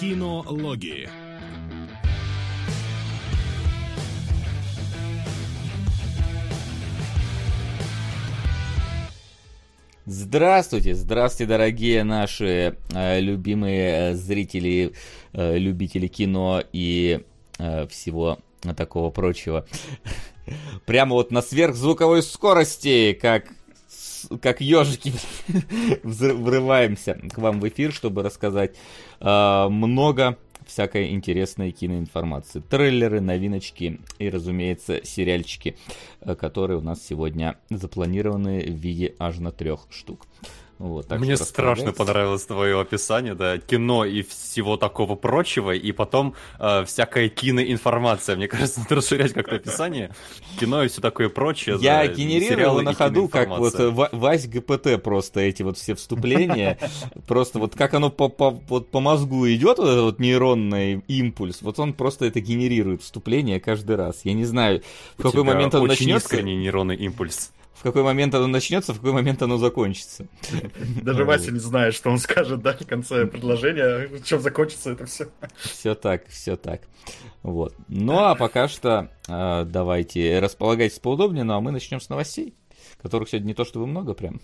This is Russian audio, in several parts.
Кинологии. Здравствуйте, здравствуйте, дорогие наши э, любимые э, зрители, э, любители кино и э, всего такого прочего. Прямо вот на сверхзвуковой скорости, как как ежики врываемся к вам в эфир, чтобы рассказать э, много всякой интересной киноинформации. Трейлеры, новиночки и, разумеется, сериальчики, э, которые у нас сегодня запланированы в виде аж на трех штук. Вот, так Мне страшно понравилось твое описание, да, кино и всего такого прочего, и потом э, всякая киноинформация. Мне кажется, надо расширять как-то описание. Кино и все такое прочее. Я да, генерировал на ходу, как вот э, Вась ГПТ просто эти вот все вступления. Просто вот как оно по, по, вот по мозгу идет, вот этот вот нейронный импульс, вот он просто это генерирует вступление каждый раз. Я не знаю, в какой момент он начнется. Очень нейронный импульс в какой момент оно начнется, в какой момент оно закончится. Даже Вася не знает, что он скажет, да, в конце предложения, чем закончится это все. Все так, все так. Вот. Ну а пока что э, давайте располагайтесь поудобнее, ну а мы начнем с новостей, которых сегодня не то чтобы много прям.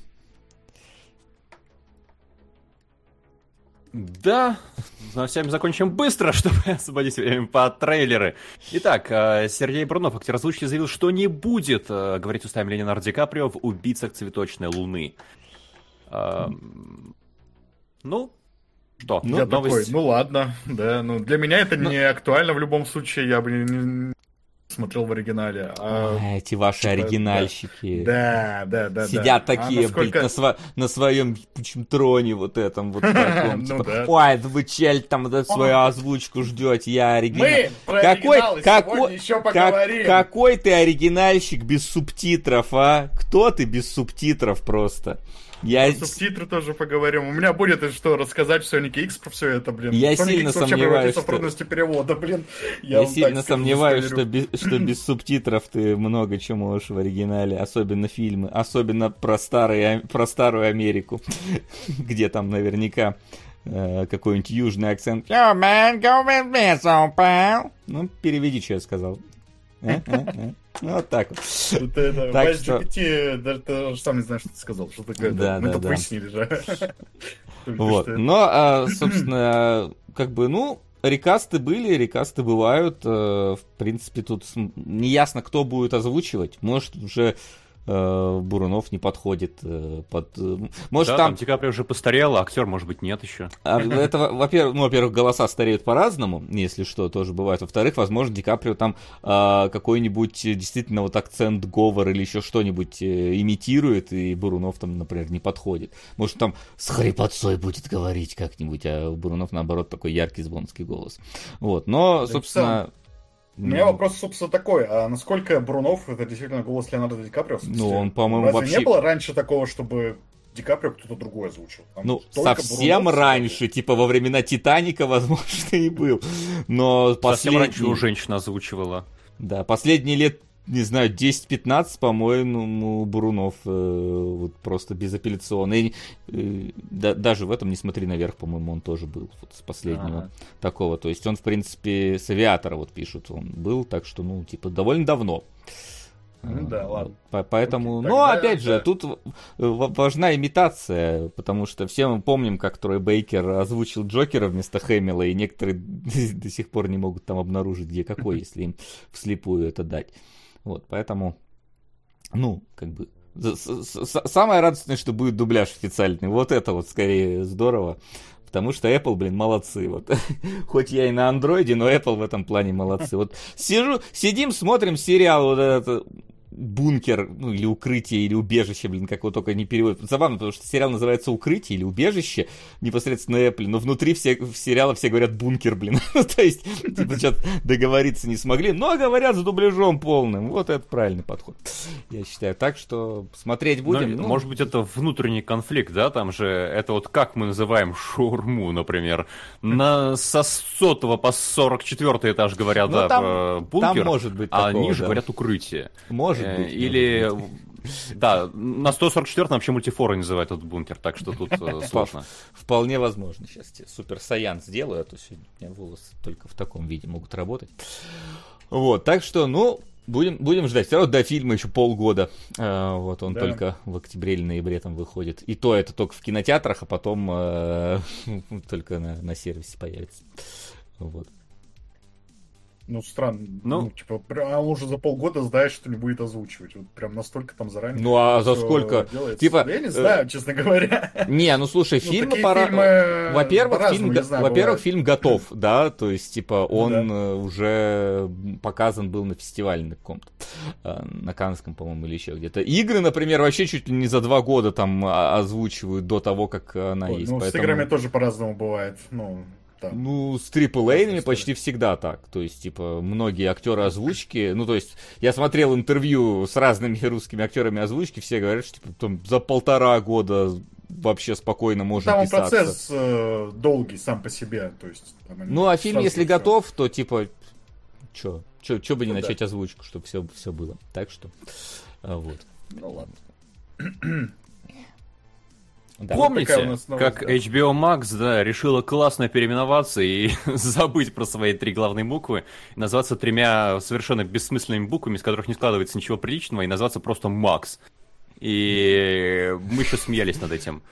Да, но всем закончим быстро, чтобы освободить время по трейлеры. Итак, э, Сергей Брунов, актер озвучки, заявил, что не будет э, говорить устами Леонардо Ди Каприо в «Убийцах цветочной луны». Эм, ну, что? Ну, я новость... такой, ну ладно, да, ну для меня это Но... не актуально в любом случае, я бы не, смотрел в оригинале. А, а эти ваши типа, оригинальщики. Да, да, да. Сидят да. такие, а насколько... блин, на, сво... на своем пучем троне вот этом вот таком. ну, типа. Ой, вы чель там свою озвучку ждете, я оригинал. Какой, какой, еще поговорим. Как, какой ты оригинальщик без субтитров, а? Кто ты без субтитров просто? Я... Про субтитры тоже поговорим. У меня будет что рассказать в Sonic X про все это, блин. Я Sonic сильно X сомневаюсь, что... трудности перевода, блин. Я, Я сильно сомневаюсь, что без, что без субтитров ты много чего можешь в оригинале, особенно фильмы, особенно про, старые, про старую Америку, где там наверняка э, какой-нибудь южный акцент. Yo, man, go with me, so, pal. Ну, переведи, что я сказал. Э, э, э. Ну, вот так вот. Это, так что... GPT, даже ты сам не знаешь, что ты сказал. Что такое. Да, Мы да, тут да. выяснили же. Вот. Но, а, собственно, как бы, ну, рекасты были, рекасты бывают. В принципе, тут неясно, кто будет озвучивать. Может, уже э, Бурунов не подходит э, под... Э, может, да, там... там Ди Каприо уже постарел, а актер, может быть, нет еще. А, это, во-первых, ну, во-первых, голоса стареют по-разному, если что, тоже бывает. Во-вторых, возможно, Ди Каприо там э, какой-нибудь действительно вот акцент, говор или еще что-нибудь э, имитирует, и Бурунов там, например, не подходит. Может, там с хрипотцой будет говорить как-нибудь, а Бурунов, наоборот, такой яркий звонкий голос. Вот, но, собственно... У меня вопрос, собственно, такой. А насколько Брунов это действительно голос Леонардо Ди Каприо? Ну, он, по-моему, Разве вообще... не было раньше такого, чтобы Ди Каприо кто-то другой озвучил? Там ну, совсем Брунов, раньше, типа во времена Титаника, возможно, и был. Но последний... Совсем раньше у женщина озвучивала. Да, последние лет не знаю, 10-15, по-моему, ну, Бурунов э, вот просто безапелляционно. И, э, да, даже в этом «Не смотри наверх», по-моему, он тоже был вот, с последнего ага. такого. То есть он, в принципе, с авиатора, вот пишут, он был, так что, ну, типа, довольно давно. Ну да, ладно. Поэтому, Окей, но опять же, да. тут важна имитация, потому что все мы помним, как Трой Бейкер озвучил Джокера вместо Хэмилла, и некоторые до сих пор не могут там обнаружить, где какой, если им вслепую это дать. Вот, поэтому, ну, как бы, самое радостное, что будет дубляж официальный. Вот это вот скорее здорово. Потому что Apple, блин, молодцы. Вот. Хоть я и на андроиде, но Apple в этом плане молодцы. Вот сижу, сидим, смотрим сериал вот этот бункер, ну, или укрытие, или убежище, блин, как его только не переводят. Забавно, потому что сериал называется «Укрытие» или «Убежище», непосредственно Apple, но внутри все, в сериала все говорят «бункер», блин. То есть, типа, что договориться не смогли, но говорят с дубляжом полным. Вот это правильный подход, я считаю. Так что смотреть будем. Ну, ну... Может быть, это внутренний конфликт, да? Там же, это вот как мы называем шаурму, например. На со сотого по 44 этаж говорят, ну, да, там, бункер, там может быть а такого, ниже да. говорят «укрытие». Может Э, или Да, на 144-м вообще мультифоры называют этот бункер, так что тут э, сложно. Вполне возможно. Сейчас тебе супер саян сделаю, а то сегодня у меня волосы только в таком виде могут работать. Вот, так что, ну, Будем, будем ждать. Все равно до фильма еще полгода. А, вот он да. только в октябре или ноябре там выходит. И то это только в кинотеатрах, а потом э, только на, на сервисе появится. Вот. Ну, странно. Ну, ну типа, а он уже за полгода знает, что не будет озвучивать. Вот прям настолько там заранее. Ну, а за сколько? Делается. Типа... Я не знаю, э... честно говоря. Не, ну слушай, ну, фильм пора. Фильмы... Во-первых, фильм, знаю, во-первых, фильм готов, да, то есть, типа, ну он ну, да. уже показан был на фестивале на каком-то, э, на Канском, по-моему, или еще где-то. Игры, например, вообще чуть ли не за два года там а, озвучивают до того, как она Ой, есть. Ну, поэтому... с играми тоже по-разному бывает. Ну, там. Ну, с AAA почти всегда так. То есть, типа, многие актеры озвучки, ну, то есть, я смотрел интервью с разными русскими актерами озвучки, все говорят, что, типа, там, за полтора года вообще спокойно можно там писаться. процесс э, долгий сам по себе, то есть... Там, ну, а фильм, если все. готов, то, типа, чё, чё, чё бы не ну, начать да. озвучку, чтобы все, все было. Так что, а, вот. Ну, ладно. Да, Помните, вот как HBO Max да, решила классно переименоваться и забыть про свои три главные буквы, назваться тремя совершенно бессмысленными буквами, из которых не складывается ничего приличного, и назваться просто Max. И мы еще смеялись над этим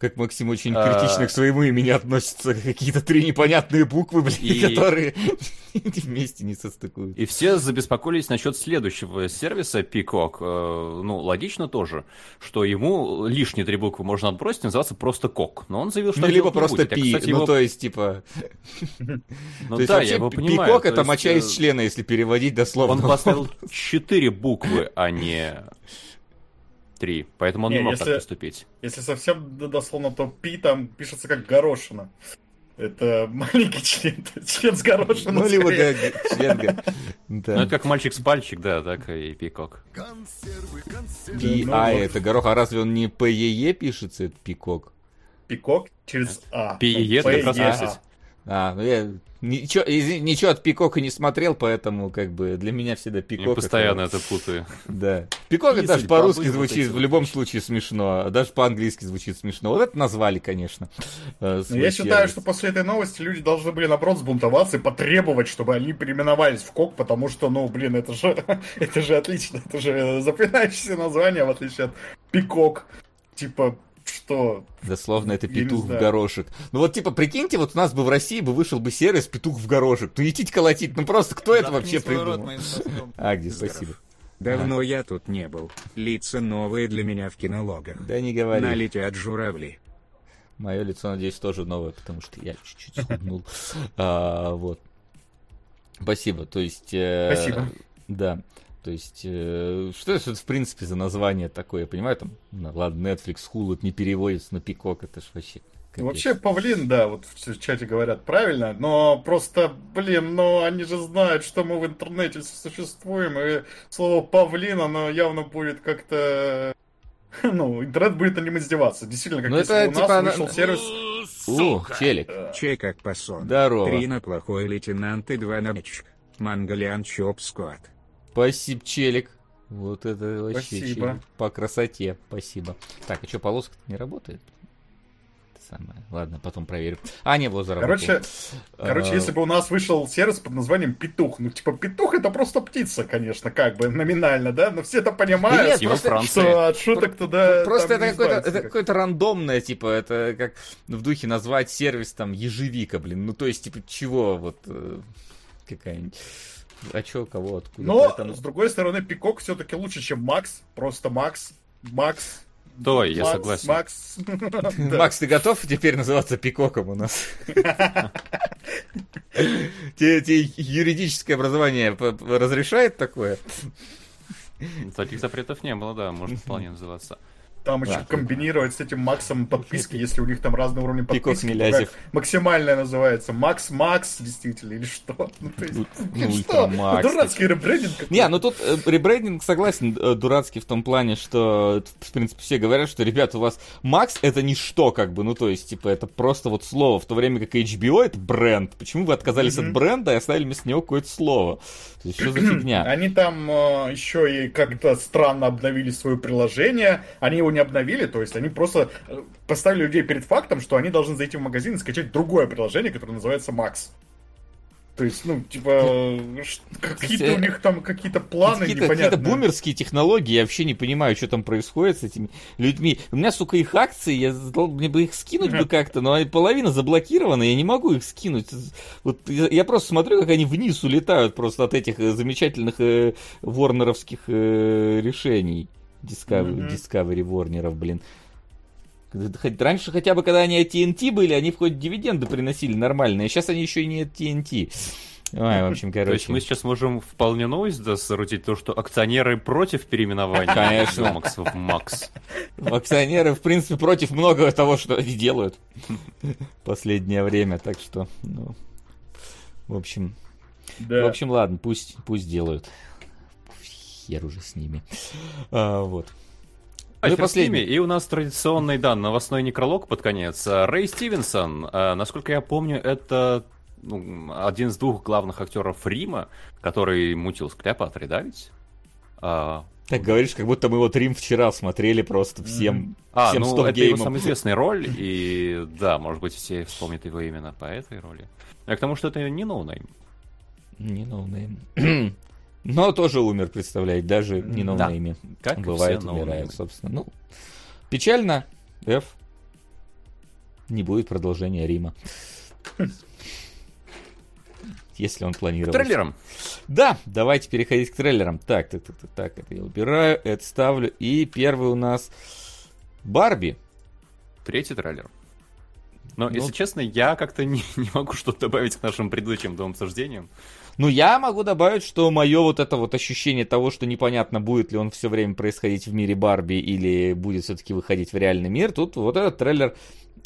как Максим очень а. критично к своему имени относится, какие-то три непонятные буквы, блин, и... которые вместе не состыкуют. И все забеспокоились насчет следующего сервиса Peacock. Э, ну, логично тоже, что ему лишние три буквы можно отбросить, называться просто Кок. Но он заявил, что... Ну, либо просто Пи, ну, то есть, типа... Ну, да, я его понимаю. Пикок — это моча из э, члена, если переводить дословно. Он поставил четыре буквы, а не 3, поэтому он не, не мог если, так поступить. Если совсем дословно, то пи там пишется как горошина. Это маленький член, член с горошиной. Ну, либо как член. Да. Ну, это как мальчик с пальчик, да, так и пикок. Пи, а, это горох, а разве он не ПЕЕ пишется, это пикок? Пикок через А. ПЕЕ, это как раз А, ну я Ничего, ничего от Пикока не смотрел, поэтому как бы для меня всегда Пикок. Я постоянно это, путаю. Да. Пикок это даже по-русски звучит в любом случае смешно, а даже по-английски звучит смешно. Вот это назвали, конечно. Э, Но я считаю, что после этой новости люди должны были наоборот сбунтоваться и потребовать, чтобы они переименовались в Кок, потому что, ну, блин, это же, это же отлично, это же запоминающееся название, в отличие от Пикок. Типа, что? Дословно это петух в горошек. Ну вот типа, прикиньте, вот у нас бы в России бы вышел бы сервис петух в горошек. Ну идите колотить, ну просто кто это вообще придумал? Агди, спасибо. Давно я тут не был. Лица новые для меня в кинологах. Да не говори. Налетят журавли. Мое лицо, надеюсь, тоже новое, потому что я чуть-чуть схуднул. а, вот. Спасибо. То есть... Э, Спасибо. Да. То есть, э, что это, в принципе, за название такое? Я понимаю, там, ну, ладно, Netflix, Hulu не переводится на Пикок, это ж вообще... Капец. Вообще, павлин, да, вот в чате говорят правильно, но просто, блин, ну они же знают, что мы в интернете существуем, и слово павлин, оно явно будет как-то... Ну, интернет будет на ним издеваться. Действительно, как ну, если это, у типа, нас вышел она... сервис... У, челик. Чей как пасон. Здорово. Три на плохой лейтенант и два на меч. Мангалян Чоп Скотт. Спасибо, челик. Вот это вообще спасибо. Челик. по красоте. Спасибо. Так, а что, полоска не работает? самое. Ладно, потом проверим. А, не, вот заработал. Короче, а... короче, если бы у нас вышел сервис под названием Петух, ну, типа, Петух это просто птица, конечно, как бы, номинально, да? Но все это понимают, да нет, просто, что от шуток туда Просто это какое-то, это какое-то рандомное, типа, это как в духе назвать сервис там ежевика, блин. Ну, то есть, типа, чего вот э, какая-нибудь а чё, кого, откуда? Но, Поэтому... с другой стороны, Пикок все-таки лучше, чем Макс. Просто Макс. Макс. Да, я согласен. Макс. Макс, ты готов теперь называться Пикоком у нас? Тебе юридическое образование разрешает такое? Таких запретов не было, да, можно вполне называться. Там еще Да. комбинировать с этим Максом подписки, если у них там разные уровни подписки. Милязев. Максимальная называется. Max Max, действительно, или что? Ну, то есть, Ну, ну, что? Ultra Max, Дурацкий ребрендинг. какой-то. Не, ну тут э, ребрендинг, согласен, э, дурацкий в том плане, что, в принципе, все говорят, что, ребята, у вас Макс это ничто, как бы, ну, то есть, типа, это просто вот слово, в то время как HBO это бренд. Почему вы отказались от Мгм. бренда и оставили вместо него какое-то слово? То есть, что за фигня? Они там э, еще и как-то странно обновили свое приложение. Они его не обновили, то есть они просто э, поставили людей перед фактом, что они должны зайти в магазин и скачать другое приложение, которое называется Макс. То есть, ну, типа, э, какие-то есть, у них там какие-то планы Какие-то какие-то непонятные. бумерские технологии, я вообще не понимаю, что там происходит с этими людьми. У меня, сука, их акции, я, мне бы их скинуть бы как-то, но половина заблокирована, я не могу их скинуть. Вот я, просто смотрю, как они вниз улетают просто от этих э, замечательных э, ворнеровских э, решений. Discovery, Мгм. Discovery Ворнеров, блин. Хоть раньше хотя бы, когда они от TNT были, они хоть дивиденды приносили нормальные, сейчас они еще и не от TNT. Ой, в общем, короче. То есть мы сейчас можем вполне новость да, то, что акционеры против переименования Конечно. Макс в Макс. Акционеры, в принципе, против многого того, что они делают в последнее время, так что, ну, в общем, Да. в общем, ладно, пусть, пусть делают. Хер уже с ними. А, вот. А Ну последний. И у нас традиционный, да, новостной некролог под конец. А, Рэй Стивенсон, а, насколько я помню, это ну, один из двух главных актеров Рима, который мутил с Клеопатрой, да, ведь? А, Так говоришь, как будто мы вот Рим вчера смотрели просто всем, а, всем ну, это его геймом. самая известная роль, и да, может быть, все вспомнят его именно по этой роли. А к тому, что это не ноунейм. Не ноунейм. Но тоже умер, представляете, даже не Да. ноунейме. Как и Бывает, все умирает, собственно. Ну, печально, F. Не будет продолжения Рима. Если он К планировал. трейлерам. Да, давайте переходить к трейлерам. Так, так, так, так, так, это я убираю, это ставлю. И первый у нас Барби. Третий трейлер. Но, Ну. если честно, я как-то не, не могу что-то добавить к нашим предыдущим двум обсуждениям. Ну, я могу добавить, что мое вот это вот ощущение того, что непонятно, будет ли он все время происходить в мире Барби или будет все-таки выходить в реальный мир, тут вот этот трейлер,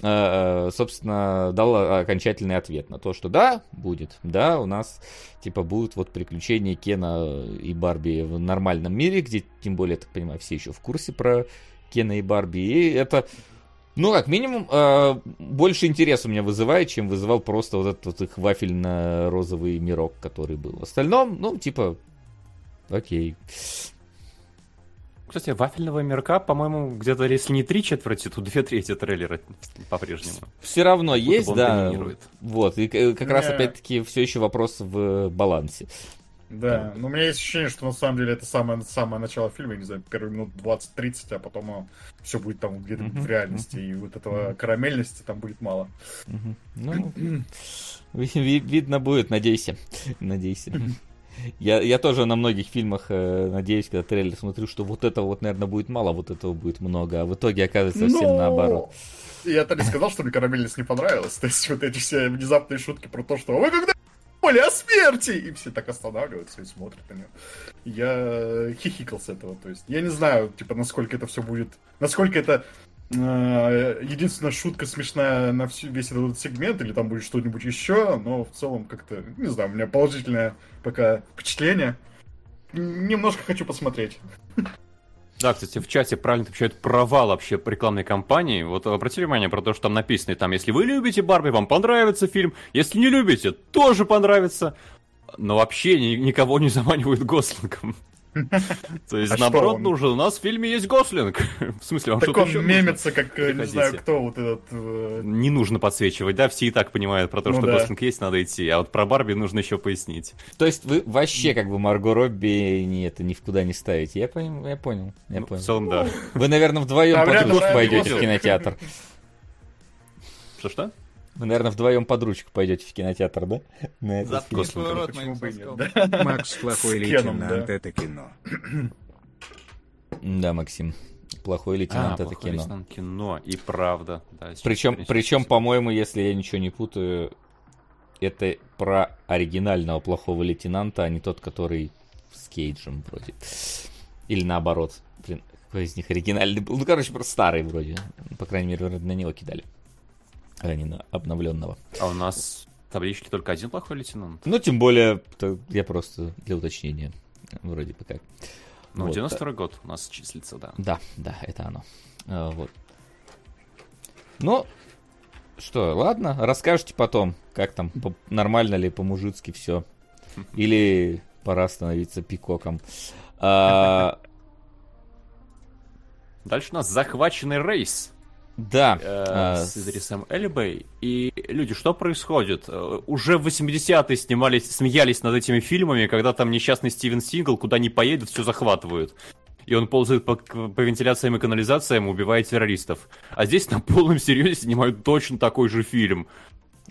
э, собственно, дал окончательный ответ на то, что да, будет, да, у нас типа будут вот приключения Кена и Барби в нормальном мире, где, тем более, я так понимаю, все еще в курсе про Кена и Барби, и это ну, как минимум, э, больше интерес у меня вызывает, чем вызывал просто вот этот вот их вафельно-розовый мирок, который был. В остальном, ну, типа, окей. Кстати, вафельного мирка, по-моему, где-то, если не три четверти, то две трети трейлера по-прежнему. Все равно есть, да. доминирует. Вот, и э, как раз опять-таки все еще вопрос в балансе. Да, но у меня есть ощущение, что на самом деле это самое, самое начало фильма, я не знаю, первые минут 20-30, а потом все будет там где-то в реальности, и вот этого карамельности там будет мало. Ну, ви- ви- видно будет, надейся. Надейся. Я, я тоже на многих фильмах э, надеюсь, когда трейлер смотрю, что вот этого вот, наверное, будет мало, а вот этого будет много. А в итоге оказывается совсем Но- наоборот. Я-то не сказал, что мне карамельность не понравилась. То есть вот эти все внезапные шутки про то, что вы когда о смерти? И все так останавливаются и смотрят на него. Я хихикал с этого. То есть я не знаю, типа, насколько это все будет... Насколько это э, единственная шутка смешная на весь этот сегмент, или там будет что-нибудь еще, но в целом как-то, не знаю, у меня положительное пока впечатление. Немножко хочу посмотреть. Да, кстати, в чате правильно отвечают провал вообще рекламной кампании. Вот обратили внимание про то, что там написано, там, если вы любите Барби, вам понравится фильм, если не любите, тоже понравится. Но вообще ни- никого не заманивают Гослингом. То есть, А наоборот, он? нужен. У нас в фильме есть Гослинг. В смысле, вам Так что-то он еще мемится, как, не знаю, кто вот этот... э, Не нужно подсвечивать, да, все и так понимают про то, Ну что да. Гослинг есть, надо идти. А вот про Барби нужно еще пояснить. То есть вы вообще как бы Марго Робби не, это ни в куда не ставите. Я, пон- я понял, я Ну, в понял. целом, да. Вы, наверное, вдвоем А под пойдете в кинотеатр. Что-что? Вы, наверное, вдвоем под ручку пойдете в кинотеатр, да? На этот Заткни фильм. свой рот Почему моим бы нет, да? Макс плохой лейтенант, да. это кино. Да, Максим. Плохой лейтенант а, это плохой кино. лейтенант кино. И правда. Да, Причем, причем, по-моему, если я ничего не путаю, это про оригинального плохого лейтенанта, а не тот, который с Кейджем вроде. Или наоборот. Блин, какой из них оригинальный был. Ну, короче, просто старый вроде. По крайней мере, на него кидали. А не на обновленного. А у нас в табличке только один плохой лейтенант. Ну, тем более, я просто для уточнения. Вроде бы как. Ну, вот. 92 год у нас числится, да. Да, да, это оно. А, вот. Ну, что, ладно, расскажете потом, как там, нормально ли по-мужицки все. Или пора становиться пикоком. А... Дальше у нас захваченный рейс. Да. Э, а, с Идрисом Эльбой. И, люди, что происходит? Э, уже в 80-е снимались, смеялись над этими фильмами, когда там несчастный Стивен Сингл куда не поедет, все захватывают. И он ползает по, по вентиляциям и канализациям, убивает террористов. А здесь на полном серьезе снимают точно такой же фильм.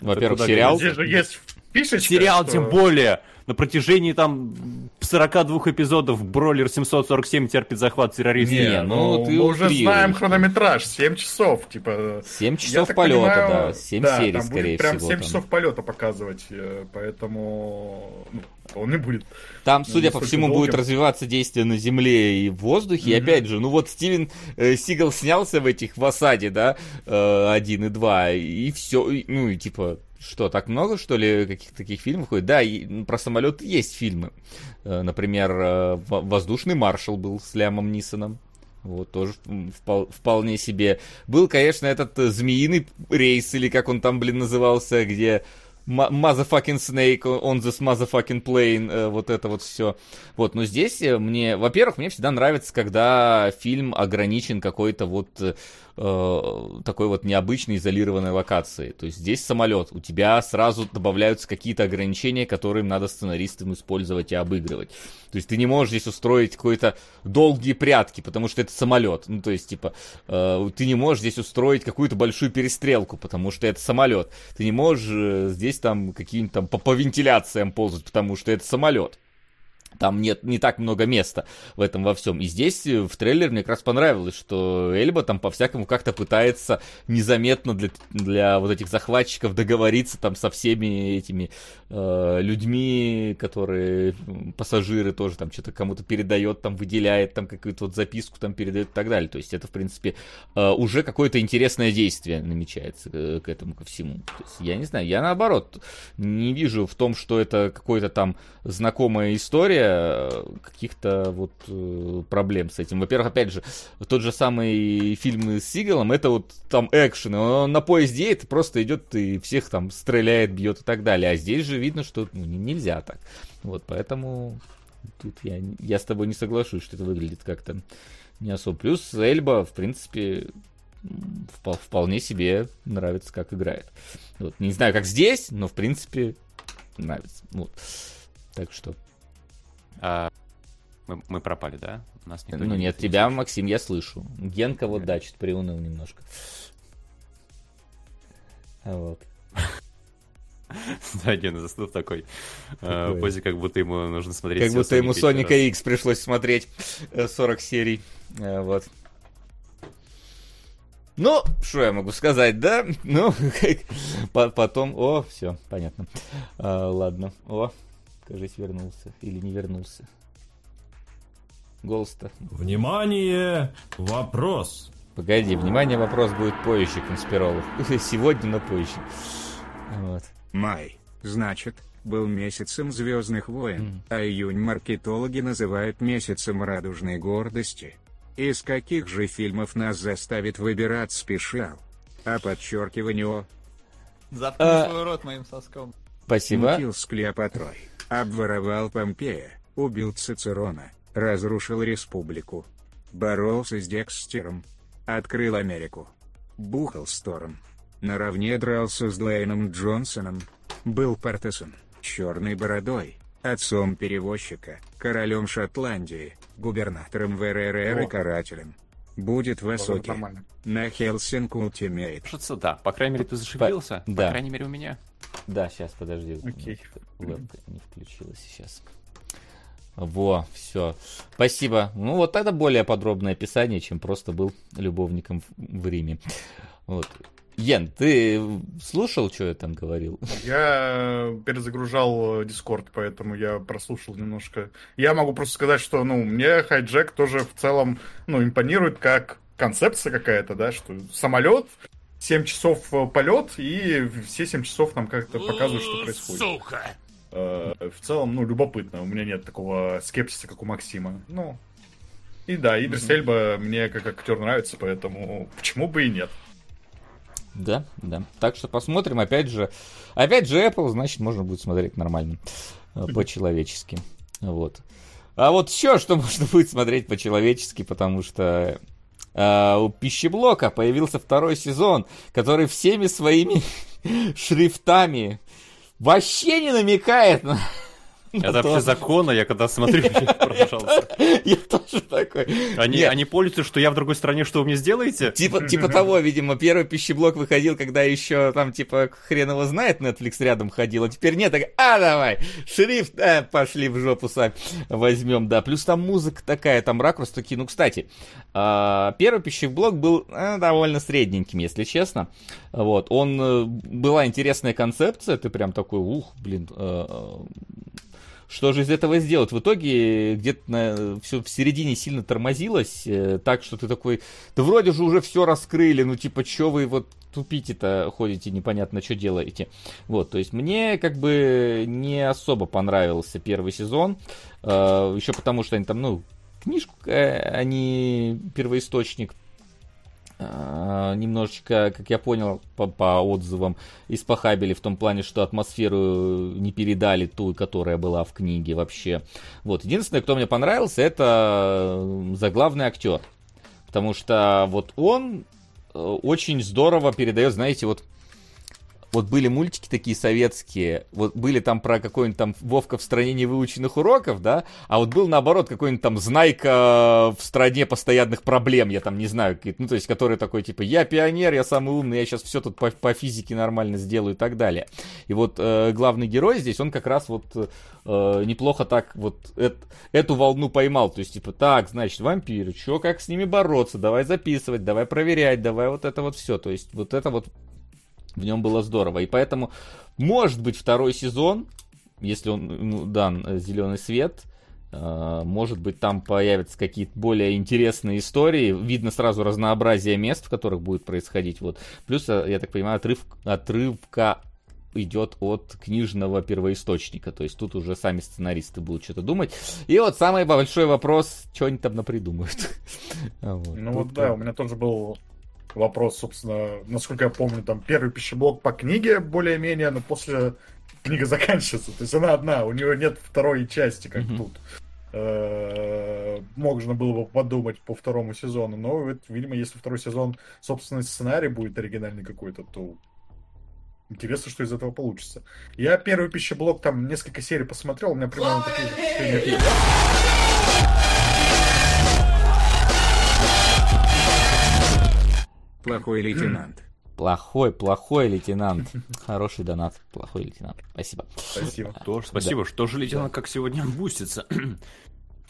Во-первых, сериал. Здесь же есть фишечка, Сериал, что... тем более на протяжении там 42 эпизодов Бролер 747 терпит захват террористов. Не, ну, ну ты мы уже знаем хронометраж, 7 часов, типа... 7 часов полета, понимаю, да, 7 да, серий, там скорее будет прям всего. 7 там. часов полета показывать, э, поэтому ну, он не будет. Там, судя по всему, долгим. будет развиваться действие на земле и в воздухе. Mm-hmm. И опять же, ну вот Стивен э, Сигал снялся в этих в осаде, да, э, 1 и 2, и все, ну и типа что, так много, что ли, каких-то таких фильмов ходит? Да, и про самолет есть фильмы. Э, например, э, «Воздушный маршал» был с Лямом Нисоном. Вот, тоже вполне себе. Был, конечно, этот э, змеиный рейс, или как он там, блин, назывался, где motherfucking snake on this motherfucking plane, вот это вот все. Вот, но здесь мне, во-первых, мне всегда нравится, когда фильм ограничен какой-то вот такой вот необычной изолированной локации. То есть здесь самолет, у тебя сразу добавляются какие-то ограничения, которые надо сценаристам использовать и обыгрывать. То есть ты не можешь здесь устроить какой-то долгие прятки, потому что это самолет. Ну, то есть, типа, э, ты не можешь здесь устроить какую-то большую перестрелку, потому что это самолет. Ты не можешь э, здесь там какие-нибудь там по, по вентиляциям ползать, потому что это самолет. Там нет не так много места в этом во всем. И здесь э, в трейлере мне как раз понравилось, что Эльба там по-всякому как-то пытается незаметно для, для вот этих захватчиков договориться там со всеми этими э, людьми, которые пассажиры тоже там что-то кому-то передает, там выделяет, там какую-то вот записку там передает и так далее. То есть это, в принципе, э, уже какое-то интересное действие намечается э, к этому ко всему. То есть, я не знаю, я наоборот не вижу в том, что это какой-то там знакомая история, каких-то вот э, проблем с этим. Во-первых, опять же, тот же самый фильм с Сигалом, это вот там экшен, он на поезде это просто идет и всех там стреляет, бьет и так далее. А здесь же видно, что ну, нельзя так. Вот, поэтому тут я, я с тобой не соглашусь, что это выглядит как-то не особо. Плюс Эльба, в принципе, вполне себе нравится, как играет. Вот. Не знаю, как здесь, но в принципе нравится. Вот. Так что а, мы, мы пропали, да? Нас никто ну не нет, тебя, слышит. Максим, я слышу. Генка вот, да, чуть приуныл немножко. Вот. Да, Гена застыл в такой э, позе, как будто ему нужно смотреть Как будто ему Соника X пришлось смотреть 40 э, серий. Э, вот. Ну, что я могу сказать, да? Ну, потом... О, все, понятно. А, ладно. О, кажись, вернулся. Или не вернулся. Голос-то. Внимание! Вопрос! Погоди, внимание, вопрос будет позже, конспиролог. Сегодня, но позже. Вот. Май. Значит, был месяцем Звездных войн, mm. а июнь маркетологи называют месяцем радужной гордости. Из каких же фильмов нас заставит выбирать спешал? А подчеркивание о... Заткни а... свой рот моим соском. Спасибо. Мутил с Клеопатрой. Обворовал Помпея, убил Цицерона, разрушил республику. Боролся с Декстером. Открыл Америку. Бухал Сторм. Наравне дрался с Дуэйном Джонсоном. Был Партесон, черной бородой, отцом перевозчика, королем Шотландии, губернатором ВРР и карателем. Будет в Осоке. На Хелсинг Ультимейт. Что-то да, по крайней мере ты зашевелился, по, да. по крайней мере у меня. Да, сейчас, подожди. Окей. Вебка не включилась сейчас. Во, все. Спасибо. Ну, вот это более подробное описание, чем просто был любовником в, в Риме. Вот. Ен, ты слушал, что я там говорил? Я перезагружал Discord, поэтому я прослушал немножко. Я могу просто сказать, что, ну, мне хайджек тоже в целом, ну, импонирует как концепция какая-то, да, что самолет, 7 часов э, полет, и все 7 часов нам как-то показывают, что происходит. Сука! Э, в целом, ну, любопытно. У меня нет такого скепсиса, как у Максима. Ну, и да, Идрис mm-hmm. Эльба мне как актер нравится, поэтому почему бы и нет. Да, да. Так что посмотрим, опять же. Опять же Apple, значит, можно будет смотреть нормально. Э, по-человечески. Вот. А вот еще что можно будет смотреть по-человечески, потому что э, у пищеблока появился второй сезон, который всеми своими шрифтами вообще не намекает на, это вообще законно, я когда смотрю. Я тоже такой. Они, пользуются, что я в другой стране, что вы мне сделаете? Типа, типа того, видимо, первый пищеблок выходил, когда еще там, типа, хрен его знает, Netflix рядом ходил, а теперь нет, так, а, давай, шрифт, э, пошли в жопу сами возьмем, да. Плюс там музыка такая, там ракурс такие. Ну, кстати, э, первый пищеблок был э, довольно средненьким, если честно. Вот, он, э, была интересная концепция, ты прям такой, ух, блин, что же из этого сделать? В итоге где-то все в середине сильно тормозилось, э, так что ты такой, да вроде же уже все раскрыли, ну типа, что вы вот тупите-то ходите, непонятно, что делаете. Вот, то есть мне как бы не особо понравился первый сезон, э, еще потому что они там, ну, книжку, э, они первоисточник а, немножечко, как я понял по, по отзывам, испохабили в том плане, что атмосферу не передали ту, которая была в книге вообще. Вот. Единственное, кто мне понравился, это заглавный актер. Потому что вот он э, очень здорово передает, знаете, вот вот были мультики такие советские, вот были там про какой-нибудь там Вовка в стране невыученных уроков, да, а вот был наоборот какой-нибудь там Знайка в стране постоянных проблем, я там не знаю, ну то есть который такой типа я пионер, я самый умный, я сейчас все тут по, по физике нормально сделаю и так далее. И вот э, главный герой здесь, он как раз вот э, неплохо так вот эт, эту волну поймал, то есть типа так, значит, вампиры, что как с ними бороться, давай записывать, давай проверять, давай вот это вот все, то есть вот это вот в нем было здорово. И поэтому, может быть, второй сезон, если он ну, дан зеленый свет, э, может быть, там появятся какие-то более интересные истории. Видно сразу разнообразие мест, в которых будет происходить. Вот. Плюс, э, я так понимаю, отрыв, отрывка идет от книжного первоисточника. То есть тут уже сами сценаристы будут что-то думать. И вот самый большой вопрос, что они там напридумают. Ну вот да, у меня тоже был вопрос, собственно, насколько я помню, там первый пищеблок по книге более-менее, но после книга заканчивается. То есть она одна, у нее нет второй части, как mm-hmm. тут. Э, можно было бы подумать по второму сезону, но, видимо, если второй сезон, собственно, сценарий будет оригинальный какой-то, то Интересно, что из этого получится. Я первый пищеблок там несколько серий посмотрел, у меня примерно такие же впечатления. Плохой лейтенант. Плохой, плохой лейтенант. Хороший донат. Плохой лейтенант. Спасибо. Спасибо. Тоже, спасибо. Да. Что же лейтенант как сегодня бустится?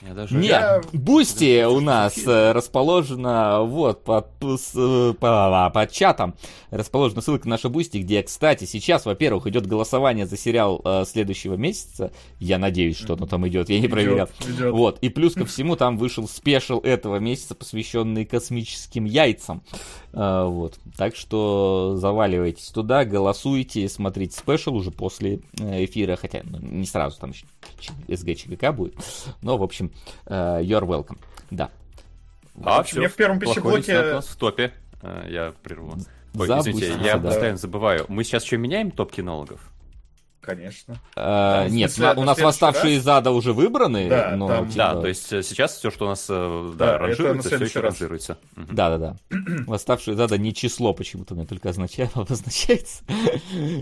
Я даже... Нет, Бусти у нас э, расположена вот под, э, по, под чатом. Расположена ссылка на наша Boosty, где, кстати, сейчас, во-первых, идет голосование за сериал э, следующего месяца. Я надеюсь, что оно там идет. Я не проверял. Идет. Вот. И плюс ко всему там вышел special этого месяца, посвященный космическим яйцам. А, вот. Так что заваливайтесь туда, голосуйте, смотрите special уже после э, эфира, хотя ну, не сразу, там еще СГ ЧГК будет. Но, в общем, uh, you're welcome. Да. А, все, мне в первом пищеблоке... в топе. Uh, я прерву. Ой, извините, я да. постоянно забываю. Мы сейчас что, меняем топ кинологов? Конечно. А, нет, смысле, у нас восставшие из ада уже выбраны. Да, но, там... типа... да, то есть э, сейчас все, что у нас э, да, да, ранжируется, все еще раз. ранжируется. Да, да, да. восставшие из ада не число почему-то у меня только означает, обозначается.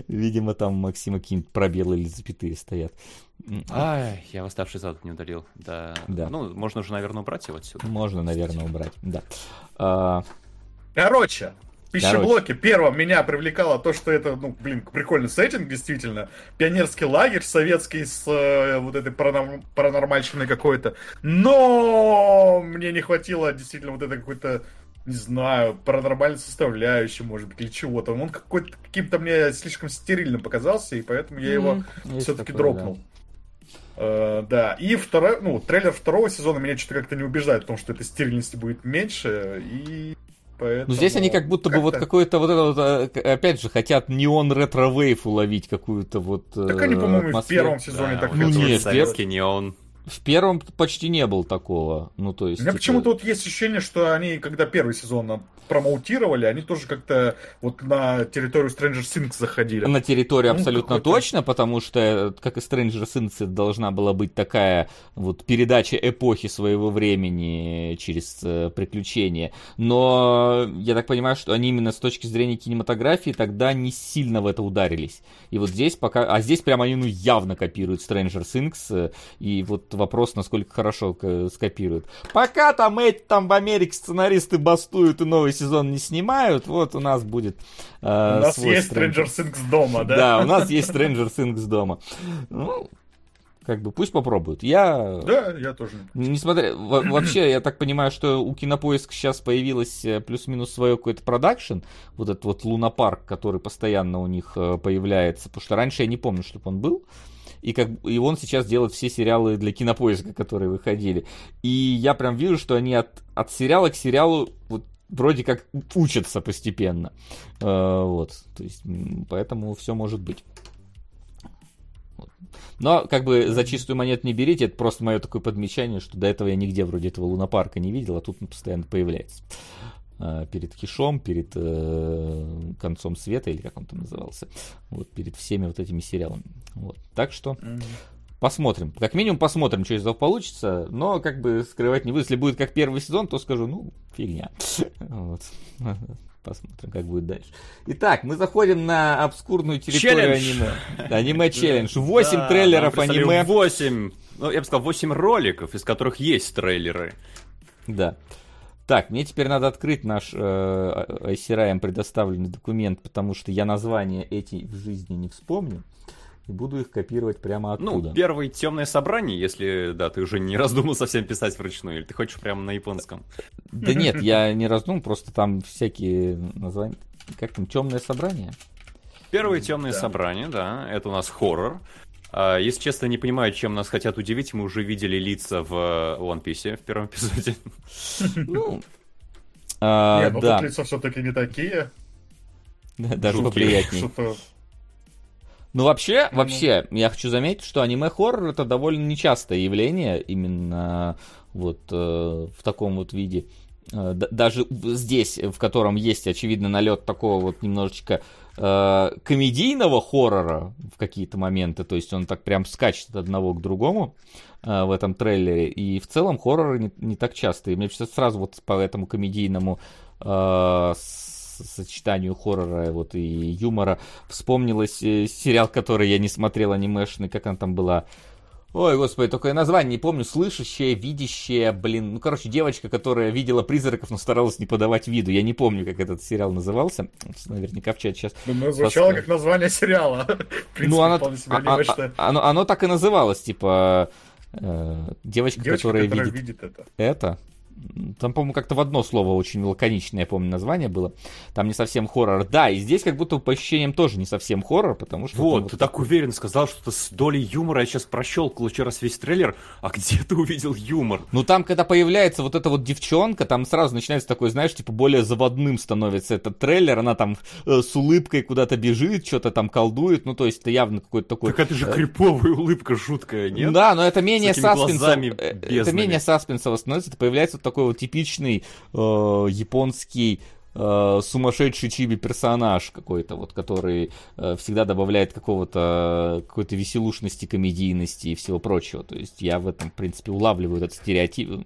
Видимо, там Максима какие-нибудь пробелы или запятые стоят. Ай, я восставший из ада не удалил. Да. да. Ну, можно уже, наверное, убрать его отсюда. Можно, наверное, убрать, да. А... Короче, пищеблоке первом меня привлекало то, что это, ну, блин, прикольный сеттинг, действительно. Пионерский лагерь советский с э, вот этой паранорм... паранормальщиной какой-то. Но мне не хватило действительно вот этой какой-то не знаю, паранормальной составляющей, может быть, или чего-то. Он какой-то каким-то мне слишком стерильным показался, и поэтому я его Есть все-таки дропнул. Э, да, и второй, ну, трейлер второго сезона меня что-то как-то не убеждает в том, что этой стерильности будет меньше, и поэтому... Ну здесь они как будто бы вот как-то- какой-то вот это вот, э, опять же, хотят неон retrowave уловить какую-то вот Так они, э, по-моему, в первом сезоне Да, так вот Ну, нет, советский неон. В первом почти не было такого. Ну, то есть... У меня типа, почему-то вот есть ощущение, что они, когда первый сезон промоутировали, они тоже как-то вот на территорию Stranger Things заходили. На территории Ну, абсолютно какой-то- точно, потому что, э, как и Stranger Things, это должна была быть такая вот передача эпохи своего времени через э, приключения. Но я так понимаю, что они именно с точки зрения кинематографии тогда не сильно в это ударились. И вот здесь пока... А здесь прям они ну явно копируют Stranger Things. э, И вот вопрос, насколько хорошо скопируют. Пока там эти там в Америке сценаристы бастуют и новый сезон не снимают, вот у нас будет У нас есть Stranger Things дома, да? да, у нас есть Stranger Things дома. Ну, как бы пусть попробуют. Я... Да, я тоже. не- Несмотря... во- Вообще, я так понимаю, что у Кинопоиска сейчас появилось э, плюс-минус свое какой-то продакшн. Вот этот вот Лунапарк, который постоянно у них э, появляется. Потому что раньше я не помню, чтобы он был. И, как, и он сейчас делает все сериалы для кинопоиска, которые выходили. И я прям вижу, что они от, от сериала к сериалу вот, вроде как учатся постепенно. Э, вот. То есть, поэтому все может быть. Но, как бы, за чистую монету не берите, это просто мое такое подмечание, что до этого я нигде вроде этого лунопарка не видел, а тут он постоянно появляется. Э, Перед Кишом, перед э, концом света, или как он там назывался. Вот, перед всеми вот этими сериалами. Вот. Так что посмотрим. Как минимум посмотрим, что из этого получится. Но как бы скрывать не буду. Если будет как первый сезон, то скажу, ну, фигня. Вот. Посмотрим, как будет дальше. Итак, мы заходим на обскурную территорию Челлендж. аниме. Аниме-челлендж. 8 трейлеров аниме. 8, ну, я бы сказал, 8 роликов, из которых есть трейлеры. Да. Так, мне теперь надо открыть наш э, ICRM предоставленный документ, потому что я названия эти в жизни не вспомню. И буду их копировать прямо Ну, оттуда. первое темное собрание, если, да, ты уже не раздумал совсем писать вручную, или ты хочешь прямо на японском. Да нет, я не раздумал, просто там всякие названия. Как там, темное собрание? Первое темное Да. собрание, да, это у нас хоррор. А, Если честно, не понимаю, чем нас хотят удивить. Мы уже видели лица в э, One Piece в первом эпизоде. Ну, а, ну да, тут лица все-таки не такие. даже жуткие. поприятней. Что-то Ну, вообще, вообще, я хочу заметить, что аниме-хоррор это довольно нечастое явление, именно вот э, в таком вот виде. Э, даже здесь, в котором есть, очевидно, налет такого вот немножечко э, комедийного хоррора в какие-то моменты, то есть он так прям скачет от одного к другому э, в этом трейлере, и в целом хорроры не, не так часто. И мне сейчас сразу вот по этому комедийному э, сочетанию хоррора вот и юмора вспомнилось э, сериал, который я не смотрел, анимешный, как она там была. Ой, господи, только я название не помню. Слышащая, видящая, блин. Ну, короче, девочка, которая видела призраков, но старалась не подавать виду. Я не помню, как этот сериал назывался. Наверняка в чате сейчас. ну, звучало как название сериала. Принципе, Ну, оно, а- а- а- оно, оно так и называлось, типа э, девочка, Девочка, которая которая видит видит это. это. Там, по-моему, как-то в одно слово очень лаконичное, я помню, название было. Там не совсем хоррор. Да, и здесь как будто по ощущениям тоже не совсем хоррор, потому что... Вот, ты так уверенно сказал, что с долей юмора. Я сейчас прощелкал еще раз весь трейлер. А где ты увидел юмор? Ну там, когда появляется вот эта вот девчонка, там сразу начинается такой, знаешь, типа более заводным становится этот трейлер, она там э, с улыбкой куда-то бежит, что-то там колдует, ну то есть это явно какой-то такой... Так это же криповая улыбка жуткая, нет? Да, но это менее саспенсово. глазами э, Это менее саспенсово становится. Это появляется вот такой вот типичный э, японский э, сумасшедший чиби персонаж какой-то, вот, который э, всегда добавляет какого-то какой-то веселушности, комедийности и всего прочего. То есть я в этом, в принципе, улавливаю этот стереотип,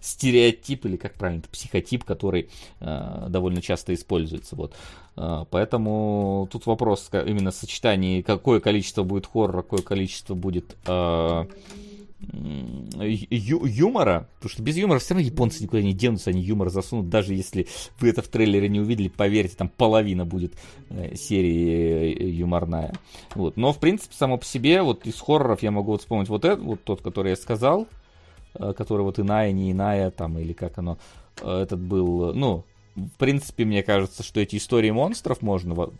стереотип или как правильно, это психотип, который э, довольно часто используется. Вот. Э, поэтому тут вопрос именно сочетании, какое количество будет хоррора, какое количество будет э, ю- юмора, потому что без юмора все равно японцы никуда не денутся, они юмор засунут, даже если вы это в трейлере не увидели, поверьте, там половина будет э, серии э, юморная. Вот. Но, в принципе, само по себе, вот из хорроров я могу вот вспомнить вот этот, вот тот, который я сказал, э, который вот иная, не иная, там, или как оно, этот был, ну, в принципе, мне кажется, что эти истории монстров можно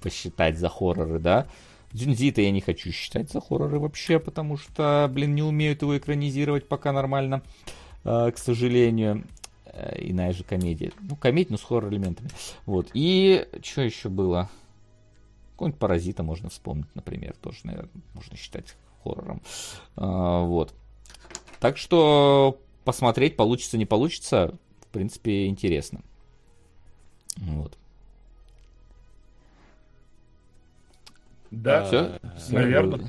посчитать за хорроры, да. Дзюнзи-то я не хочу считать за хорроры вообще, потому что, блин, не умеют его экранизировать пока нормально, э, к сожалению. Э, иная же комедия. Ну, комедия, но с хоррор-элементами. Вот. И что еще было? Какой-нибудь паразита можно вспомнить, например, тоже, наверное, можно считать хоррором. А, вот. Так что посмотреть, получится, не получится, в принципе, интересно. Вот. Да, Все? наверное.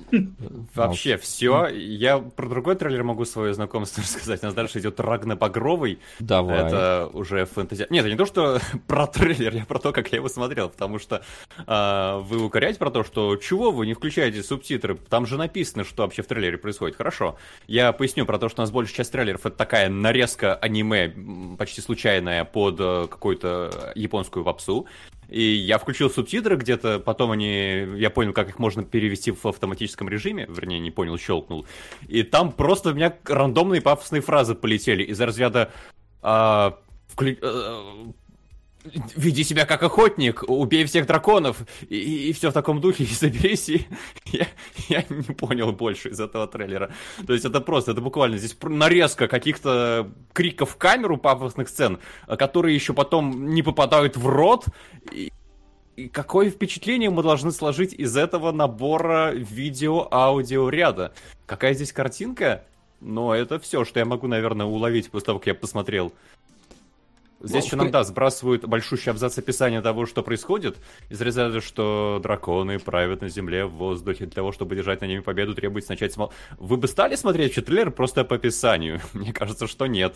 Вообще все. Я про другой трейлер могу свое знакомство рассказать. У нас дальше идет Рагна Багровый. Давай. Это уже фэнтези. Нет, это не то, что про трейлер, я про то, как я его смотрел. Потому что а, вы укоряете про то, что чего вы не включаете субтитры? Там же написано, что вообще в трейлере происходит. Хорошо. Я поясню про то, что у нас большая часть трейлеров это такая нарезка аниме, почти случайная, под э, какую-то японскую попсу. И я включил субтитры где-то, потом они, я понял, как их можно перевести в автоматическом режиме, вернее, не понял, щелкнул. И там просто у меня рандомные пафосные фразы полетели из разряда а, вклю- а, «Веди себя как охотник, убей всех драконов» и, все в таком духе, и заберись, и я, я не понял больше из этого трейлера. То есть это просто, это буквально здесь нарезка каких-то криков в камеру пафосных сцен, а, которые еще потом не попадают в рот, и, и какое впечатление мы должны сложить из этого набора видео-аудио ряда? Какая здесь картинка? Но это все, что я могу, наверное, уловить после того, как я посмотрел. Здесь Ну, еще нам, да, сбрасывают большущий абзац описания того, что происходит. Из разряда, что драконы правят на земле в воздухе. Для того, чтобы держать на ними победу, требуется начать смол... Вы бы стали смотреть трейлер просто по описанию? Мне кажется, что нет.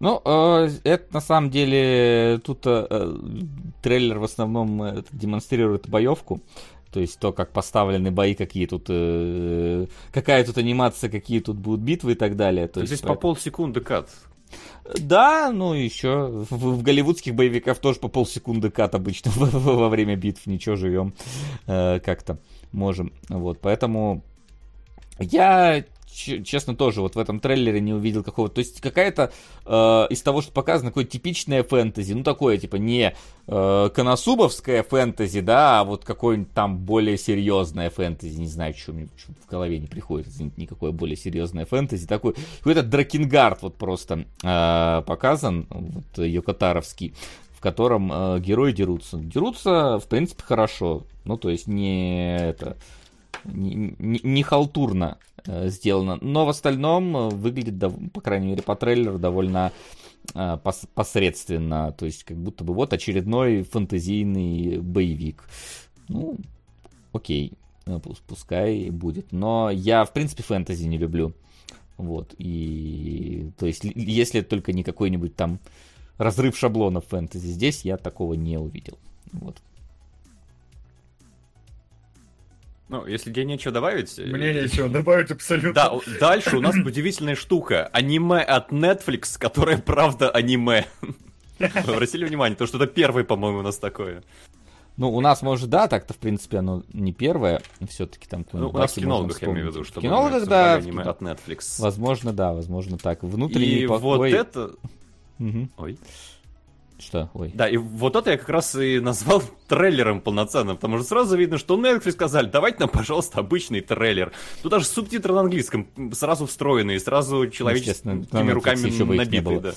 Ну, э, это на самом деле тут э, э, трейлер в основном демонстрирует боевку. То есть то, как поставлены бои, какие тут, э, какая тут анимация, какие тут будут битвы и так далее. То есть, Здесь по полсекунды кат. Да, ну еще в, в голливудских боевиках тоже по полсекунды кат обычно во, время битв. Ничего, живем э, как-то можем. Вот, поэтому я, честно, тоже вот в этом трейлере не увидел какого-то... То есть какая-то э, из того, что показано, такое типичное фэнтези. Ну, такое, типа, не э, коносубовское фэнтези, да, а вот какое-нибудь там более серьезное фэнтези. Не знаю, что мне чё в голове не приходит. Никакое более серьезное фэнтези. Такой, какой-то Дракенгард вот просто э, показан, вот Йокотаровский в котором э, герои дерутся. Дерутся, в принципе, хорошо. Ну, то есть не это не, не- не халтурно сделано, но в остальном э, выглядит, по крайней мере, по трейлеру довольно э, пос- посредственно, то есть как будто бы вот очередной фэнтезийный боевик. Ну, окей, э, пус- пускай будет. Но я, в принципе, фэнтези не люблю. Вот, и то есть, если только не какой-нибудь там разрыв шаблонов фэнтези, здесь я такого не увидел. Вот. Ну, если тебе нечего добавить... э, Мне нечего добавить абсолютно. Да, дальше у нас удивительная штука. Аниме от Netflix, которое правда аниме. Вы обратили внимание, то что это первый, по-моему, у нас такое. Ну, у нас, может, да, так-то, в принципе, оно не первое. Все-таки там Ну, у нас в кинологах, я имею в виду, что кинологах, да. аниме от Netflix. Возможно, да, возможно, так. Внутренний И вот это... Ой. Что? Ой. Да, и вот это я как раз и назвал трейлером полноценным, потому что сразу видно, что Netflix сказали, давайте нам, пожалуйста, обычный трейлер. Тут даже субтитры на английском сразу встроенные, сразу Естественно, человеческими руками набитые, было. да.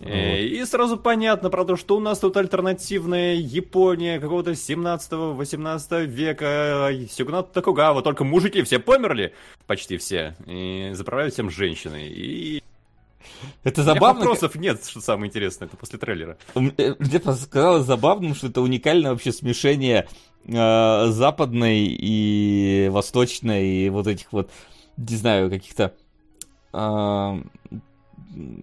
Э, И сразу понятно про то, что у нас тут альтернативная Япония какого-то 17-18 века, Сюгнат Токугава, только мужики все померли, почти все, и заправляют всем женщины. И Это у забавно. вопросов нет, что самое интересное, это после трейлера. Э, Мне показалось забавным, что это уникальное вообще смешение э, западной и восточной, и вот этих вот, не знаю, каких-то м,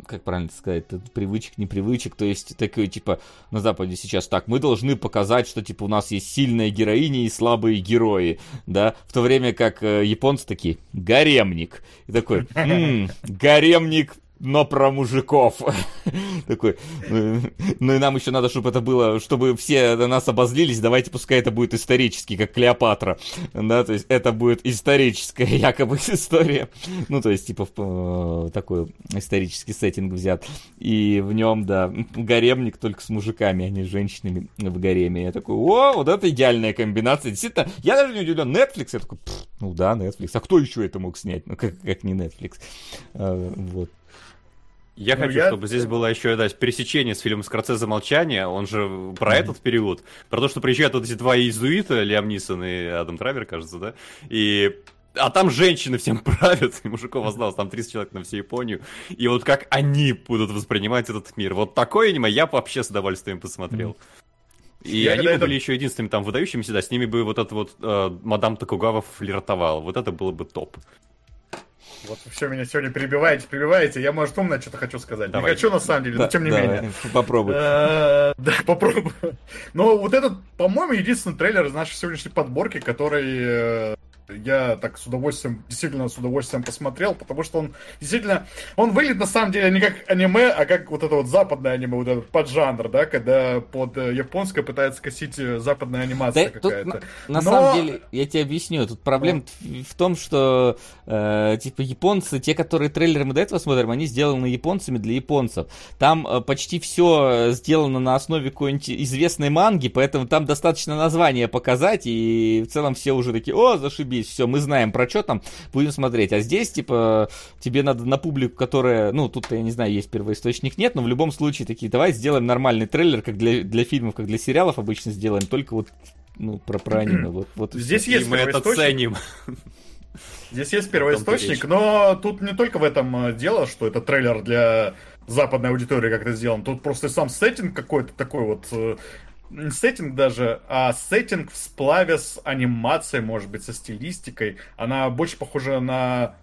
как правильно сказать, привычек, непривычек, то есть такое, типа, на Западе сейчас так, мы должны показать, что, типа, у нас есть сильная героиня и слабые герои, да, в то время как э, японцы такие, гаремник, и такой, «М, гаремник но про мужиков. Такой, ну, ну и нам еще надо, чтобы это было, чтобы все на нас обозлились, давайте пускай это будет исторический, как Клеопатра. Да, то есть это будет историческая якобы история. Ну, то есть, типа, э, такой исторический сеттинг взят. И в нем, да, гаремник только с мужиками, а не с женщинами в гареме. Я такой, о, вот это идеальная комбинация. Действительно, я даже не удивлен. Netflix, я такой, ну да, Netflix. А кто еще это мог снять? Ну, как, как не Netflix. А, вот. Я ну, хочу, я... чтобы здесь было еще да, пересечение с фильмом «Скорцезе молчание». Он же про mm-hmm. этот период. Про то, что приезжают вот эти два иезуита, Лиам Нисон и Адам Травер, кажется, да? И а там женщины всем правят, и мужиков осталось там 30 человек на всю Японию. И вот как они будут воспринимать этот мир. Вот такое аниме я вообще с удовольствием посмотрел. И я они бы это... были еще единственными там выдающимися, да, с ними бы вот этот вот э, мадам Токугава флиртовал. Вот это было бы топ. Вот все меня сегодня перебиваете, перебиваете. Я, может, умно что-то хочу сказать. Давай. Не хочу, на самом деле, да, но тем не давай, менее. Попробуй. Э, да, попробуй. Но вот этот, по-моему, единственный трейлер из нашей сегодняшней подборки, который э, я так с удовольствием, действительно с удовольствием посмотрел, потому что он действительно, он выглядит на самом деле не как аниме, а как вот это вот западное аниме, вот этот поджанр, да, когда под э, японское пытается косить э, западная анимация да, какая-то. Тут, на, на Но... самом деле, я тебе объясню, тут проблема ну. в том, что э, типа японцы, те, которые трейлеры мы до этого смотрим, они сделаны японцами для японцев. Там э, почти все сделано на основе какой-нибудь известной манги, поэтому там достаточно название показать, и в целом все уже такие, о, зашибись есть все, мы знаем про что там, будем смотреть. А здесь, типа, тебе надо на публику, которая, ну, тут, я не знаю, есть первоисточник, нет, но в любом случае такие, давай сделаем нормальный трейлер, как для, для фильмов, как для сериалов обычно сделаем, только вот, ну, про, про аниме. Вот, вот здесь есть мы это ценим. Здесь есть первоисточник, но тут не только в этом э, дело, что это трейлер для западной аудитории как-то сделан. Тут просто сам сеттинг какой-то такой вот э, не сеттинг даже, а сеттинг в сплаве с анимацией, может быть, со стилистикой. Она больше похожа на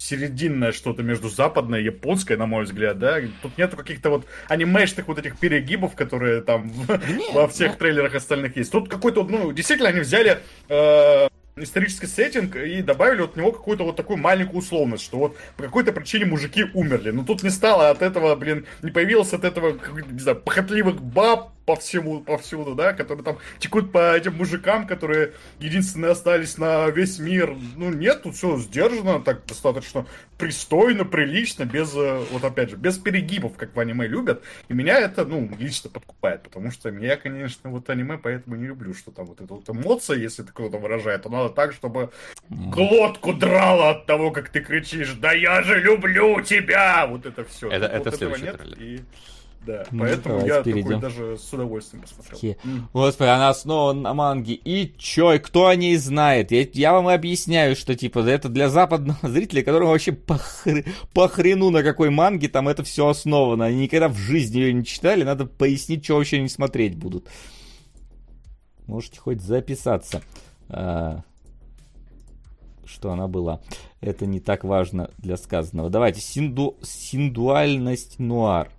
серединное что-то между западной и японской, на мой взгляд, да. Тут нету каких-то вот анимешных вот этих перегибов, которые там Нет, во всех но... трейлерах остальных есть. Тут какой-то, ну, действительно, они взяли э, исторический сеттинг и добавили от него какую-то вот такую маленькую условность, что вот по какой-то причине мужики умерли. Но тут не стало от этого, блин, не появилось от этого, не знаю, похотливых баб, по всему, повсюду, да, которые там текут по этим мужикам, которые единственные остались на весь мир. Ну, нет, тут все сдержано, так достаточно пристойно, прилично, без, э, вот опять же, без перегибов, как в аниме любят. И меня это, ну, лично подкупает, потому что я, конечно, вот аниме поэтому не люблю, что там вот эта вот эмоция, если это кто-то выражает, то надо так, чтобы глотку драло от того, как ты кричишь, да я же люблю тебя! Вот это все. Это, вот это следующий нет, и... Да, ну, поэтому я перейдем. такой даже с удовольствием посмотрел. Mm. Господи, она снова на манге. И чё, и кто о ней знает? Я, я вам объясняю, что типа это для западного зрителя, которому вообще похр... похрену на какой манге там это все основано. Они никогда в жизни ее не читали, надо пояснить, что вообще не смотреть будут. Можете хоть записаться. А, что она была. Это не так важно для сказанного. Давайте, синду... синдуальность нуар.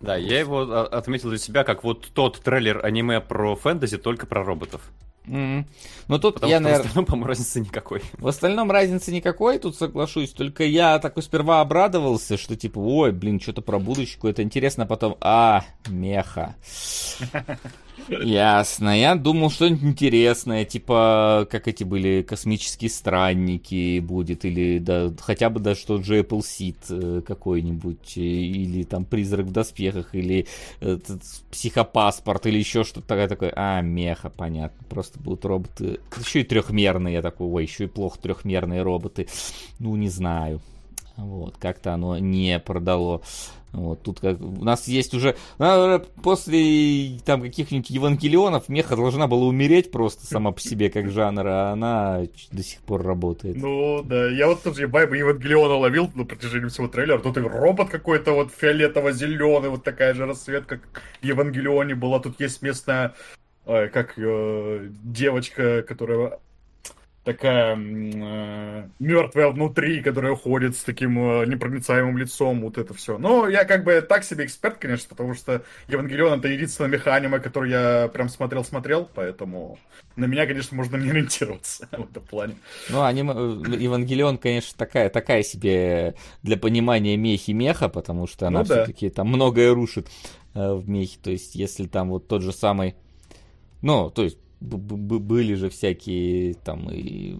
Да, я его отметил для себя как вот тот трейлер аниме про фэнтези, только про роботов. Mm-hmm. Ну тут Потому я, что наверное... в остальном, по-моему, разницы никакой. В остальном разницы никакой, тут соглашусь. Только я такой сперва обрадовался, что типа, ой, блин, что-то про будущее какое-то интересно, а потом, а, меха. Ясно. Я думал, что-нибудь интересное, типа, как эти были космические странники будет, или да, хотя бы даже что Джейпл Сид э, какой-нибудь, э, или там Призрак в доспехах, или этот, Психопаспорт, или еще что-то такое, такое. А, меха, понятно. Просто будут роботы. Еще и трехмерные, я такой, ой, еще и плохо трехмерные роботы. Ну, не знаю. Вот, как-то оно не продало. Вот, тут как, у нас есть уже, после там каких-нибудь Евангелионов Меха должна была умереть просто сама по себе как жанр, а она до сих пор работает. Ну, да, я вот тоже вайбы Евангелиона ловил на протяжении всего трейлера, тут и робот какой-то вот фиолетово-зеленый, вот такая же расцветка, как в Евангелионе была, тут есть местная, как э, девочка, которая такая э, мертвая внутри, которая ходит с таким э, непроницаемым лицом, вот это все. Но я как бы так себе эксперт, конечно, потому что Евангелион это единственное механима, который я прям смотрел-смотрел, поэтому на меня, конечно, можно не ориентироваться в этом плане. Ну, аним... Э, Евангелион, конечно, такая, такая себе для понимания мехи меха, потому что она ну, все-таки да. там многое рушит э, в мехе. То есть, если там вот тот же самый ну, то есть были же всякие там и,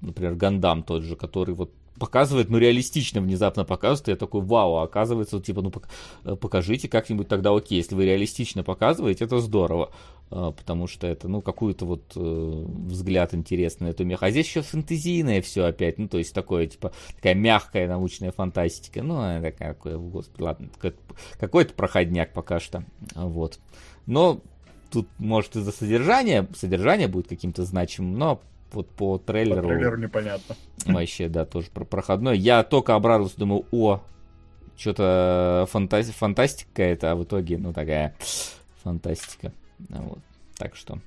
например, Гандам тот же, который вот показывает, ну, реалистично внезапно показывает, и я такой, вау, а оказывается, типа, ну, э, покажите как-нибудь тогда окей, если вы реалистично показываете, это здорово, а, потому что это, ну, какой-то вот э, взгляд интересный на эту мех. А здесь еще фэнтезийное все опять, ну, то есть такое, типа, такая мягкая научная фантастика, ну, такая, господи, ладно, какой-то проходняк пока что, вот. Но тут, может, из-за содержания, содержание будет каким-то значимым, но вот по трейлеру... По трейлеру непонятно. Вообще, да, тоже про проходной. Я только обрадовался, думаю, о, что-то фантази- фантастика это, а в итоге, ну, такая фантастика. Вот. Так что,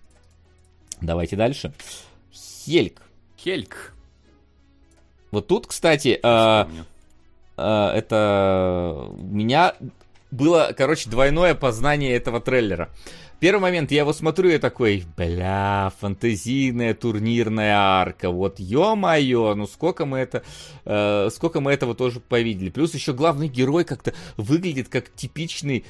давайте дальше. Хельк. Хельк. Вот тут, кстати, э, э, это у меня было, короче, двойное познание этого трейлера. Первый момент, я его смотрю, я такой, бля, фантазийная турнирная арка, вот ё-моё, ну сколько мы это, э, сколько мы этого тоже повидели. Плюс еще главный герой как-то выглядит как типичный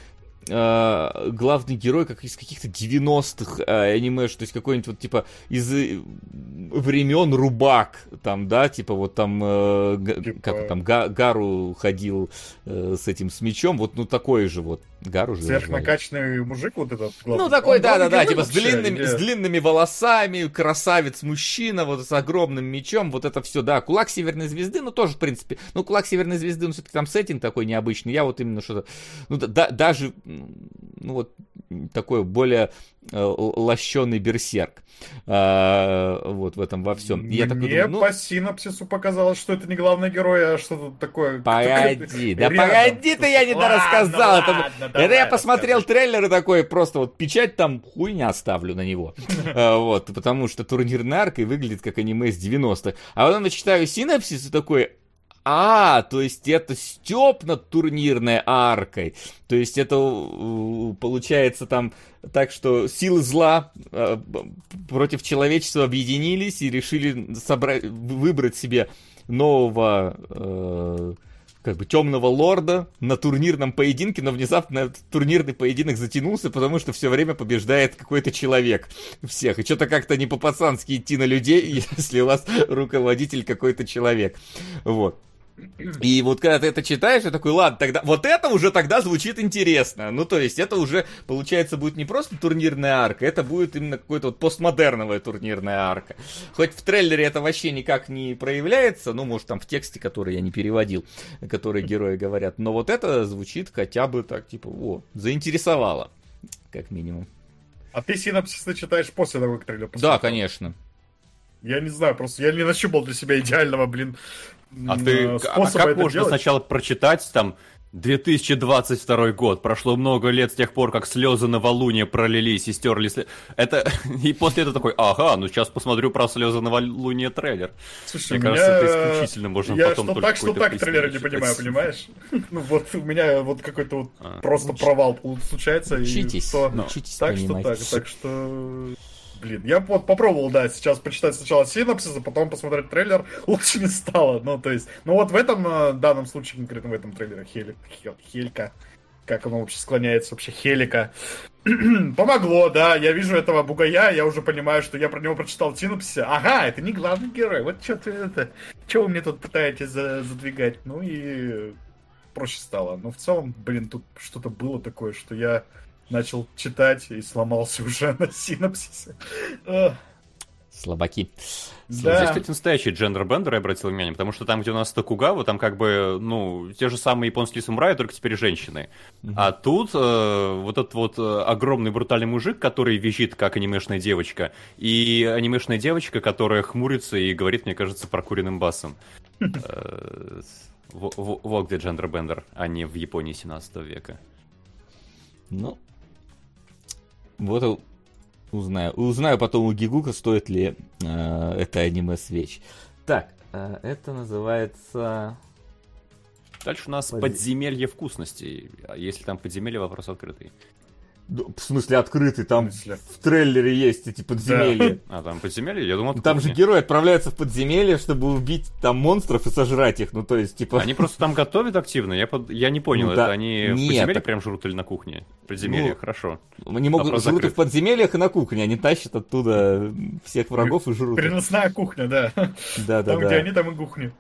э, главный герой, как из каких-то 90-х э, аниме, то есть какой-нибудь вот типа из э, времен Рубак, там, да, типа вот там, э, типа... как там, Га, Гару ходил э, с этим, с мечом, вот, ну, такой же вот, Гару же. Сверхнакачанный мужик вот этот. Главный. Ну, такой, да-да-да, типа с длинными, с длинными волосами, красавец-мужчина, вот с огромным мечом, вот это все, да, Кулак Северной Звезды, ну, тоже, в принципе, ну, Кулак Северной Звезды, ну, все-таки там сеттинг такой необычный, я вот именно что-то, ну, да, даже ну вот такой более э, лощеный берсерк. А, вот в этом во всем. Мне я такой думаю, ну... по синапсису показалось, что это не главный герой, а что-то такое. Погоди, да погоди ты, я не рассказал. Это я посмотрел трейлер и такой просто вот печать там хуй не оставлю на него. А, вот, потому что турнирная арка выглядит как аниме с 90-х. А потом я читаю синапсис и такой, а, то есть это степ над турнирной аркой. То есть это получается там так, что силы зла э, против человечества объединились и решили собрать, выбрать себе нового э, как бы темного лорда на турнирном поединке, но внезапно этот турнирный поединок затянулся, потому что все время побеждает какой-то человек всех. И что-то как-то не по-пацански идти на людей, если у вас руководитель какой-то человек. Вот. И вот когда ты это читаешь, я такой, ладно, тогда вот это уже тогда звучит интересно. Ну, то есть это уже, получается, будет не просто турнирная арка, это будет именно какой-то вот постмодерновая турнирная арка. Хоть в трейлере это вообще никак не проявляется, ну, может, там в тексте, который я не переводил, которые герои говорят, но вот это звучит хотя бы так, типа, о, заинтересовало, как минимум. А ты синапсис читаешь после того, как трейлер посмотрел? Да, конечно. Я не знаю, просто я не нащупал для себя идеального, блин, а ты, а как можно делать? сначала прочитать там 2022 год, прошло много лет с тех пор, как слезы на валуне пролились и стерли Это и после этого такой, ага, ну сейчас посмотрю про слезы на валуне трейлер. Слушай, Мне кажется, это исключительно можно я потом что так, что так трейлеры не понимаю, понимаешь? Ну вот у меня вот какой-то вот а, просто провал случается. Учитесь, учитесь Так что так, так что блин, я вот попробовал, да, сейчас почитать сначала синопсис, а потом посмотреть трейлер, лучше не стало. Ну, то есть, ну вот в этом э, данном случае, конкретно в этом трейлере, Хель, Хель, Хелька, как оно вообще склоняется, вообще Хелика. Помогло, да, я вижу этого бугая, я уже понимаю, что я про него прочитал в синопсисе. Ага, это не главный герой, вот что это, что вы мне тут пытаетесь задвигать? Ну и проще стало. Но в целом, блин, тут что-то было такое, что я начал читать и сломался уже на синапсисе. Слабаки. Да. Здесь, кстати, настоящий джендер бендер, я обратил внимание, потому что там, где у нас Токугава, там как бы, ну, те же самые японские самураи, только теперь женщины. Угу. А тут э, вот этот вот э, огромный брутальный мужик, который визжит, как анимешная девочка, и анимешная девочка, которая хмурится и говорит, мне кажется, прокуренным басом. Э, вот где джендер бендер, а не в Японии 17 века. Ну, вот Узнаю. Узнаю потом у Гигука, стоит ли э, это аниме свеч. Так, э, это называется... Дальше у нас Подъ- подземелье вкусностей. А Если там подземелье, вопрос открытый. Да, В смысле открытый, там В смысле? в трейлере есть эти подземелья. А, там подземелье? Я думал, Там же герой отправляется в подземелье, чтобы убить там монстров и сожрать их. Ну, то есть, типа... Они просто там готовят активно. Я, под- я не понял, Ну да. это они в Нет, подземелье так- прям жрут или на кухне? Подземелье, Ну, хорошо. Они могут Вопрос жрут и закрыт. в подземельях, и на кухне. Они тащат оттуда всех врагов и жрут. их. Переносная кухня, да. Да, да, Там, где да. они, там и кухня.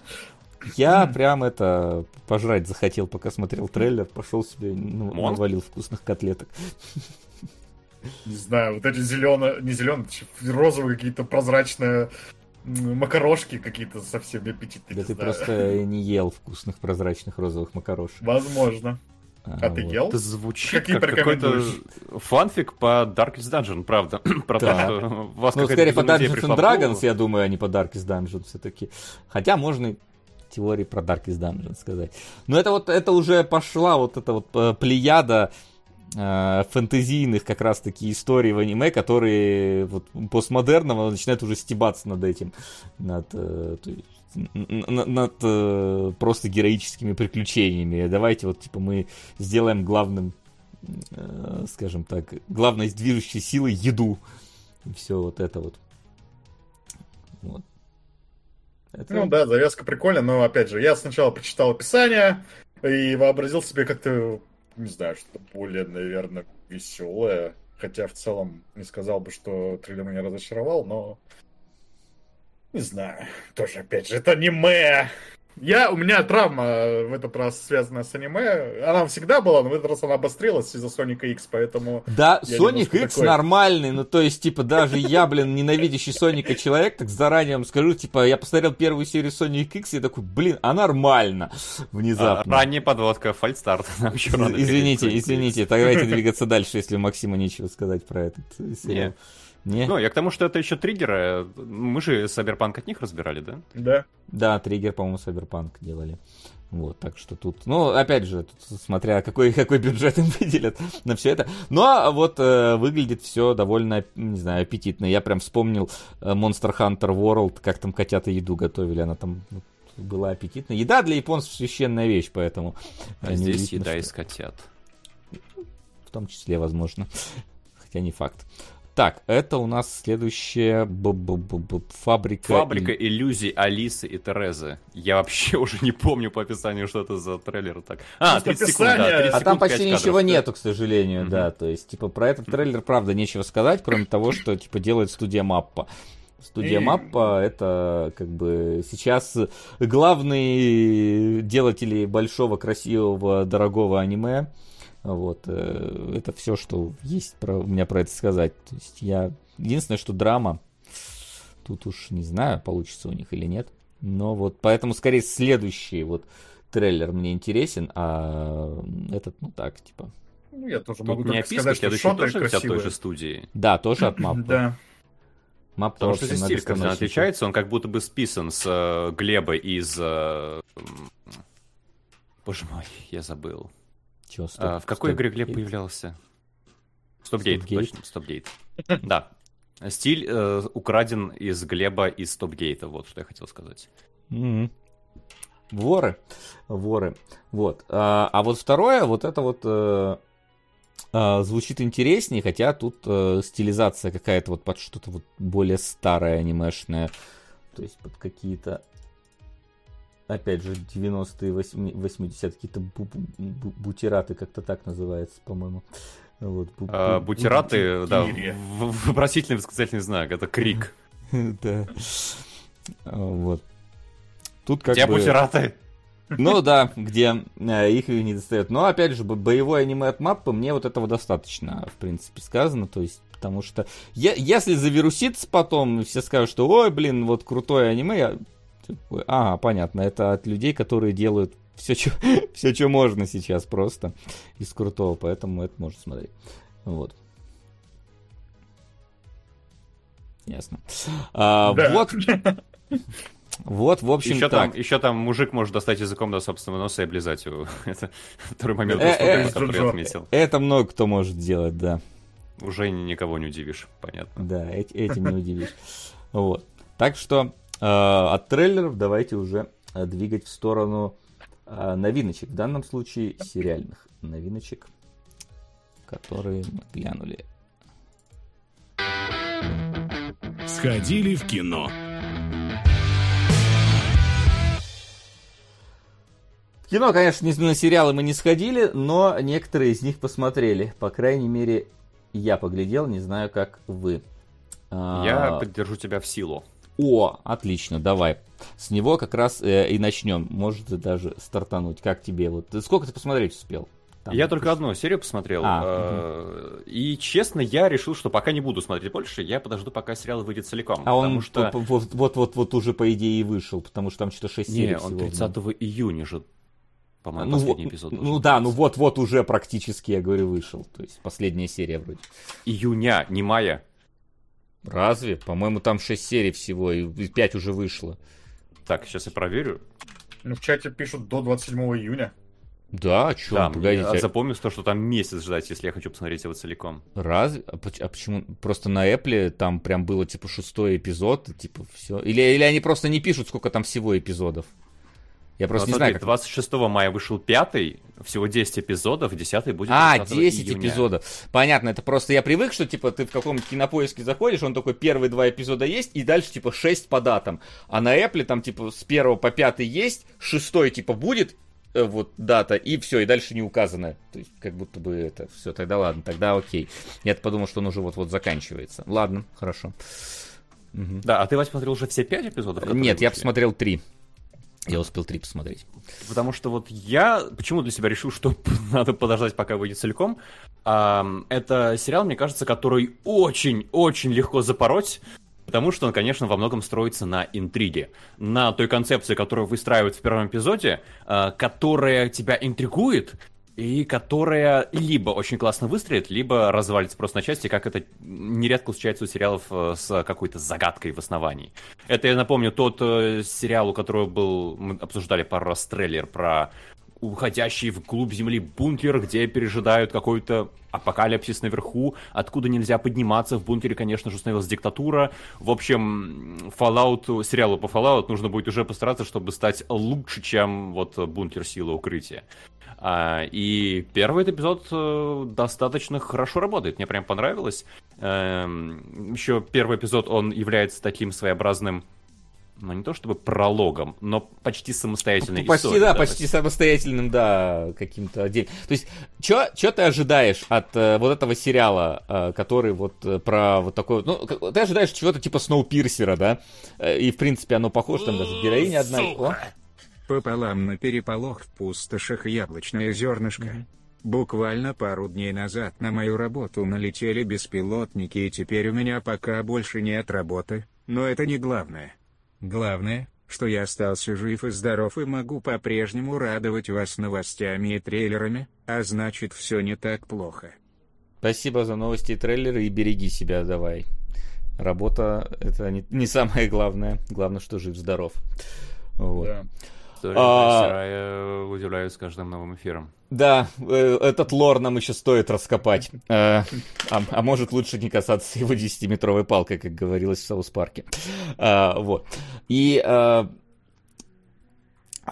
Я прям это пожрать захотел, пока смотрел трейлер. Пошел себе, ну, навалил вкусных котлеток. Не знаю, вот эти зеленые, не зеленые, розовые какие-то прозрачные макарошки какие-то совсем аппетитные. Да ты знаю. просто не ел вкусных прозрачных розовых макарошек. Возможно. А ты вот. ел? Это звучит Какие как какой-то фанфик по Darkest Dungeon, правда. Про Да. то, что у вас Ну, скорее по Dungeons and. Dragons, я думаю, а не по Darkest Dungeon все-таки. Хотя можно и теории про Darkest Dungeon сказать. Но это вот, это уже пошла вот эта вот э, плеяда э, фэнтезийных как раз таки историй в аниме, которые вот постмодерного начинают уже стебаться над этим, над, э, то есть, н- н- над э, просто героическими приключениями. Давайте вот типа мы сделаем главным, э, скажем так, главной движущей силой еду. Все вот это вот. Вот. Это- Ну да, завязка прикольная, но опять же, я сначала прочитал описание и вообразил себе как-то, не знаю, что-то более, наверное, веселое. Хотя в целом не сказал бы, что трейлер меня разочаровал, но не знаю. Тоже, опять же, это аниме. Я, у меня травма в этот раз связана с аниме. Она всегда была, но в этот раз она обострилась из-за Соника X, поэтому... Да, Я Sonic немножко X такой. нормальный, ну то есть, типа, даже я, блин, ненавидящий Соника человек, так заранее вам скажу, типа, я посмотрел первую серию Sonic X и такой, блин, а нормально, А, внезапно. Ранняя подводка, фальстарт. Нам еще рано Извините, извините, так давайте двигаться дальше, если у Максима нечего сказать про этот э, сериал. Не? Ну, я к тому, что это еще триггеры. Мы же Сайберпанк от них разбирали, да? Да. Да, триггер, по-моему, Cyberpunk делали. Вот, так что тут, ну, опять же, тут, смотря какой, какой бюджет им выделят на все это. Ну, а вот э, выглядит все довольно, не знаю, аппетитно. Я прям вспомнил э, Monster Hunter World, как там котята еду готовили, она там вот была аппетитная. Еда для японцев священная вещь, поэтому... А здесь еда что- из котят. В том числе, возможно. Хотя не факт. Так, это у нас следующая б- б- б- б- фабрика... Фабрика и- иллюзий Алисы и Терезы. Я вообще уже не помню по описанию, что это за трейлер так. А, Просто 30 секунд, да, описание. 30 А там секунд, почти 5 ничего кадров. нету, к сожалению, Мгм. да. То есть, типа, про этот трейлер, правда, нечего сказать, кроме того, что, типа, делает студия Маппа. Студия И- Маппа это как бы сейчас главные делатели большого, красивого, дорогого аниме. Вот, э, это все, что есть про, у меня про это сказать. То есть я единственное, что драма, тут уж не знаю, получится у них или нет. Но вот поэтому скорее следующий вот трейлер мне интересен, а этот, ну так, типа. Ну, я тоже Тут могу не описка, сказать, что следующий шоты тоже от той красивые. же студии. Да, тоже от Маппа. Да. Маппа Потому что здесь стиль многостаночничий. отличается, он как будто бы списан с э, Глеба из... э, Боже мой, я забыл. Чё, стоп, А, в какой стоп, игре Глеб появлялся? Стопгейт, точно, Стопгейт. Да. Стиль э, украден из Глеба из Стопгейта, вот что я хотел сказать. Мгм. Воры. Воры. Вот. А, а вот второе, вот это вот э, а, звучит интереснее, хотя тут э, стилизация какая-то вот под что-то вот более старое анимешное. То есть под какие-то опять же, 90-е, 80-е, какие-то бу- бу- бу- бутераты, как-то так называется, по-моему. Вот, бу- А, бу- бутераты, да, вопросительный восклицательный знак, это крик. Да. Вот. Тут как Где бы... бутераты? Ну да, где э, их и не достает. Но опять же, бо- боевое аниме от маппы, мне вот этого достаточно, в принципе, сказано. То есть, потому что е- если завирусится потом, все скажут, что ой, блин, вот крутое аниме, я ага, понятно, это от людей, которые делают все, что все, что можно сейчас просто из крутого, поэтому это можно смотреть. Вот. Ясно. А, Да. Вот, вот, в общем, Еще так. там, еще там мужик может достать языком до собственного носа и облизать его. Это второй момент, Э, э, который я Джо-Джо. отметил. Это много кто может делать, да. уже никого не удивишь, понятно. Да, эт- этим не удивишь. Вот. Так что э, от трейлеров давайте уже э, двигать в сторону э, новиночек. В данном случае сериальных новиночек, которые мы глянули. Сходили в кино. В кино, конечно, не- на сериалы мы не сходили, но некоторые из них посмотрели. По крайней мере, я поглядел, не знаю, как вы. А, Я поддержу тебя в силу. О, отлично, давай. С него как раз э, и начнем. Может даже стартануть. Как тебе? Вот сколько ты посмотреть успел? Там, я только одну серию посмотрел. А, э, И, честно, я решил, что пока не буду смотреть больше, я подожду, пока сериал выйдет целиком. А он что... вот-вот-вот уже по идее и вышел, потому что там что-то 6 серий Не, всего. он в нем. 30 июня же, по-моему, Ну, последний вот- эпизод. ну должен да, ну вот-вот уже практически, я говорю, вышел. То есть последняя серия вроде. Июня, не мая. Разве? По-моему, там 6 серий всего, и 5 уже вышло. Так, сейчас я проверю. Ну, в чате пишут до 27 июня. Да, а чё, Да, погодите. я запомню то, что там месяц ждать, если я хочу посмотреть его целиком. Разве? А, а почему? Просто на Apple там прям было типа шестой эпизод, типа все. Или, или они просто не пишут, сколько там всего эпизодов. Я просто Ну, не смотри, знаю, как... 26 мая вышел пятый, всего 10 эпизодов, 10 будет А, 30 10 июня. эпизодов. Понятно, это просто я привык, что типа ты в каком-то кинопоиске заходишь, он такой первые два эпизода есть, и дальше типа 6 по датам. А на Apple там типа с первого по пятый есть, шестой типа будет, э, вот дата, и все, и дальше не указано. То есть как будто бы это все, тогда ладно, тогда окей. Я подумал, что он уже вот-вот заканчивается. Ладно, хорошо. Мгм. Да, а ты, Вась, смотрел уже все 5 эпизодов? Нет, я вышли? посмотрел три. Я успел три посмотреть. Потому что вот я почему для себя решил, что надо подождать, пока выйдет целиком. Это сериал, мне кажется, который очень-очень легко запороть. Потому что он, конечно, во многом строится на интриге. На той концепции, которую выстраивают в первом эпизоде, а, которая тебя интригует, и которая либо очень классно выстрелит, либо развалится просто на части, как это нередко случается у сериалов э, с какой-то загадкой в основании. Это, я напомню, тот э, сериал, у которого был, мы обсуждали пару раз трейлер про уходящий в глубь земли бункер, где пережидают какой-то апокалипсис наверху, откуда нельзя подниматься. В бункере, конечно же, установилась диктатура. В общем, Fallout, сериалу по Fallout нужно будет уже постараться, чтобы стать лучше, чем вот бункер силы укрытия. А, и первый этот эпизод э, достаточно хорошо работает, мне прям понравилось. Эм, еще первый эпизод, он является таким своеобразным, ну не то чтобы прологом, но почти самостоятельной Почти, историей. да, почти самостоятельным, да, каким-то отдельным. То есть, что ты ожидаешь от э, вот этого сериала, э, который вот э, про вот такой, ну, как- ты ожидаешь чего-то типа Сноупирсера, да? Э, и, в принципе, оно похоже, там даже героиня одна. О, Пополам на переполох в пустошах яблочное зернышко. Буквально пару дней назад на мою работу налетели беспилотники и теперь у меня пока больше нет работы, но это не главное. Главное, что я остался жив и здоров и могу по-прежнему радовать вас новостями и трейлерами, а значит все не так плохо. Спасибо за новости и трейлеры, и береги себя давай. Работа — это не, не самое главное. Главное, что жив-здоров. Вот. Да. История А- мастера, я удивляюсь с каждым новым эфиром. Да, э, этот лор нам еще стоит раскопать. Э, а, а может лучше не касаться его 10-метровой палкой, как говорилось в South Park е. А, вот. И, э,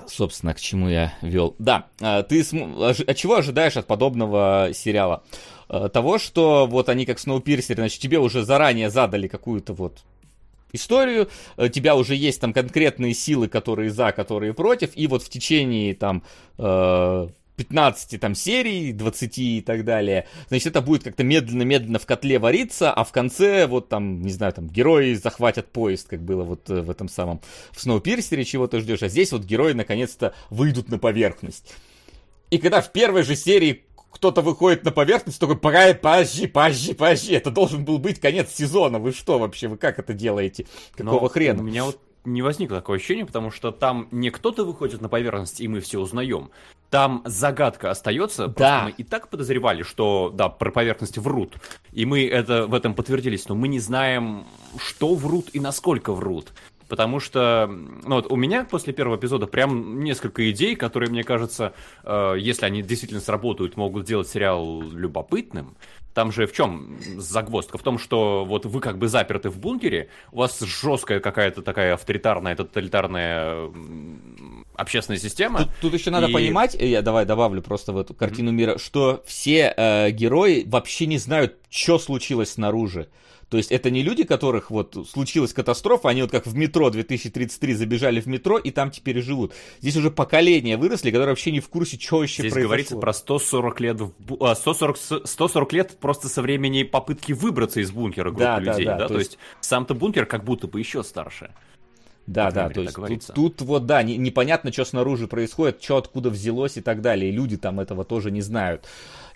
собственно, к чему я вел. Да, э, ты см- от чего ожидаешь от подобного сериала? Э, Того, что вот они как Snowpiercer, значит, тебе уже заранее задали какую-то вот историю, э, тебя уже есть там конкретные силы, которые за, которые против, и вот в течение там э, 15 там серий, 20 и так далее, значит, это будет как-то медленно-медленно в котле вариться, а в конце вот там, не знаю, там герои захватят поезд, как было вот э, в этом самом, в Сноупирсере, чего ты ждешь, а здесь вот герои наконец-то выйдут на поверхность. И когда в первой же серии кто-то выходит на поверхность, такой, пора, подожди, подожди, подожди, это должен был быть конец сезона, вы что вообще, вы как это делаете? Какого Но хрена? У меня вот не возникло такое ощущение, потому что там не кто-то выходит на поверхность, и мы все узнаем. Там загадка остается. Да. Мы и так подозревали, что да, про поверхность врут. И мы это в этом подтвердились, но мы не знаем, что врут и насколько врут. Потому что, ну вот у меня после первого эпизода прям несколько идей, которые, мне кажется, э, если они действительно сработают, могут сделать сериал любопытным. Там же в чем загвоздка? В том, что вот вы как бы заперты в бункере, у вас жесткая какая-то такая авторитарная, тоталитарная общественная система. Тут, тут еще надо и... понимать, э, я давай добавлю просто в эту картину mm-hmm. мира, что все э, герои вообще не знают, что случилось снаружи. То есть это не люди, которых вот случилась катастрофа, они вот как в метро 2033 забежали в метро и там теперь живут. Здесь уже поколения выросли, которые вообще не в курсе, что вообще Здесь произошло. говорится про 140 лет, в... 140, 140 лет просто со времени попытки выбраться из бункера группы да, людей. Да, да, да? То, то есть, есть сам-то бункер как будто бы еще старше. Да, да, то есть тут, тут вот, да, не, непонятно, что снаружи происходит, что откуда взялось и так далее, и люди там этого тоже не знают.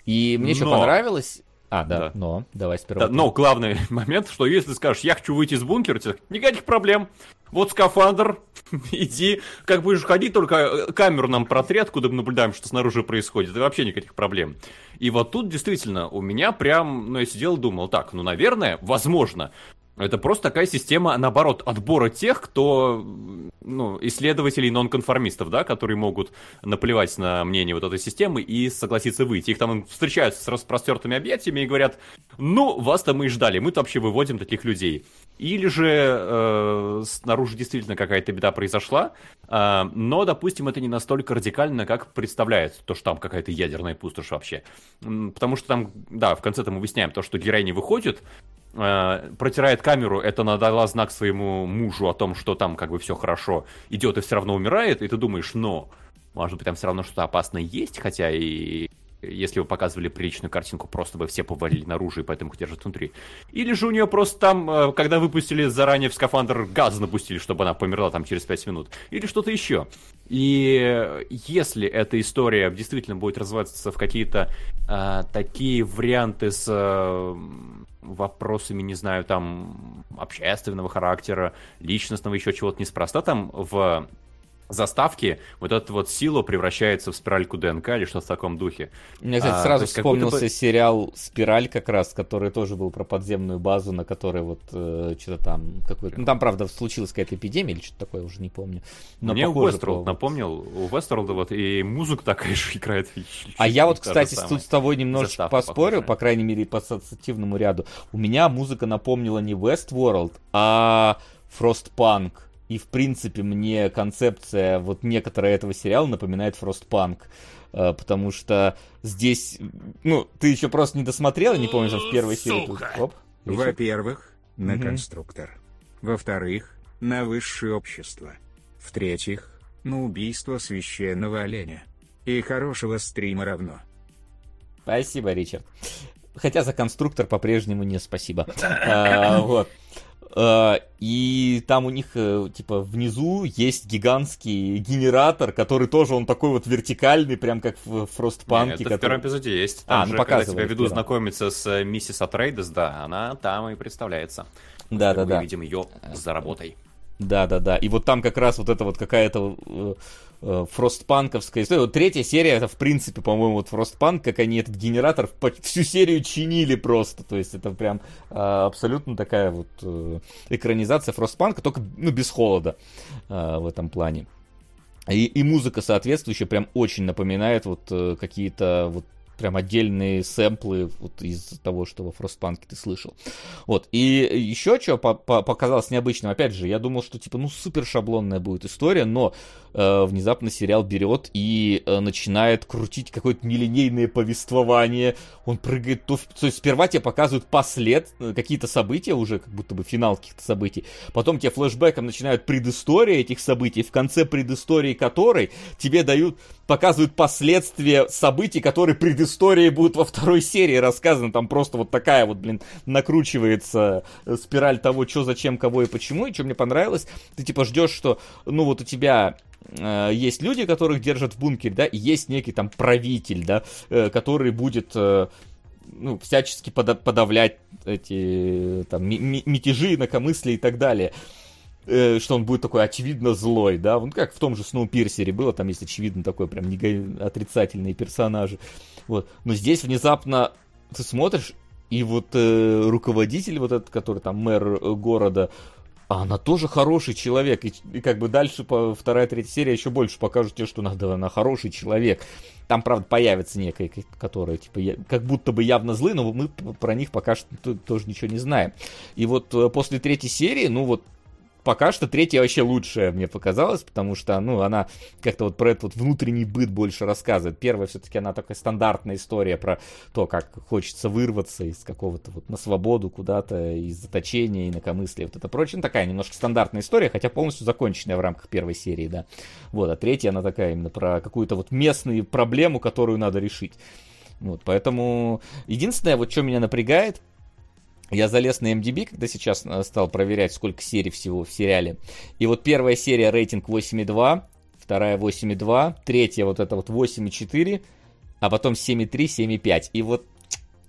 И мне Но... еще понравилось, а, да, да. но давай сперва. Да, но главный момент, что если скажешь, я хочу выйти из бункера, тебе никаких проблем. Вот скафандр, иди, как будешь ходить, только э, камеру нам протри, откуда мы наблюдаем, что снаружи происходит, и вообще никаких проблем. И вот тут действительно у меня прям, ну я сидел и думал, так, ну наверное, возможно, это просто такая система, наоборот, отбора тех, кто, ну, исследователей нонконформистов, да, которые могут наплевать на мнение вот этой системы и согласиться выйти. Их там встречаются с распростертыми объятиями и говорят, ну, вас-то мы и ждали, мы-то вообще выводим таких людей. Или же э, снаружи действительно какая-то беда произошла, э, но, допустим, это не настолько радикально, как представляется, то, что там какая-то ядерная пустошь вообще. Потому что там, да, в конце-то мы выясняем то, что героиня выходит, э, протирает камеру, это она дала знак своему мужу о том, что там как бы все хорошо, идет и все равно умирает, и ты думаешь, но, может быть, там все равно что-то опасное есть, хотя и если бы показывали приличную картинку, просто бы все повалили наружу и поэтому их держат внутри. Или же у нее просто там, э, когда выпустили заранее в скафандр, газ напустили, чтобы она померла там через 5 минут. Или что-то еще. И если эта история действительно будет развиваться в какие-то э, такие варианты с э, вопросами, не знаю, там, общественного характера, личностного, еще чего-то неспроста, там в заставки, вот эта вот сила превращается в спиральку ДНК или что-то в таком духе. Мне, кстати, а, сразу вспомнился бы... сериал «Спираль» как раз, который тоже был про подземную базу, на которой вот э, что-то там какой-то... Ну, там, правда, случилась какая-то эпидемия или что-то такое, уже не помню. Но Мне по... напомнил, у Westworld вот и музыка такая же играет. А я вот, кстати, тут с тобой немножечко поспорю, похожая. по крайней мере, по ассоциативному ряду. У меня музыка напомнила не Westworld, а Frostpunk. И, в принципе, мне концепция вот некоторая этого сериала напоминает Frostpunk. Э, потому что здесь, ну, ты еще просто не досмотрел, не помню, в первой серии. Тут, оп, Во-первых, на угу. конструктор. Во-вторых, на высшее общество. В-третьих, на убийство священного оленя. И хорошего стрима равно. Спасибо, Ричард. Хотя за конструктор по-прежнему не спасибо. А, вот. Э, и там у них, э, типа, внизу есть гигантский генератор, который тоже, он такой вот вертикальный, прям как в Фростпанке. Это который... в первом эпизоде есть. Там а, ну же, когда тебя ведут знакомиться с э, миссис Атрейдес, да, она там и представляется. Да-да-да. Мы видим ее за работой. Да-да-да. И вот там как раз вот это вот какая-то э, фростпанковская история. Вот третья серия, это в принципе, по-моему, вот фростпанк, как они этот генератор всю серию чинили просто. То есть это прям э, абсолютно такая вот э, экранизация фростпанка, только ну, без холода э, в этом плане. И, и музыка соответствующая прям очень напоминает вот э, какие-то вот прям отдельные сэмплы вот из того, что во Фростпанке ты слышал. Вот. И еще что по -по показалось необычным, опять же, я думал, что типа, ну, супер шаблонная будет история, но э, внезапно сериал берет и э, начинает крутить какое-то нелинейное повествование. Он прыгает, то, то есть сперва тебе показывают послед, э, какие-то события уже, как будто бы финал каких-то событий. Потом тебе флешбеком начинают предыстория этих событий, в конце предыстории которой тебе дают, показывают последствия событий, которые предыстории будут во второй серии рассказаны. Там просто вот такая вот, блин, накручивается э, спираль того, что, зачем, кого и почему. И что мне понравилось, ты типа ждешь, что, ну вот у тебя Э, есть люди, которых держат в бункере, да, и есть некий там правитель, да, э, который будет э, ну, всячески подавлять эти там мятежи, инакомыслия и так далее что он будет такой очевидно злой, да, вот как в том же Сноупирсере было, там есть очевидно такой прям отрицательные персонажи, вот, но здесь внезапно ты смотришь, и вот э, руководитель вот этот, который там мэр города, а она тоже хороший человек. И, и как бы дальше по вторая, третья серия еще больше покажут тебе, что надо, она хороший человек. Там, правда, появится некая, которая, типа, я, как будто бы явно злы, но мы про них пока что тоже ничего не знаем. И вот э, после третьей серии, ну вот, пока что третья вообще лучшая мне показалась, потому что, ну, она как-то вот про этот вот внутренний быт больше рассказывает. Первая все-таки она такая стандартная история про то, как хочется вырваться из какого-то вот на свободу куда-то, из заточения, инакомыслия, вот это прочее. Ну, такая немножко стандартная история, хотя полностью законченная в рамках первой серии, да. Вот, а третья она такая именно про какую-то вот местную проблему, которую надо решить. Вот, поэтому единственное, вот что меня напрягает, я залез на MDB, когда сейчас э, стал проверять, сколько серий всего в сериале. И вот первая серия рейтинг 8,2, вторая 8,2, третья вот это вот 8,4, а потом 7,3, 7,5. И вот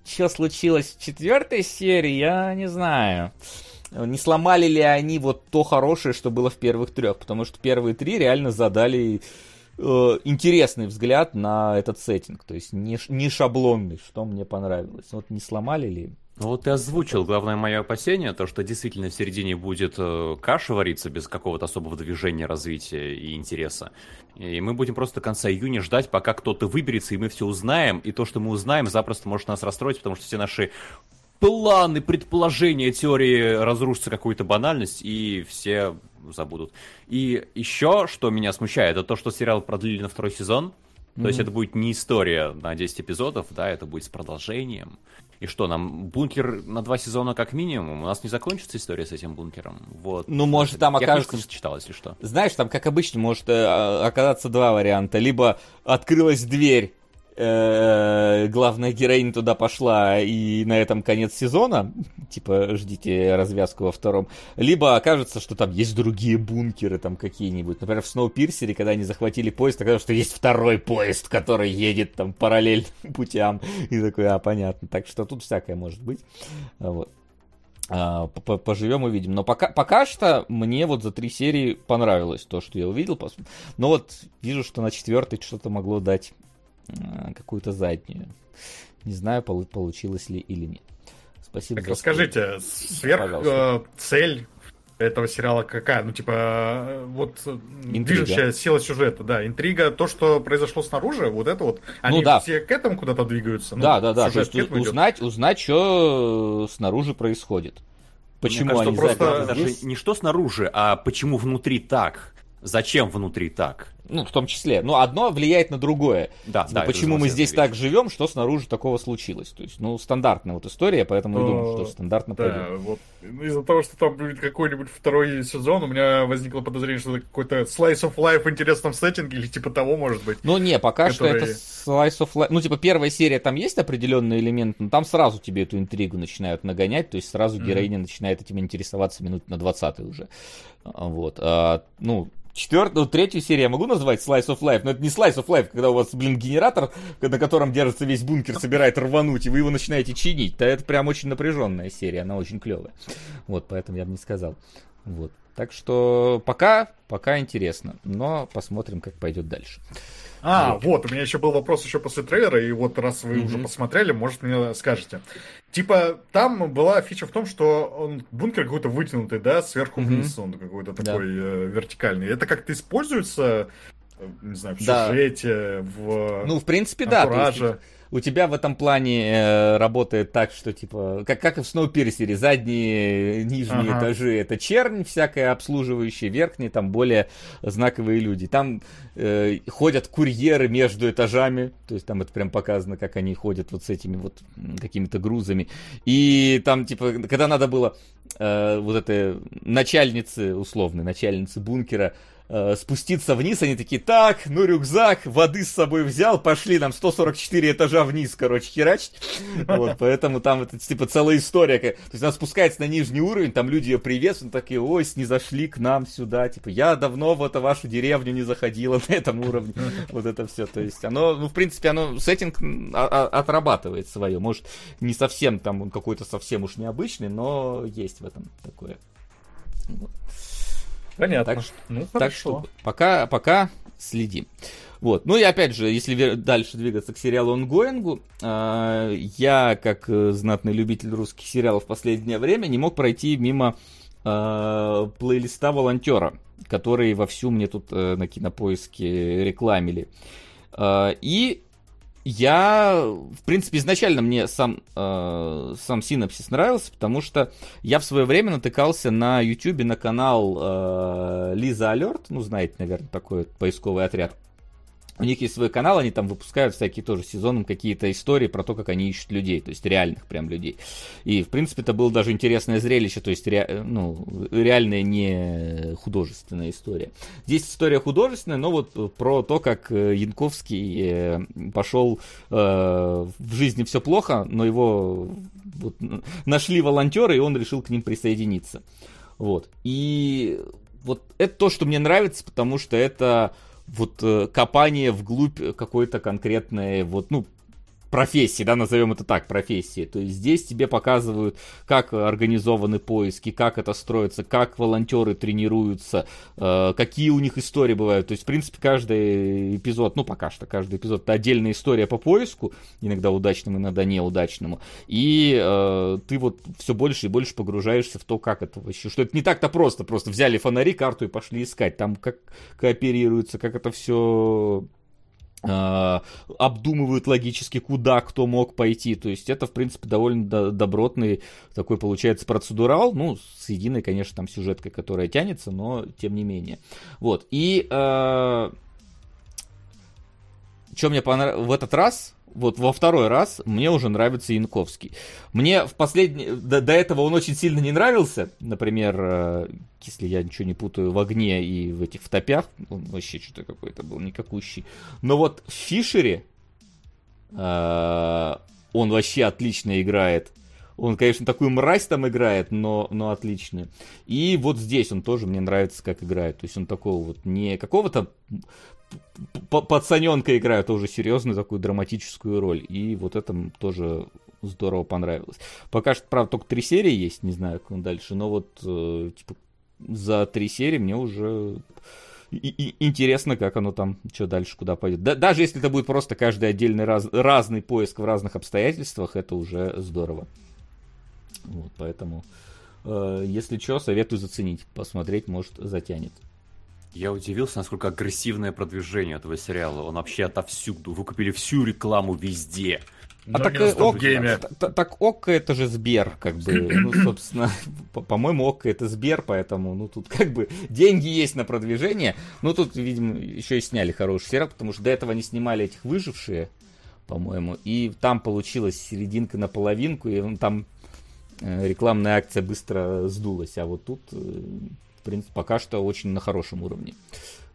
что случилось в четвертой серии, я не знаю. Не сломали ли они вот то хорошее, что было в первых трех? Потому что первые три реально задали э, интересный взгляд на этот сеттинг. То есть не, не шаблонный, что мне понравилось. Вот не сломали ли? Ну вот ты озвучил главное мое опасение, то что действительно в середине будет э, каша вариться без какого-то особого движения, развития и интереса. И мы будем просто до конца июня ждать, пока кто-то выберется, и мы все узнаем. И то, что мы узнаем, запросто может нас расстроить, потому что все наши планы, предположения, теории разрушатся какую-то банальность, и все забудут. И еще, что меня смущает, это то, что сериал продлили на второй сезон. То mm-hmm. есть это будет не история на 10 эпизодов, да, это будет с продолжением. И что, нам бункер на два сезона как минимум? У нас не закончится история с этим бункером? Вот. Ну, может, там Я окажется... читал, если что. Знаешь, там, как обычно, может э, оказаться два варианта. Либо открылась дверь, главная героиня туда пошла, и на этом конец сезона, типа, ждите развязку во втором, либо окажется, что там есть другие бункеры там какие-нибудь. Например, в Сноупирсере, когда они захватили поезд, оказалось, что есть второй поезд, который едет там параллельным путям. И такой, а, понятно. Так что тут всякое может быть. Вот. А, поживем увидим. Но пока, пока что мне вот за три серии понравилось то, что я увидел. Но вот вижу, что на четвертой что-то могло дать Э, какую-то заднюю. Не знаю, получилось ли или нет. Спасибо. Так расскажите, сверх э, цель этого сериала какая? Ну, типа, э, вот интрига. движущая сила сюжета, да, интрига, то, что произошло снаружи, вот это вот, они ну, да. все к этому куда-то двигаются. Да, ну, да, да, то есть узнать, узнать, что снаружи происходит. Почему Мне кажется, они просто... даже не что снаружи, а почему внутри так. Зачем внутри так? Ну, в том числе. Но одно влияет на другое. Да, типа, да, почему мы здесь так живем, что снаружи такого случилось. То есть, ну, стандартная вот история, поэтому я думаю, что стандартно да, пойдет. Вот. Ну, из-за того, что там будет какой-нибудь второй сезон, у меня возникло подозрение, что это какой-то slice of life в интересном сеттинге или типа того, может быть. Ну, не, пока который... что это slice of life. Ну, типа, первая серия, там есть определенный элемент, но там сразу тебе эту интригу начинают нагонять, то есть сразу mm-hmm. героиня начинает этим интересоваться минут на 20 уже. Вот. А, ну, четвертую, третью серию я могу назвать Slice of Life, но это не Slice of Life, когда у вас, блин, генератор, на котором держится весь бункер, собирает рвануть, и вы его начинаете чинить. Да это прям очень напряженная серия, она очень клевая. Вот, поэтому я бы не сказал. Вот. Так что пока, пока интересно, но посмотрим, как пойдет дальше. А, вот. вот, у меня еще был вопрос еще после трейлера, и вот раз вы mm-hmm. уже посмотрели, может мне скажете. Типа, там была фича в том, что он бункер какой-то вытянутый, да, сверху mm-hmm. вниз он какой-то такой да. э, вертикальный. Это как-то используется, э, не знаю, в да. сюжете, в Ну, в принципе, да. Есть, у тебя в этом плане э, работает так, что типа, как, как и в Сноуперсере, задние, нижние ага. этажи это чернь всякая обслуживающая, верхние там более знаковые люди. Там э, ходят курьеры между этажами, то есть там это прям показано, как они ходят вот с этими вот какими-то грузами. И там типа, когда надо было э, вот этой начальнице, условной начальнице бункера, э, спуститься вниз, они такие, так, ну рюкзак, воды с собой взял, пошли нам 144 этажа вниз, короче, херачить. Вот, поэтому там это типа целая история. То есть она спускается на нижний уровень, там люди ее приветствуют, такие, ой, не зашли к нам сюда, типа, я давно в эту вашу деревню не заходила на этом уровне. Вот это все, то есть оно, ну, в принципе, оно, сеттинг отрабатывает свое. Может, не совсем там он какой-то совсем уж необычный, но есть в этом такое. Вот. Понятно. Так, ну, так что пока, пока следим. Вот. Ну и опять же, если дальше двигаться к сериалу «Онгоингу», э, я, как знатный любитель русских сериалов в последнее время, не мог пройти мимо э, плейлиста волонтера, который вовсю мне тут э, на кинопоиске рекламили. Э, и я, в принципе, изначально мне сам, э, сам синапсис нравился, потому что я в свое время натыкался на YouTube на канал э, Лиза Алерт, ну, знаете, наверное, такой поисковый отряд. У них есть свой канал, они там выпускают всякие тоже сезоном какие-то истории про то, как они ищут людей, то есть реальных прям людей. И, в принципе, это было даже интересное зрелище, то есть ре, ну, реальная не художественная история. Здесь история художественная, но вот про то, как э, Янковский э, пошел э, в жизни все плохо, но его вот, нашли волонтеры, и он решил к ним присоединиться. Вот. И вот это то, что мне нравится, потому что это вот э, копание вглубь какой-то конкретной, вот, ну, профессии, да, назовем это так, профессии. То есть здесь тебе показывают, как организованы поиски, как это строится, как волонтеры тренируются, э, какие у них истории бывают. То есть, в принципе, каждый эпизод, ну, пока что каждый эпизод, это отдельная история по поиску, иногда удачному, иногда неудачному. И э, ты вот все больше и больше погружаешься в то, как это вообще, что это не так-то просто, просто взяли фонари, карту и пошли искать. Там как кооперируется, как это все обдумывают логически, куда кто мог пойти. То есть это, в принципе, довольно добротный такой получается процедурал. Ну, с единой, конечно, там сюжеткой, которая тянется, но тем не менее. Вот. И э, что мне понравилось в этот раз, вот во второй раз мне уже нравится Янковский. Мне в последний... До, до этого он очень сильно не нравился. Например, э, если я ничего не путаю, в огне и в этих в топях. Он вообще что-то какой-то был никакущий. Но вот в Фишере э, он вообще отлично играет. Он, конечно, такую мразь там играет, но, но отличный. И вот здесь он тоже мне нравится, как играет. То есть он такого вот не какого-то пацаненка играет тоже серьезную такую драматическую роль. И вот это тоже здорово понравилось. Пока что, правда, только три серии есть, не знаю, как он дальше, но вот э, типа, за три серии мне уже и, и, интересно, как оно там, что дальше, куда пойдет. Да, даже если это будет просто каждый отдельный раз, разный поиск в разных обстоятельствах, это уже здорово. Вот, поэтому, э, если что, советую заценить, посмотреть, может, затянет. Я удивился, насколько агрессивное продвижение этого сериала. Он вообще отовсюду. Выкупили всю рекламу везде. А так, э, ок, так, так ОККО это же Сбер, как бы, ну, собственно, по-моему, ОККО это Сбер, поэтому, ну, тут как бы деньги есть на продвижение. Ну, тут, видимо, еще и сняли хороший сериал, потому что до этого они снимали этих выжившие, по-моему, и там получилась серединка на половинку, и там э, рекламная акция быстро сдулась, а вот тут э, принципе, пока что очень на хорошем уровне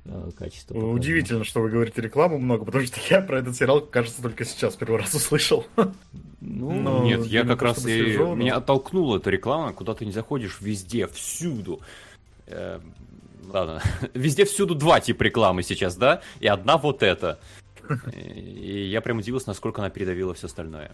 э, качества. Удивительно, что вы говорите рекламу много, потому что я про этот сериал, кажется, только сейчас первый раз услышал. Ну, Но, нет, я как раз и... Сижу, но... Меня оттолкнула эта реклама, куда ты не заходишь, везде, всюду. Э, ладно, везде всюду два типа рекламы сейчас, да? И одна вот эта. И я прям удивился, насколько она передавила все остальное.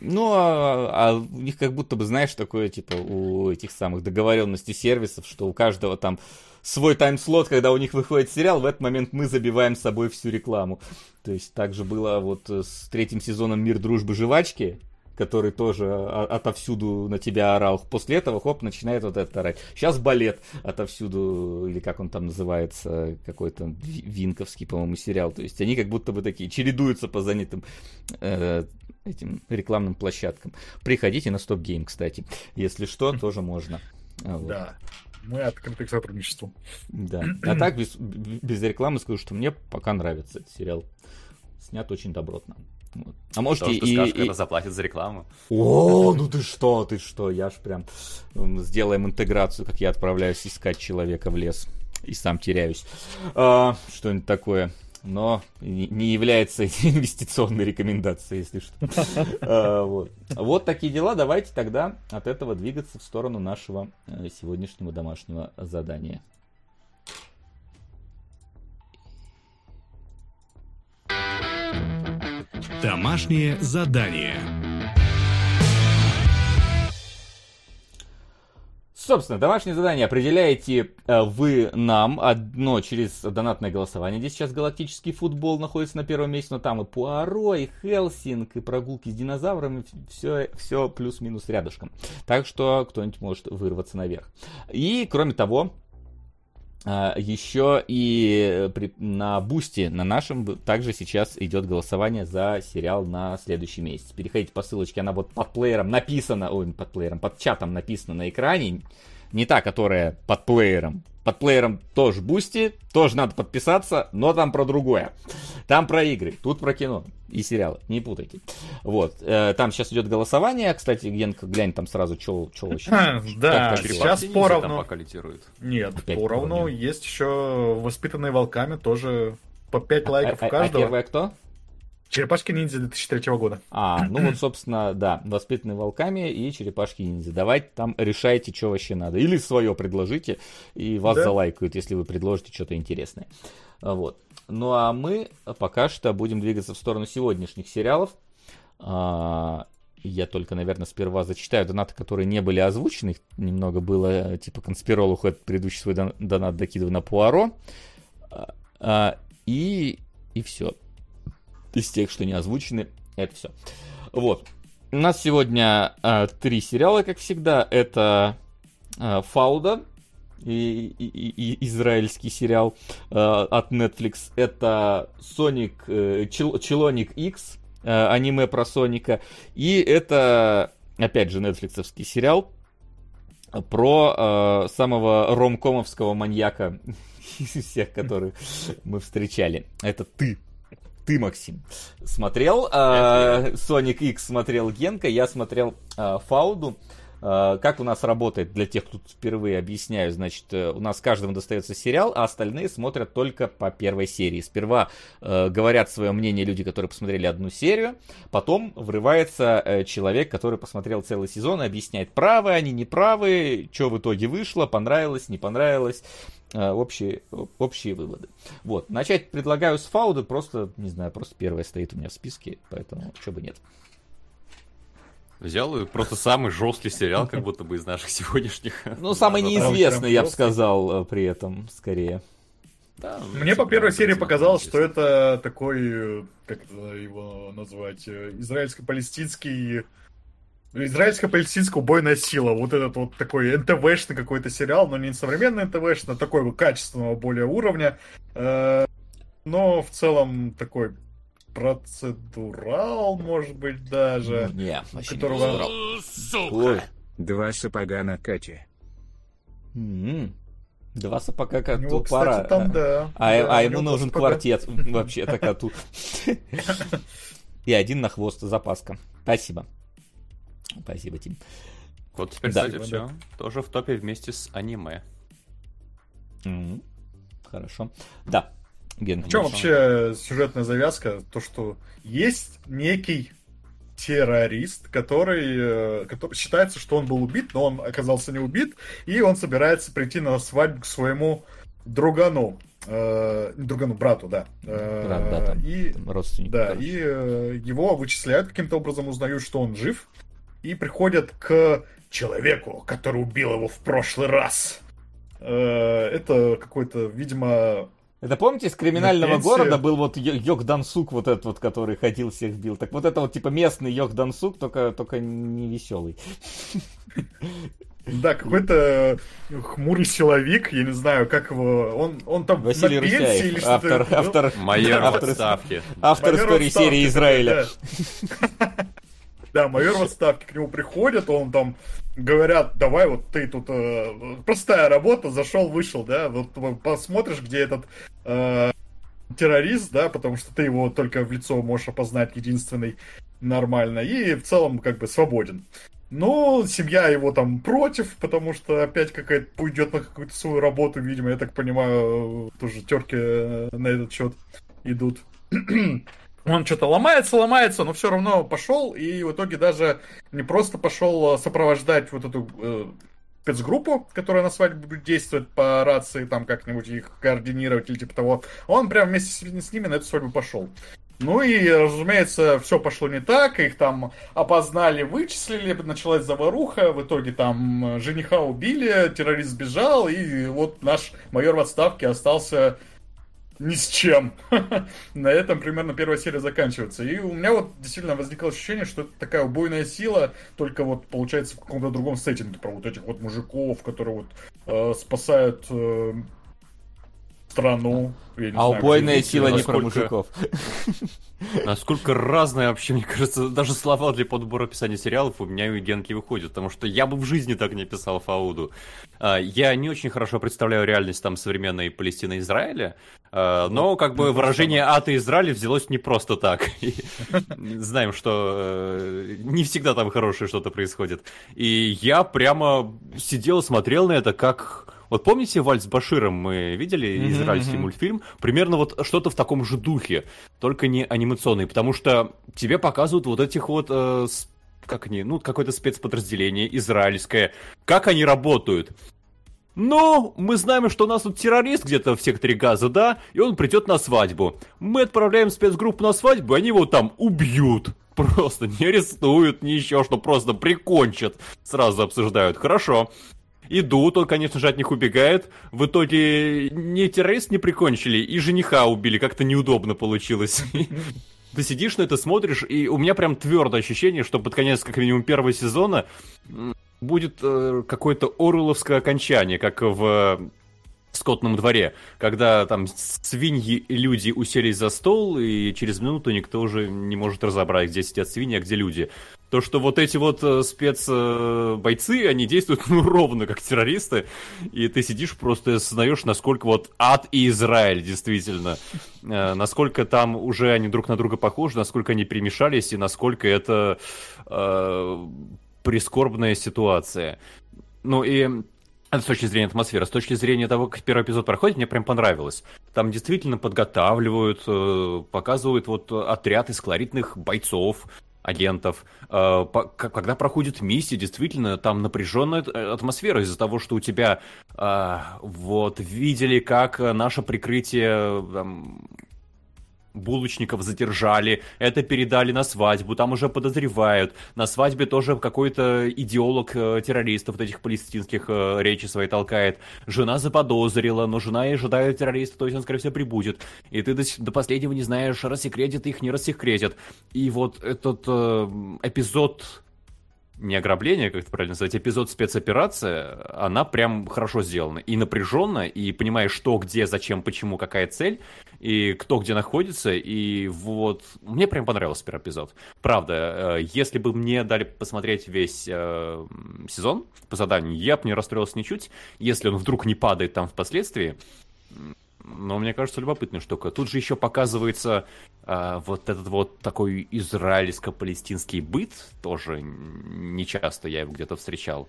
Ну, а, а у них как будто бы, знаешь, такое, типа, у этих самых договоренностей сервисов, что у каждого там свой тайм-слот, когда у них выходит сериал, в этот момент мы забиваем с собой всю рекламу. То есть так же было вот с третьим сезоном «Мир, дружбы, жвачки», который тоже отовсюду на тебя орал. После этого, хоп, начинает вот это орать. Сейчас балет отовсюду, или как он там называется, какой-то винковский, по-моему, сериал. То есть они как будто бы такие чередуются по занятым э, этим рекламным площадкам. Приходите на Стоп Гейм, кстати. Если что, тоже можно. А, вот. Да. Мы открыты к сотрудничеству. Да. А так, без, без рекламы скажу, что мне пока нравится этот сериал. Снят очень добротно. А может и, и, скажешь, и... когда заплатят за рекламу. О, ну ты что, ты что, я ж прям сделаем интеграцию, как я отправляюсь искать человека в лес и сам теряюсь. А, что-нибудь такое но не является инвестиционной рекомендацией, если что. А, вот. вот такие дела. Давайте тогда от этого двигаться в сторону нашего э, сегодняшнего домашнего задания. Домашнее задание. Собственно, домашнее задание определяете э, вы нам одно через донатное голосование. Здесь сейчас галактический футбол находится на первом месте, но там и Пуаро, и Хелсинг, и прогулки с динозаврами, все, все плюс-минус рядышком. Так что кто-нибудь может вырваться наверх. И, кроме того, еще и при, на Boosty, на нашем, также сейчас идет голосование за сериал на следующий месяц. Переходите по ссылочке, она вот под плеером написана, ой, под плеером, под чатом написана на экране. Не та, которая под плеером, под плеером тоже Boosty, тоже надо подписаться, но там про другое. Там про игры, тут про кино и сериалы, не путайте. Вот, э, там сейчас идет голосование, кстати, Генка, глянь там сразу, что вообще. Да, сейчас поровну. пока лидирует. Нет, Опять поровну. Есть еще воспитанные волками, тоже по 5 лайков а, у а- а каждого. первая кто? Черепашки ниндзя 2003 года. А, ну вот, собственно, да, воспитанные волками и черепашки ниндзя. Давайте там решайте, что вообще надо. Или свое предложите, и вас Да. залайкают, если вы предложите что-то интересное. А, Вот. Ну а мы пока что будем двигаться в сторону сегодняшних сериалов. А, Я только, наверное, сперва зачитаю донаты, которые не были озвучены. Их немного было, типа, конспиролог от предыдущий свой дон- донат докидываю на Пуаро. А, И, и все из тех, что не озвучены, это все. Вот. У нас сегодня а, три сериала, как всегда. Это а, Фауда, и, и- и- израильский сериал а, от Netflix. Это Sonic, э, Чел- Челоник X, э, аниме про Соника. И это, опять же, нетфликсовский сериал про э, самого ромкомовского маньяка из всех, которых мы встречали. Это ты. Ты, Максим, смотрел э, Sonic X, смотрел Генка, я смотрел э, Фауду. Э, как у нас работает, для тех, кто впервые объясняю, значит, э, у нас каждому достается сериал, а остальные смотрят только по первой серии. Сперва э, говорят свое мнение люди, которые посмотрели одну серию, потом врывается э, человек, который посмотрел целый сезон и объясняет, правы они, неправы, что в итоге вышло, понравилось, не понравилось, общие, общие выводы. Вот, начать предлагаю с Фауда, просто, не знаю, просто первая стоит у меня в списке, поэтому что бы нет. Взял и просто самый жесткий сериал, как будто бы из наших сегодняшних. Ну, самый неизвестный, я бы сказал, э, при этом, скорее. да, ну, Мне по всегда первой серии показалось, что это такой, э, как это его назвать, э, израильско-палестинский Израильско-палестинская убойная сила. Вот этот вот такой НТВшный какой-то сериал, но не современный НТВшный, а такой вот качественного более уровня. Э, Но в целом такой процедурал, может быть, даже. Не, вообще не которого- посмотрел. Ой. Два сапога на Кате. М, Два сапога У коту него, кстати, пора. там, да. А, Да, а ему нужен сапога. квартет вообще-то коту. И один на хвост, запаска. Спасибо. Спасибо, Тим. Вот теперь, Да. кстати, все. Тоже в топе вместе с аниме. М, Хорошо. Да. Ген, В чем вообще сюжетная завязка? То, что есть некий террорист, который, э, который считается, что он был убит, но он оказался не убит, и он собирается прийти на свадьбу к своему другану. Э, другану, брату, да. Э, Брат, да, там, и, там родственник. да, короче. и э, его вычисляют каким-то образом, узнают, что он жив, и приходят к человеку, который убил его в прошлый раз. Э, это какой-то, видимо, Это помните, из криминального города был вот Йо- Йок Дансук, вот этот вот, который ходил, всех бил. Так вот это вот типа местный Йок Дансук, только, только не веселый. Да, какой-то хмурый силовик, я не знаю, как его... Он, он там Василий на пенсии или автор, автор, Майор в автор, отставке. автор майор истории серии Израиля. Да. Да, майор в отставке, к нему приходят, он там говорят, давай вот ты тут э, простая работа, зашел, вышел, да, вот посмотришь, где этот э, террорист, да, потому что ты его только в лицо можешь опознать единственный нормально, и в целом как бы свободен. Но семья его там против, потому что опять какая-то уйдет на какую-то свою работу, видимо, я так понимаю, тоже терки э, на этот счет идут. Он что-то ломается, ломается, но все равно пошел, и в итоге даже не просто пошел э, сопровождать вот эту э, спецгруппу, которая на свадьбе будет действовать по рации, там как-нибудь их координировать или типа того. Он прям вместе с, с ними на эту свадьбу пошел. Ну и, разумеется, все пошло не так, их там опознали, вычислили, началась заваруха, в итоге там жениха убили, террорист сбежал, и вот наш майор в отставке остался ни с чем. На этом примерно первая серия заканчивается. И у меня вот действительно возникло ощущение, что это такая убойная сила, только вот получается в каком-то другом сеттинге про вот этих вот мужиков, которые вот э, спасают э, страну. Я не А знаю, убойная сила не про насколько- мужиков. Насколько разные вообще, мне кажется, даже слова для подбора описания сериалов у меня и у Генки выходят, потому что я бы в жизни так не писал Фауду. А, Я не очень хорошо представляю реальность там современной Палестины и Израиля, но как бы выражение «ад и Израиль» взялось не просто так. Знаем, что э, не всегда там хорошее что-то происходит. И я прямо сидел и смотрел на это как... Вот помните «Вальс с Баширом» мы видели, израильский мультфильм? Примерно вот что-то в таком же духе, только не анимационный, потому что тебе показывают вот этих вот... э, как они, ну, какое-то спецподразделение израильское, как они работают. Ну, мы знаем, что у нас тут террорист где-то в секторе газа, да, и он придет на свадьбу. Мы отправляем спецгруппу на свадьбу, они его там убьют. Просто не арестуют, ни еще что, просто прикончат. Сразу обсуждают. Хорошо. Идут, он, конечно же, от них убегает. В итоге ни террорист не прикончили, и жениха убили. Как-то неудобно получилось. Ты сидишь на это, смотришь, и у меня прям твердое ощущение, что под конец, как минимум, первого сезона будет э, какое-то Оруэлловское окончание, как в э, скотном дворе, когда там свиньи и люди уселись за стол, и через минуту никто уже не может разобрать, где сидят свиньи, а где люди. То, что вот эти вот э, спецбойцы, они действуют ну, ровно как террористы, и ты сидишь просто и осознаешь, насколько вот ад и Израиль действительно, э, насколько там уже они друг на друга похожи, насколько они перемешались, и насколько это э, прискорбная ситуация. Ну и с точки зрения атмосферы. С точки зрения того, как первый эпизод проходит, мне прям понравилось. Там действительно подготавливают, э, показывают вот отряд из колоритных бойцов, агентов. Э, Когда проходит миссия, действительно, там напряженная атмосфера из-за того, что у тебя э, вот видели, как наше прикрытие там, булочников задержали, это передали на свадьбу, там уже подозревают. На свадьбе тоже какой-то идеолог э, террористов, вот этих палестинских э, речи свои толкает. Жена заподозрила, но жена и ожидает террориста, то есть он, скорее всего, прибудет. И ты до, до последнего не знаешь, рассекретит их, не рассекретит. И вот этот э, эпизод не ограбление, как это правильно назвать, эпизод спецоперация, она прям хорошо сделана. И напряженно, и понимаешь, что, где, зачем, почему, какая цель, и кто где находится, и вот... Мне прям понравился первый эпизод. Правда, э, если бы мне дали посмотреть весь э, сезон по заданию, я бы не расстроился ничуть, если он вдруг не падает там впоследствии. Но мне кажется, любопытная штука. Тут же еще показывается а, вот этот вот такой израильско-палестинский быт, тоже не часто я его где-то встречал.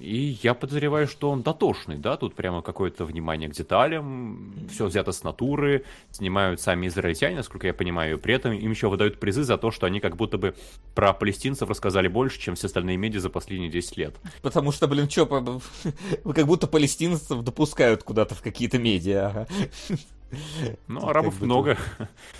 И я подозреваю, что он дотошный, да, тут прямо какое-то внимание к деталям, все взято с натуры, снимают сами израильтяне, насколько я понимаю, и при этом им еще выдают призы за то, что они как будто бы про палестинцев рассказали больше, чем все остальные медиа за последние 10 лет. Потому что, блин, что, как будто палестинцев допускают куда-то в какие-то медиа. ага. Ну, арабов много.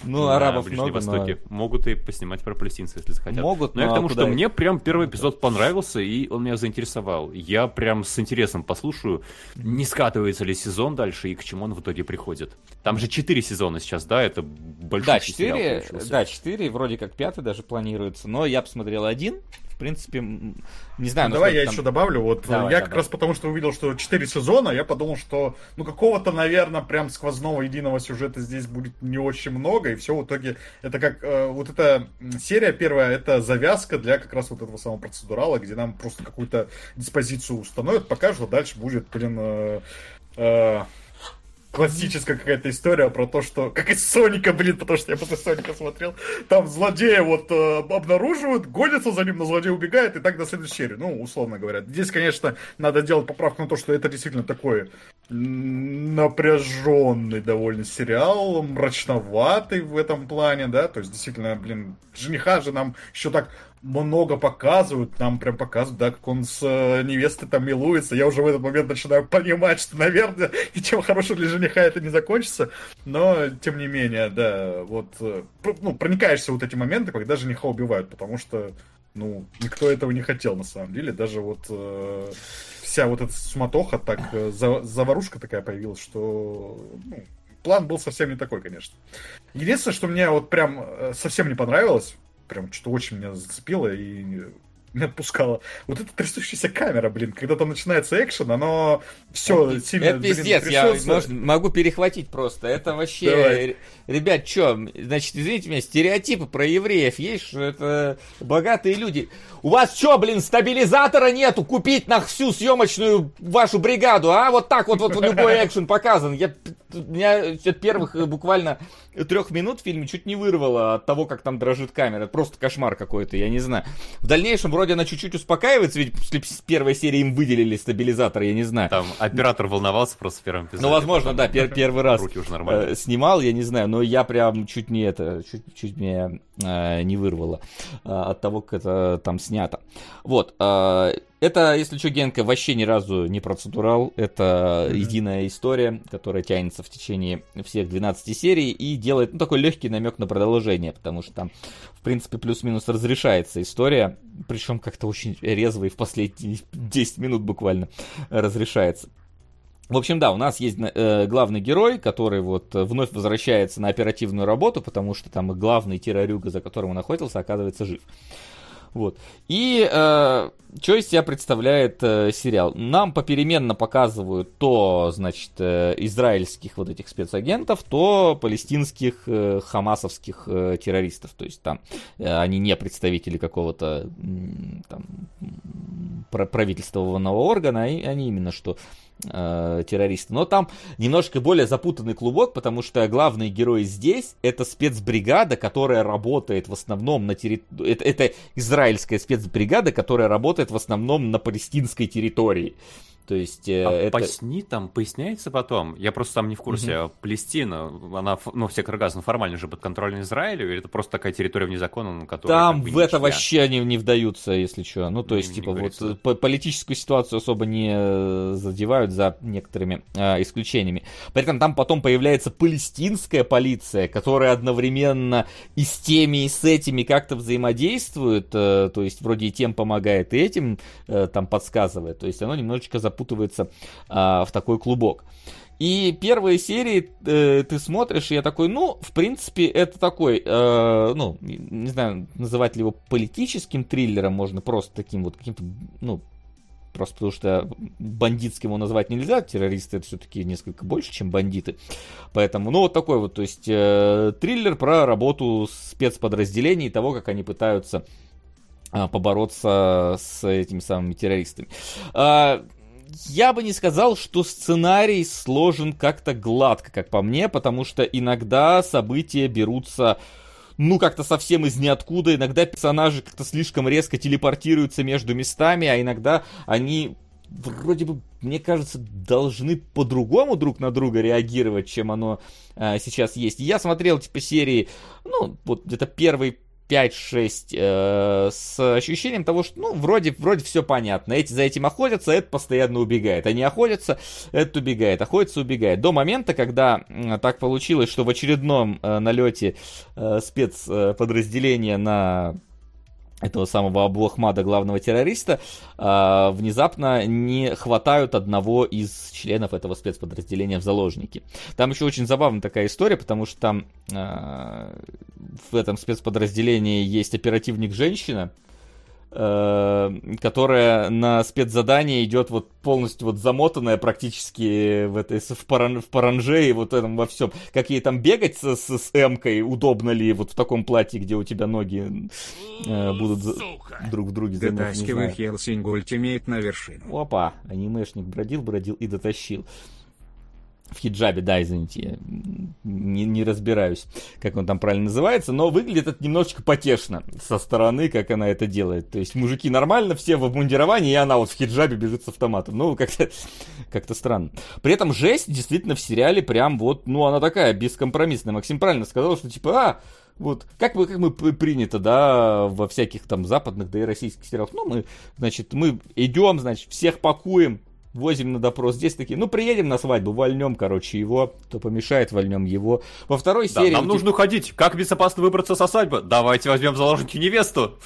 Ну, на арабов Ближнем много, но- Востоке. Могут и поснимать про палестинцев, если захотят. Могут, но я к тому, что мне прям первый эпизод понравился, и он меня заинтересовал. Я прям с интересом послушаю, не скатывается ли сезон дальше, и к чему он в итоге приходит. Там же четыре сезона сейчас, да? Это большой Да, сериал 4, получился. да, 4, вроде как пятый даже планируется, но я посмотрел один, принципе, не знаю, Ну, давай я там- еще добавлю. Вот Давай, я давай. как раз потому, что увидел, что 4 сезона, я подумал, что ну какого-то, наверное, прям сквозного единого сюжета здесь будет не очень много, и все в итоге это как э, вот эта серия первая, это завязка для как раз вот этого самого процедурала, где нам просто какую-то диспозицию установят, покажут, а дальше будет, блин, э, э, классическая какая-то история про то, что... Как из Соника, блин, потому что я после Соника смотрел. Там злодея вот э, обнаруживают, гонятся за ним, но злодей убегает, и так до следующей серии. Ну, условно говоря. Здесь, конечно, надо делать поправку на то, что это действительно такой напряженный довольно сериал, мрачноватый в этом плане, да, то есть действительно, блин, жениха же нам еще так много показывают, нам прям показывают, да, как он с э, невестой там милуется. Я уже в этот момент начинаю понимать, что, наверное, ничем хорошего для жениха это не закончится. Но, тем не менее, да, вот, э, ну, проникаешься вот эти моменты, когда жениха убивают, потому что, ну, никто этого не хотел, на самом деле. Даже вот э, вся вот эта суматоха, так, э, заварушка такая появилась, что, ну, план был совсем не такой, конечно. Единственное, что мне вот прям совсем не понравилось, прям что-то очень меня зацепило и не отпускала. Вот эта трясущаяся камера, блин, когда там начинается экшен, оно все это, сильно, Это пиздец, блин, я можно, могу перехватить просто. Это вообще... Давай. Ребят, что, значит, извините меня, стереотипы про евреев есть, что это богатые люди. У вас что, блин, стабилизатора нету купить на всю съемочную вашу бригаду, а? Вот так вот, вот любой экшен показан. Я, меня от первых э, буквально трех минут в фильме чуть не вырвало от того, как там дрожит камера. Просто кошмар какой-то, я не знаю. В дальнейшем вроде она чуть-чуть успокаивается, ведь после первой серии им выделили стабилизатор, я не знаю. Там оператор волновался просто в первом эпизоде. Ну, возможно, да, пер первый раз руки уже нормально. Э, снимал, я не знаю, но я прям чуть не это, чуть, чуть мне э, не вырвало э, от того, как это там снято. Вот. Э, это, если что, Генка вообще ни разу не процедурал. Это mm-hmm. единая история, которая тянется в течение всех 12 серий и делает ну, такой легкий намек на продолжение, потому что там, в принципе, плюс-минус разрешается история, причем как-то очень резво и в последние 10 минут буквально разрешается. В общем, да, у нас есть э, главный герой, который вот вновь возвращается на оперативную работу, потому что там главный террорюга, за которым он охотился, оказывается жив. Вот. И э, что из себя представляет э, сериал? Нам попеременно показывают то, значит, э, израильских вот этих спецагентов, то палестинских э, хамасовских э, террористов. То есть там э, они не представители какого-то э, там, правительственного органа, они, они именно что э, террористы. Но там немножко более запутанный клубок, потому что главный герой здесь это спецбригада, которая работает в основном на территории... Это, это израильская спецбригада, которая работает в основном на палестинской территории. То есть э, а это... поясни там, поясняется потом. Я просто там не в курсе. Угу. Палестина, она, ну, все Кыргыз, ну, формально же под контролем Израиля, или это просто такая территория вне закона, на которой... Там как бы, в это вообще они не вдаются, если что. Ну, то есть, не, типа, не вот по политическую ситуацию особо не э, задевают за некоторыми э, исключениями. При этом там потом появляется палестинская полиция, которая одновременно и с теми, и с этими как-то взаимодействует, э, то есть, вроде и тем помогает, и этим э, там подсказывает. То есть, оно немножечко запутано запутывается а, в такой клубок. И первые серии э, ты смотришь, и я такой, ну, в принципе, это такой, э, ну, не знаю, называть ли его политическим триллером, можно просто таким вот каким-то, ну, просто потому что бандитским его назвать нельзя, террористы это все-таки несколько больше, чем бандиты. Поэтому, ну, вот такой вот, то есть, э, триллер про работу спецподразделений, того, как они пытаются э, побороться с этими самыми террористами. Э, я бы не сказал, что сценарий сложен как-то гладко, как по мне, потому что иногда события берутся ну, как-то совсем из ниоткуда. Иногда персонажи как-то слишком резко телепортируются между местами, а иногда они вроде бы, мне кажется, должны по-другому друг на друга реагировать, чем оно а, сейчас есть. Я смотрел, типа, серии, ну, вот где-то первый 5-6 э, с ощущением того, что, ну, вроде, вроде все понятно. Эти за этим охотятся, это постоянно убегает. Они охотятся, этот убегает, охотится, убегает. До момента, когда э, так получилось, что в очередном э, налете э, спецподразделения на этого самого Абу Ахмада, главного террориста, э, внезапно не хватают одного из членов этого спецподразделения в заложники. Там еще очень забавная такая история, потому что там э, в этом спецподразделении есть оперативник-женщина, которая на спецзадание идет вот полностью вот замотанная практически в этой в, паран, в паранже и вот этом во всем. Как ей там бегать с, с, с М-кой, удобно ли вот в таком платье, где у тебя ноги э, будут за, друг в друге Дотаскивай Хелсинг ультимейт на вершину. Опа, анимешник бродил, бродил и дотащил. В хиджабе, да, извините, не, не разбираюсь, как он там правильно называется, но выглядит это немножечко потешно со стороны, как она это делает. То есть мужики нормально, все в обмундировании, и она вот в хиджабе бежит с автоматом. Ну, как-то как странно. При этом жесть действительно в сериале прям вот, ну, она такая бескомпромиссная. Максим правильно сказал, что типа, а, вот, как мы, как мы принято, да, во всяких там западных, да и российских сериалах. Ну, мы, значит, мы идем, значит, всех пакуем, возим на допрос. Здесь такие, ну, приедем на свадьбу, вольнем, короче, его, кто помешает, вольнем его. Во второй да, серии... нам нужно уходить. Как безопасно выбраться со свадьбы? Давайте возьмем заложники невесту.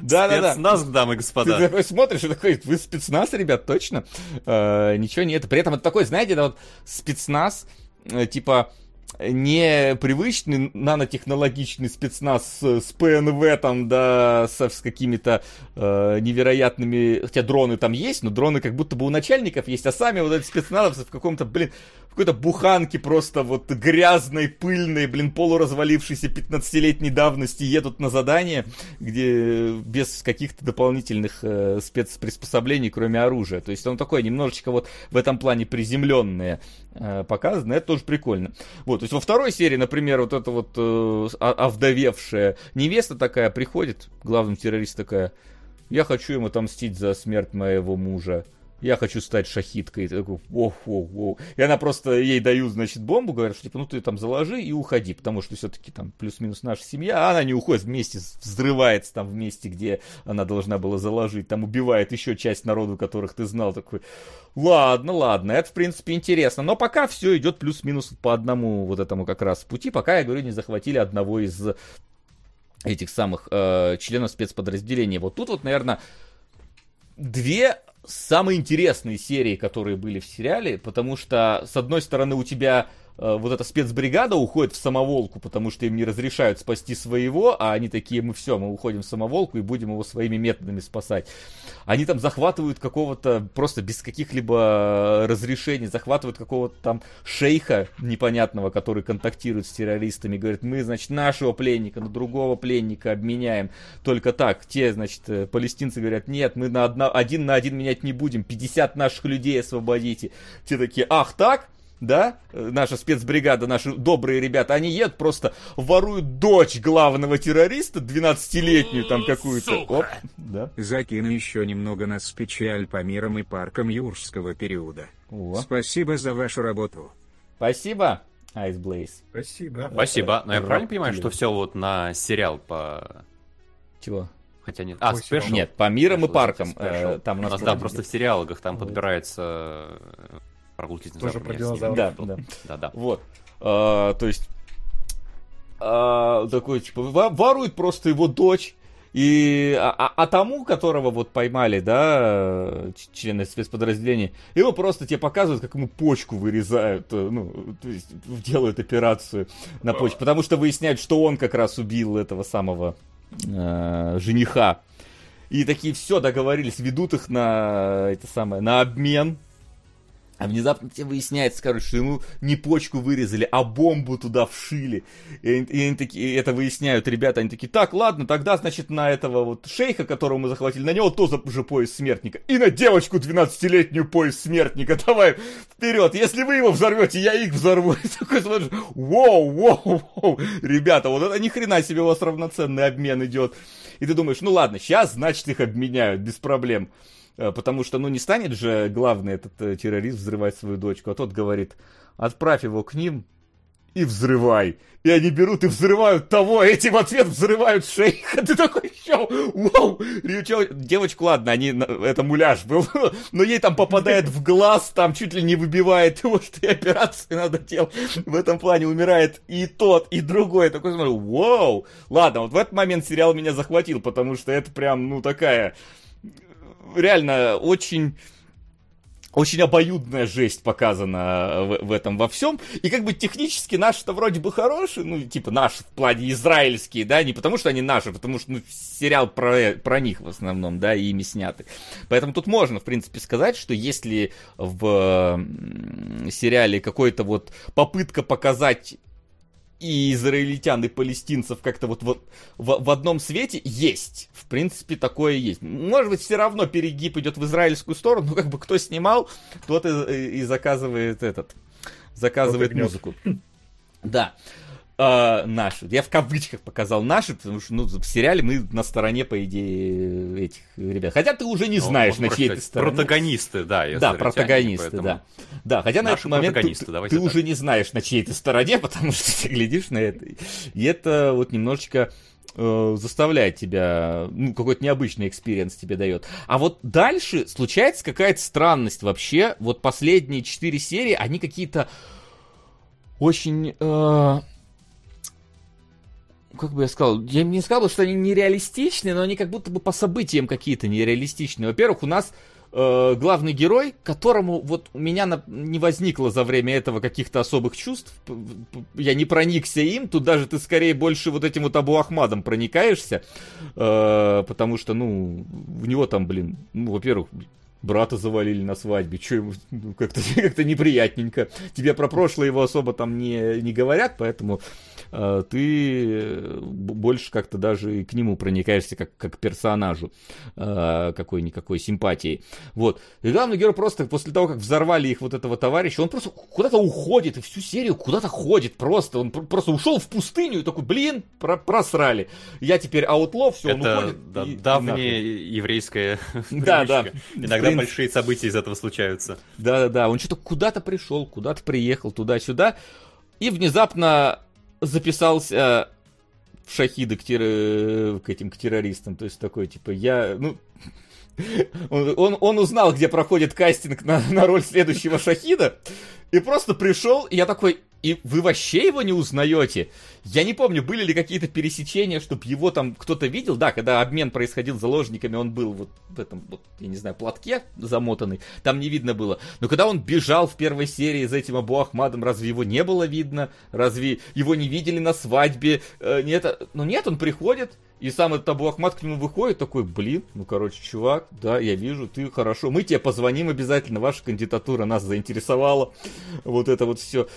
Да-да-да. Спецназ, дамы и господа. Ты такой смотришь и такой, вы спецназ, ребят, точно? Э, ничего нет. При этом это такой, знаете, это вот спецназ, э, типа, не привычный нанотехнологичный спецназ с, с ПНВ там, да, со, с какими-то э, невероятными, хотя дроны там есть, но дроны как будто бы у начальников есть, а сами вот эти спецназовцы в каком-то, блин, в какой-то буханке просто вот грязной, пыльной, блин, полуразвалившейся 15-летней давности едут на задание, где без каких-то дополнительных э, спецприспособлений, кроме оружия. То есть он такой немножечко вот в этом плане приземленное э, показано, это тоже прикольно. Вот, то есть во второй серии, например, вот эта вот э, овдовевшая невеста такая приходит, главным террорист такая, я хочу ему отомстить за смерть моего мужа я хочу стать шахиткой. И такой, ох, ох, ох. И она просто ей дают, значит, бомбу, говорят, что типа, ну ты там заложи и уходи, потому что все-таки там плюс-минус наша семья, а она не уходит вместе, взрывается там в месте, где она должна была заложить, там убивает еще часть народу, которых ты знал, такой, ладно, ладно, это в принципе интересно, но пока все идет плюс-минус по одному вот этому как раз пути, пока, я говорю, не захватили одного из этих самых э, членов спецподразделения. Вот тут вот, наверное, две самые интересные серии, которые были в сериале, потому что, с одной стороны, у тебя вот эта спецбригада уходит в самоволку, потому что им не разрешают спасти своего, а они такие, мы все, мы уходим в самоволку и будем его своими методами спасать. Они там захватывают какого-то, просто без каких-либо разрешений, захватывают какого-то там шейха непонятного, который контактирует с террористами, говорит, мы, значит, нашего пленника на другого пленника обменяем. Только так. Те, значит, э, палестинцы говорят, нет, мы на одно, один на один менять не будем, 50 наших людей освободите. Те такие, ах так? Да, наша спецбригада, наши добрые ребята, они едут просто воруют дочь главного террориста, 12-летнюю там какую-то. Оп, да. Закину еще немного нас с печаль по мирам и паркам юрского периода. О. Спасибо за вашу работу. Спасибо, Ice Blaze. Спасибо. Спасибо. Но я правильно понимаю, что все вот на сериал по... Чего? Хотя нет. А, спешл. Нет, по мирам и паркам. Э, там у нас, да, просто в сериалах там подбирается прогулки с Тоже про динозавров. Да, да. да, да. Вот. А, то есть, а, такой, типа, ворует просто его дочь. И, а, а, а тому, которого вот поймали, да, члены спецподразделения, его просто тебе показывают, как ему почку вырезают, э, ну, то есть делают операцию на почку, потому что выясняют, что он как раз убил этого самого э, жениха. И такие все договорились, ведут их на это самое, на обмен, а внезапно тебе выясняется, короче, что ему не почку вырезали, а бомбу туда вшили. И, и они такие, это выясняют ребята, они такие, так, ладно, тогда, значит, на этого вот шейха, которого мы захватили, на него тоже уже пояс смертника. И на девочку 12-летнюю пояс смертника. Давай, вперед, если вы его взорвете, я их взорву. И такой смотришь, воу, воу, воу. Ребята, вот это ни хрена себе у вас равноценный обмен идет. И ты думаешь, ну ладно, сейчас, значит, их обменяют, без проблем. Э, потому что, ну, не станет же главный этот э, террорист взрывать свою дочку, а тот говорит, отправь его к ним и взрывай. И они берут и взрывают того, эти в ответ взрывают шейха. Ты такой, чё, вау, девочку, ладно, они, это муляж был, но ей там попадает в глаз, там чуть ли не выбивает его, что и операции надо делать. В этом плане умирает и тот, и другой. Я такой смотрю, вау, ладно, вот в этот момент сериал меня захватил, потому что это прям, ну, такая реально очень очень обоюдная жесть показана в, в этом во всем. И как бы технически наши-то вроде бы хорошие, ну, типа наши в плане израильские, да, не потому что они наши, а потому что ну, сериал про, про них в основном, да, и ими сняты. Поэтому тут можно, в принципе, сказать, что если в сериале какой-то вот попытка показать и израильтян, и палестинцев как-то вот, вот в, в одном свете есть. В принципе, такое есть. Может быть, все равно перегиб идет в израильскую сторону, но как бы кто снимал, тот и, и заказывает этот заказывает музыку. Да. А, наши. Я в кавычках показал наши, потому что ну, в сериале мы на стороне, по идее, этих ребят. Хотя ты уже не Ну, знаешь, на чьей ты стороне. Протагонисты, да. Да, протагонисты, поэтому- да. Да, хотя на Наши этот момент ты, ты- уже не знаешь, на чьей ты стороне, потому что ты глядишь на это. И это вот немножечко э, заставляет тебя, ну, какой-то необычный experience тебе дает. А вот дальше случается какая-то странность вообще. Вот последние четыре серии, они какие-то очень... э, как бы я сказал, я не сказал, что они нереалистичные, но они как будто бы по событиям какие-то нереалистичные. Во-первых, у нас э, главный герой, которому вот у меня на- не возникло за время этого каких-то особых чувств, я не проникся им, тут даже ты скорее больше вот этим вот Абу Ахмадом проникаешься, э, потому что, ну, в него там, блин, ну, во-первых, брата завалили на свадьбе, что ему ну, как-то как неприятненько. Тебе про прошлое его особо там не, не говорят, поэтому ты б- больше как-то даже и к нему проникаешься как, как к персонажу э, какой-никакой симпатии. Вот. И главный герой просто после того, как взорвали их вот этого товарища, он просто куда-то уходит, и всю серию куда-то ходит просто. Он пр- просто ушел в пустыню и такой, блин, про- просрали. Я теперь аутло, все, он уходит. да, и- и давняя нахуй. еврейская Да, да. Иногда принципе. большие события из этого случаются. Да-да-да, он что-то куда-то пришел, куда-то приехал, туда-сюда, и внезапно записался в шахиды к, терро- к этим к террористам. То есть такой, типа, я, ну, он, он, он узнал, где проходит кастинг на, на роль следующего шахида, и просто пришел, и я такой, и вы вообще его не узнаете? Я не помню, были ли какие-то пересечения, чтобы его там кто-то видел. Да, когда обмен происходил с заложниками, он был вот в этом, вот, я не знаю, платке замотанный, там не видно было. Но когда он бежал в первой серии за этим Абу Ахмадом, разве его не было видно? Разве его не видели на свадьбе? Э, нет, ну нет, он приходит, и сам этот Абу Ахмад к нему выходит, такой, блин, ну, короче, чувак, да, я вижу, ты хорошо, мы тебе позвоним обязательно, ваша кандидатура нас заинтересовала, вот это вот все.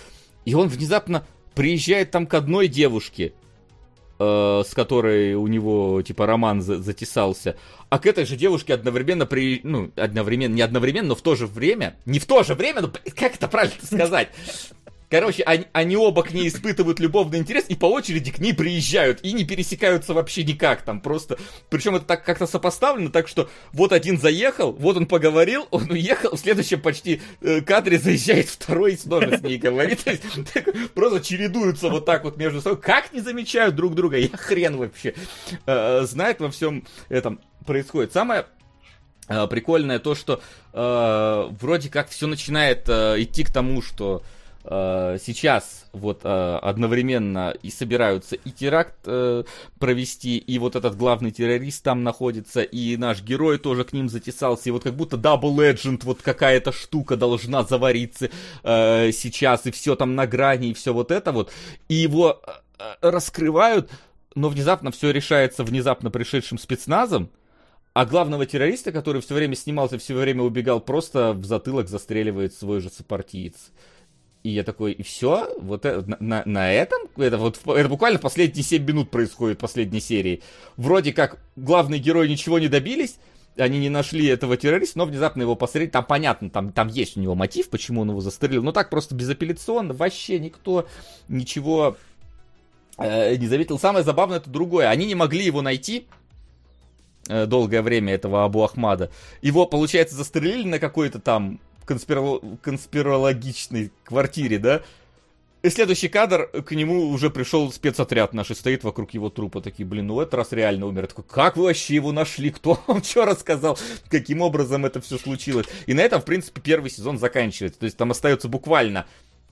И он внезапно приезжает там к одной девушке, э, с которой у него, типа, роман за- затесался, а к этой же девушке одновременно при... Ну, одновременно, не одновременно, но в то же время, не в то же время, ну, как это правильно сказать? Короче, они, они оба к ней испытывают любовный интерес и по очереди к ней приезжают и не пересекаются вообще никак там просто. Причем это так как-то сопоставлено, так что вот один заехал, вот он поговорил, он уехал, в следующем почти э, кадре заезжает второй и снова с ней говорит. Просто чередуются вот так вот между собой. Как не замечают друг друга? Я хрен вообще э, знает во всем этом происходит. Самое э, прикольное то, что э, вроде как все начинает э, идти к тому, что сейчас вот э, одновременно и собираются и теракт э, провести, и вот этот главный террорист там находится, и наш герой тоже к ним затесался, и вот как будто Double Legend, вот какая-то штука должна завариться э, сейчас, и все там на грани, и все вот это вот, и его э, раскрывают, но внезапно все решается внезапно пришедшим спецназом, а главного террориста, который все время снимался, все время убегал, просто в затылок застреливает свой же сопартиец. И я такой, и все? Вот это, на, на- этом? Это, вот, это буквально последние 7 минут происходит последней серии. Вроде как главные герои ничего не добились, они не нашли этого террориста, но внезапно его посмотрели. Там понятно, там, там есть у него мотив, почему он его застрелил. Но так просто безапелляционно, вообще никто ничего э, не заметил. Самое забавное это другое. Они не могли его найти э, долгое время, этого Абу Ахмада. Его, получается, застрелили на какой-то там конспиро- конспирологичной квартире, да? И следующий кадр, к нему уже пришел спецотряд наш и стоит вокруг его трупа. Такие, блин, ну в этот раз реально умер. Я Такой, как вы вообще его нашли? Кто вам что рассказал? Каким образом это все случилось? И на этом, в принципе, первый сезон заканчивается. То есть там остается буквально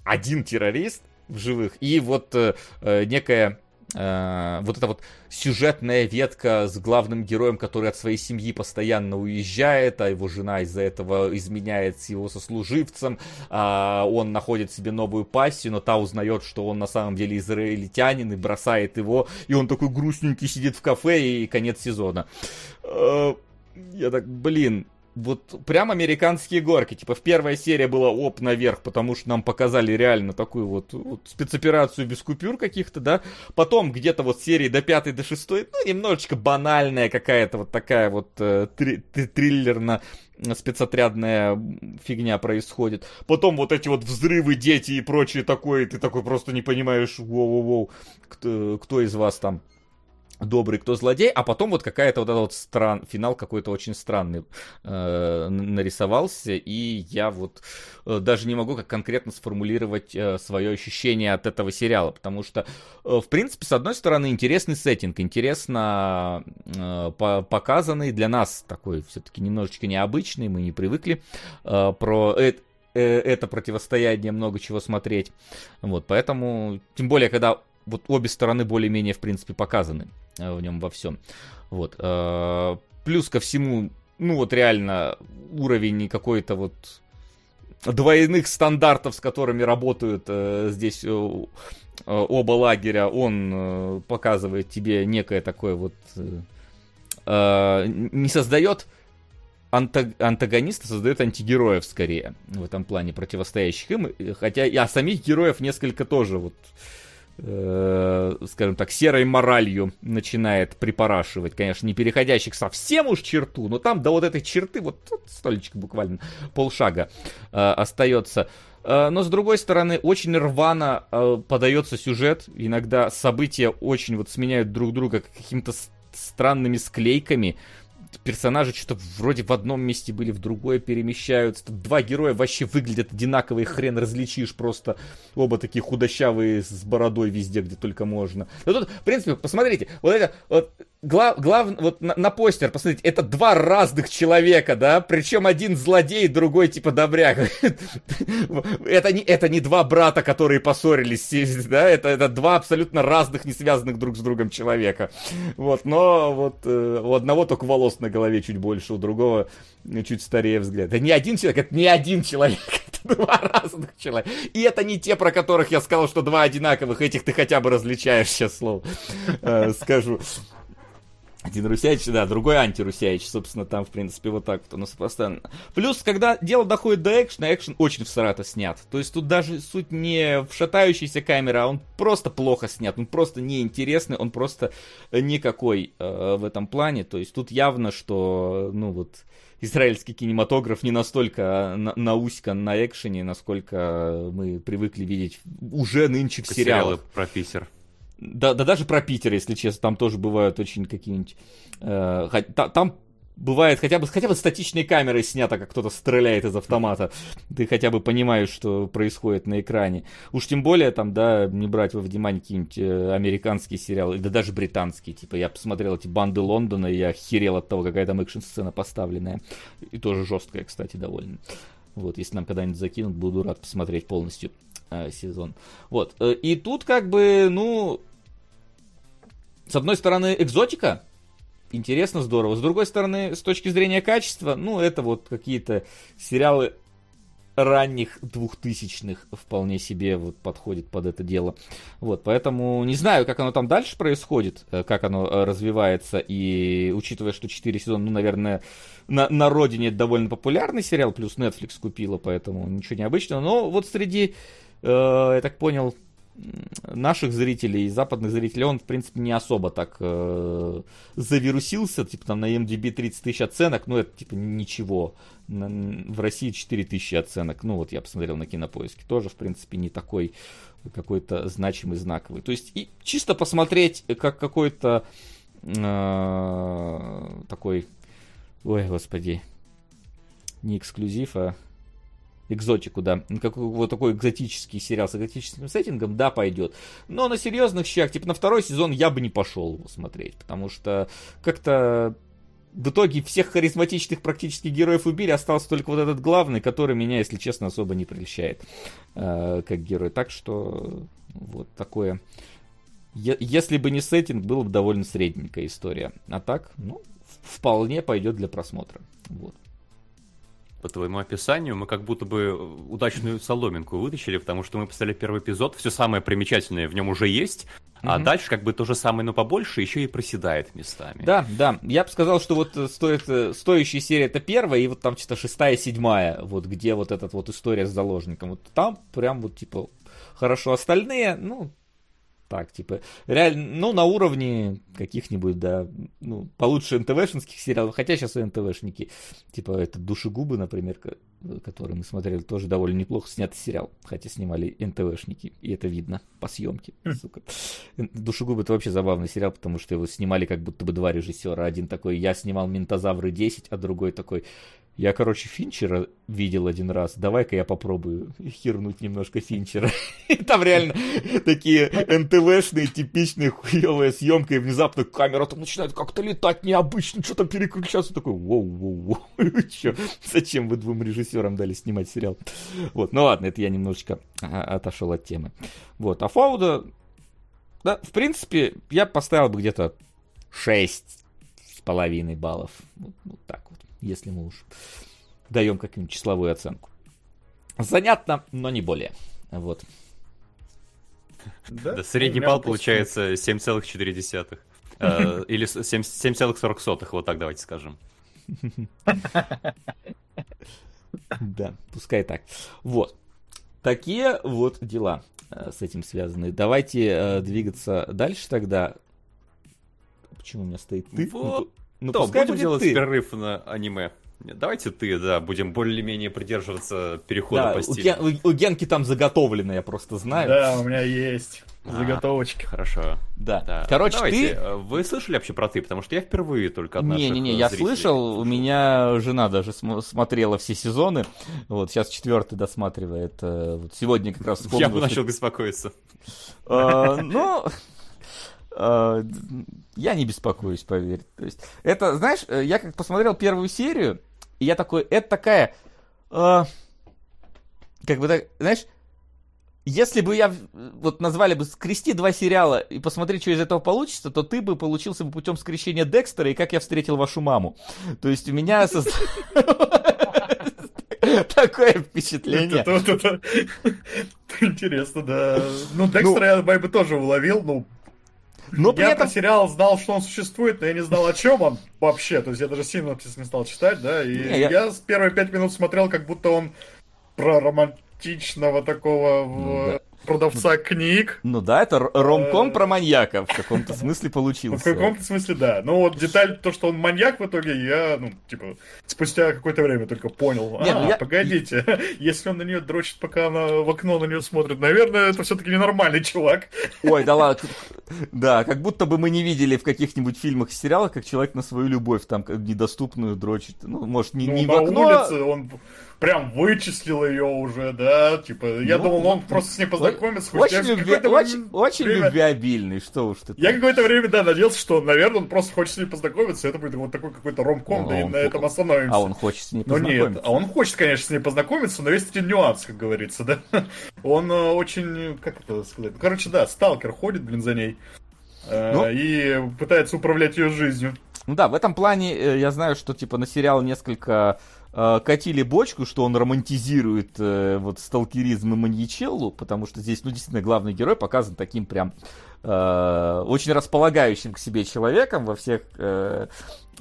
один террорист в живых и вот э, э, некая э, вот эта вот сюжетная ветка с главным героем, который от своей семьи постоянно уезжает, а его жена из-за этого изменяет с его сослуживцем, а он находит себе новую пассию, но та узнает, что он на самом деле израильтянин и бросает его, и он такой грустненький сидит в кафе и конец сезона. Э, Я так, блин, вот прям американские горки. Типа в первой серии было оп наверх, потому что нам показали реально такую вот, вот спецоперацию без купюр каких-то, да. Потом где-то вот серии до пятой, до шестой, ну, немножечко банальная какая-то вот такая вот э, три, триллерно спецотрядная фигня происходит. Потом вот эти вот взрывы, дети и прочее такое, и ты такой просто не понимаешь, воу-воу-воу, кто, кто из вас там добрый, кто злодей, а потом вот какая-то вот этот вот стран, финал какой-то очень странный э, нарисовался, и я вот э, даже не могу как конкретно сформулировать э, свое ощущение от этого сериала, потому что, э, в принципе, с одной стороны, интересный сеттинг, интересно э, по показанный для нас такой все-таки немножечко необычный, мы не привыкли э, про э, это противостояние много чего смотреть. Вот, поэтому, тем более, когда вот обе стороны более-менее, в принципе, показаны э, в нем во всем. Вот. Э, плюс ко всему, ну вот реально уровень какой-то вот двойных стандартов, с которыми работают э, здесь э, оба лагеря, он э, показывает тебе некое такое вот... Э, не создает антагониста, создает антигероев скорее в этом плане противостоящих им, хотя а самих героев несколько тоже вот э, скажем так, серой моралью начинает припорашивать, конечно, не переходящих совсем уж черту, но там до вот этой черты, вот, вот столечек буквально полшага э, остается. Э, но с другой стороны, очень рвано э, подается сюжет, иногда события очень вот сменяют друг друга какими-то странными склейками, персонажи что-то вроде в одном месте были, в другое перемещаются. Тут два героя вообще выглядят одинаковые, хрен различишь просто. Оба такие худощавые, с бородой везде, где только можно. Но тут, в принципе, посмотрите, вот это, вот глав, глав, вот на, на постер, посмотрите, это два разных человека, да, причем один злодей, другой типа добряк. это, не, это не два брата, которые поссорились, да, это, это два абсолютно разных, не связанных друг с другом человека. Вот, но вот э, у одного только волос на голове чуть больше, у другого чуть старее взгляд. Это не один человек, это не один человек, это два разных человека. И это не те, про которых я сказал, что два одинаковых, этих ты хотя бы различаешь сейчас слово, э, скажу. Один Русяич, да, другой антирусяич, собственно, там, в принципе, вот так вот оно постоянно. Плюс, когда дело доходит до экшена, экшен очень всрато снят. То есть тут даже суть не в шатающейся камере, а он просто плохо снят, он просто неинтересный, он просто никакой э, в этом плане. То есть тут явно, что, ну вот, израильский кинематограф не настолько на науськан на экшене, насколько мы привыкли видеть уже нынче в сериалах. Сериалы про Питер. Да, да даже про Питер, если честно, там тоже бывают очень какие-нибудь... Э, там бывает хотя бы, хотя бы статичной камерой снято, как кто-то стреляет из автомата. Ты хотя бы понимаешь, что происходит на экране. Уж тем более, там, да, не брать во внимание какие-нибудь э, американские сериалы, да даже британские. Типа, я посмотрел эти банды Лондона, и я херел от того, какая там экшн-сцена поставленная. И тоже жесткая, кстати, довольно. Вот, если нам когда-нибудь закинут, буду рад посмотреть полностью э, сезон. Вот, э, и тут как бы, ну, с одной стороны, экзотика, интересно, здорово. С другой стороны, с точки зрения качества, ну, это вот какие-то сериалы ранних двухтысячных вполне себе вот подходит под это дело. Вот, поэтому не знаю, как оно там дальше происходит, э, как оно э, развивается, и учитывая, что 4 сезона, ну, наверное, на, на родине довольно популярный сериал, плюс Netflix купила, поэтому ничего необычного, но вот среди, э, я так понял, наших зрителей и западных зрителей он, в принципе, не особо так э, завирусился. Типа там на MDB 30 тысяч оценок, ну это типа ничего. В России 4 тысячи оценок. Ну вот я посмотрел на кинопоиске. Тоже, в принципе, не такой какой-то значимый, знаковый. То есть и чисто посмотреть, как какой-то э, такой... Ой, господи. Не эксклюзив, а экзотику, да, как вот такой экзотический сериал с экзотическим сеттингом, да, пойдет. Но на серьезных щах, типа на второй сезон я бы не пошел его смотреть, потому что как-то в итоге всех харизматичных практически героев убили, остался только вот этот главный, который меня, если честно, особо не прельщает э, как герой. Так что вот такое. Если бы не сеттинг, была бы довольно средненькая история. А так, ну, вполне пойдет для просмотра. Вот по твоему описанию, мы как будто бы удачную соломинку вытащили, потому что мы поставили первый эпизод, все самое примечательное в нем уже есть, А Мгм. дальше как бы то же самое, но побольше, еще и проседает местами. Да, да. Я бы сказал, что вот э, стоит, э, стоящая серия это первая, и вот там что-то шестая, седьмая, вот где вот эта вот история с заложником. Вот там прям вот типа хорошо. Остальные, ну, так, типа, реально, ну, на уровне каких-нибудь, да, ну, получше НТВшных сериалов, хотя сейчас и НТВшники, типа, это «Душегубы», например, ко- который мы смотрели, тоже довольно неплохо снятый сериал, хотя снимали НТВшники, и это видно по съемке, сука. «Душегубы» — это вообще забавный сериал, потому что его снимали как будто бы два режиссера, один такой, я снимал «Ментозавры 10», а другой такой, я, короче, Финчера видел один раз. Давай-ка я попробую хернуть немножко Финчера. Там реально такие НТВшные, типичные хуевая съемка, и внезапно камера там начинает как-то летать необычно, что-то переключаться. Такой, воу-воу-воу. Зачем вы двум режиссерам дали снимать сериал? Вот, ну ладно, это я немножечко а, отошел от темы. Вот, а Фауда, да, в принципе, я поставил бы где-то 6 с половиной баллов. Вот, вот так вот, если мы уж даем какую-нибудь числовую оценку. Занятно, но не более. Вот. Да, средний балл получается 7,4. Э, Или с- 7 7,40, вот так давайте скажем. Да, пускай так. Вот. Такие вот дела э, с этим связаны. Давайте э, двигаться дальше тогда. Почему у меня стоит ты? Вот. Ну, То, пускай будем будет делать ты. перерыв на аниме. Давайте ты, да, будем более-менее придерживаться перехода Да, по у, стилю. Ген- у- у Генки там заготовлено, я просто знаю. Да, у меня есть А. заготовочки. Хорошо. Да. Да. Короче, Давайте, ты... э, Вы слышали вообще про ты? Потому что я впервые только от Не-не-не, э, я зрителей слышал, у меня жена даже см- смотрела все сезоны, вот, сейчас четвертый досматривает, э, вот сегодня как раз Я вспомнил, бы что- начал беспокоиться. А, Ну, а, я не беспокоюсь, поверь. То есть, это, знаешь, э, я как посмотрел первую серию, и я такой, это такая, а, как бы так, знаешь, если бы я, э, вот назвали бы «Скрести два сериала» и посмотреть, что из этого получится, то ты бы получился бы путем скрещения Декстера и «Как я встретил вашу маму». То есть у меня такое впечатление. Интересно, да. Ну, Декстера я бы тоже уловил, ну, Но при я этом про сериал знал, что он существует, но я не знал, о чем он вообще. То есть я даже синопсис не стал читать, да. И Не, я- я... с первые пять минут смотрел, как будто он про романтичного такого Ну, да. Продавца книг. Ну да, это ромком Э, про маньяка в каком-то смысле Ну, в получился. каком-то смысле, да. Ну, вот деталь, то, что он маньяк в итоге, я, ну, типа, спустя какое-то время только понял. А, ну я- погодите, если он на нее дрочит, пока она в окно на нее смотрит, наверное, это все-таки ненормальный чувак. Ой, да ладно. Да, как будто бы мы не видели в каких-нибудь фильмах и сериалах, как человек на свою любовь там недоступную дрочит. Ну, может, не, Ну, не в окно. улице он прям вычислил ее уже, да, типа, я Ну, думал, он ну, просто с ней познакомится. Очень, любви- какой-то очень, очень время- любвеобильный, что уж ты. Я какое-то время, да, надеялся, что, наверное, он просто хочет с ней познакомиться, это будет вот такой какой-то ромком, Ну, да и он на этом остановимся. А он хочет с ней познакомиться. нет, а он хочет, конечно, с ней познакомиться, но есть один нюанс, как говорится, да. Он э, очень, как это сказать, ну, короче, да, сталкер ходит, блин, за ней. э, Ну. И пытается управлять ее жизнью. Ну да, в этом плане э, я знаю, что типа на сериал несколько э, катили бочку, что он романтизирует э, вот сталкеризм и маньячеллу, потому что здесь, ну, действительно, главный герой показан таким прям э, очень располагающим к себе человеком во всех, э,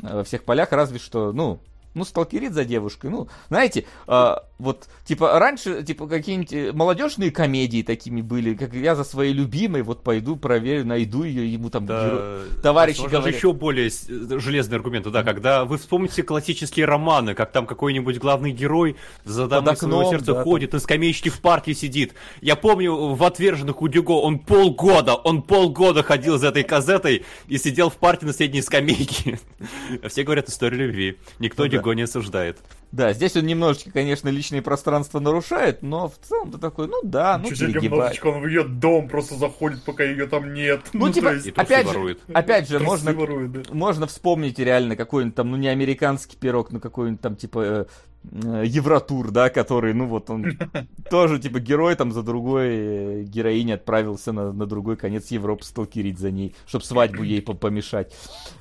во всех полях, разве что, ну, ну, сталкерит за девушкой, ну, знаете, э, вот, типа, раньше, типа, какие-нибудь э, молодежные комедии такими были, как я за своей любимой, вот пойду, проверю, найду ее, ему там геро- Да, товарищи возможно, говорят. еще более с- железные аргументы, да, когда вы вспомните классические романы, как там какой-нибудь главный герой за дамой своего сердца да, ходит, на скамеечке в парке сидит. Я помню, в «Отверженных» у Дюго он полгода, он полгода ходил за этой казетой и сидел в парке на средней скамейке. Все говорят история любви. Никто Ну да. Дюго не осуждает. Да, здесь он немножечко, конечно, личное пространство нарушает, но в целом ты такой, ну да, ну Чуть-чуть перегибай. немножечко он в ее дом просто заходит, пока ее там нет. Ну, типа, то есть, И опять же, ворует. опять же, трусы можно, ворует, да. можно вспомнить реально какой-нибудь там, ну не американский пирог, но какой-нибудь там типа э, Евротур, да, который, ну вот он тоже типа герой там за другой э, героиней отправился на, на другой конец Европы сталкерить за ней, чтобы свадьбу ей по- помешать.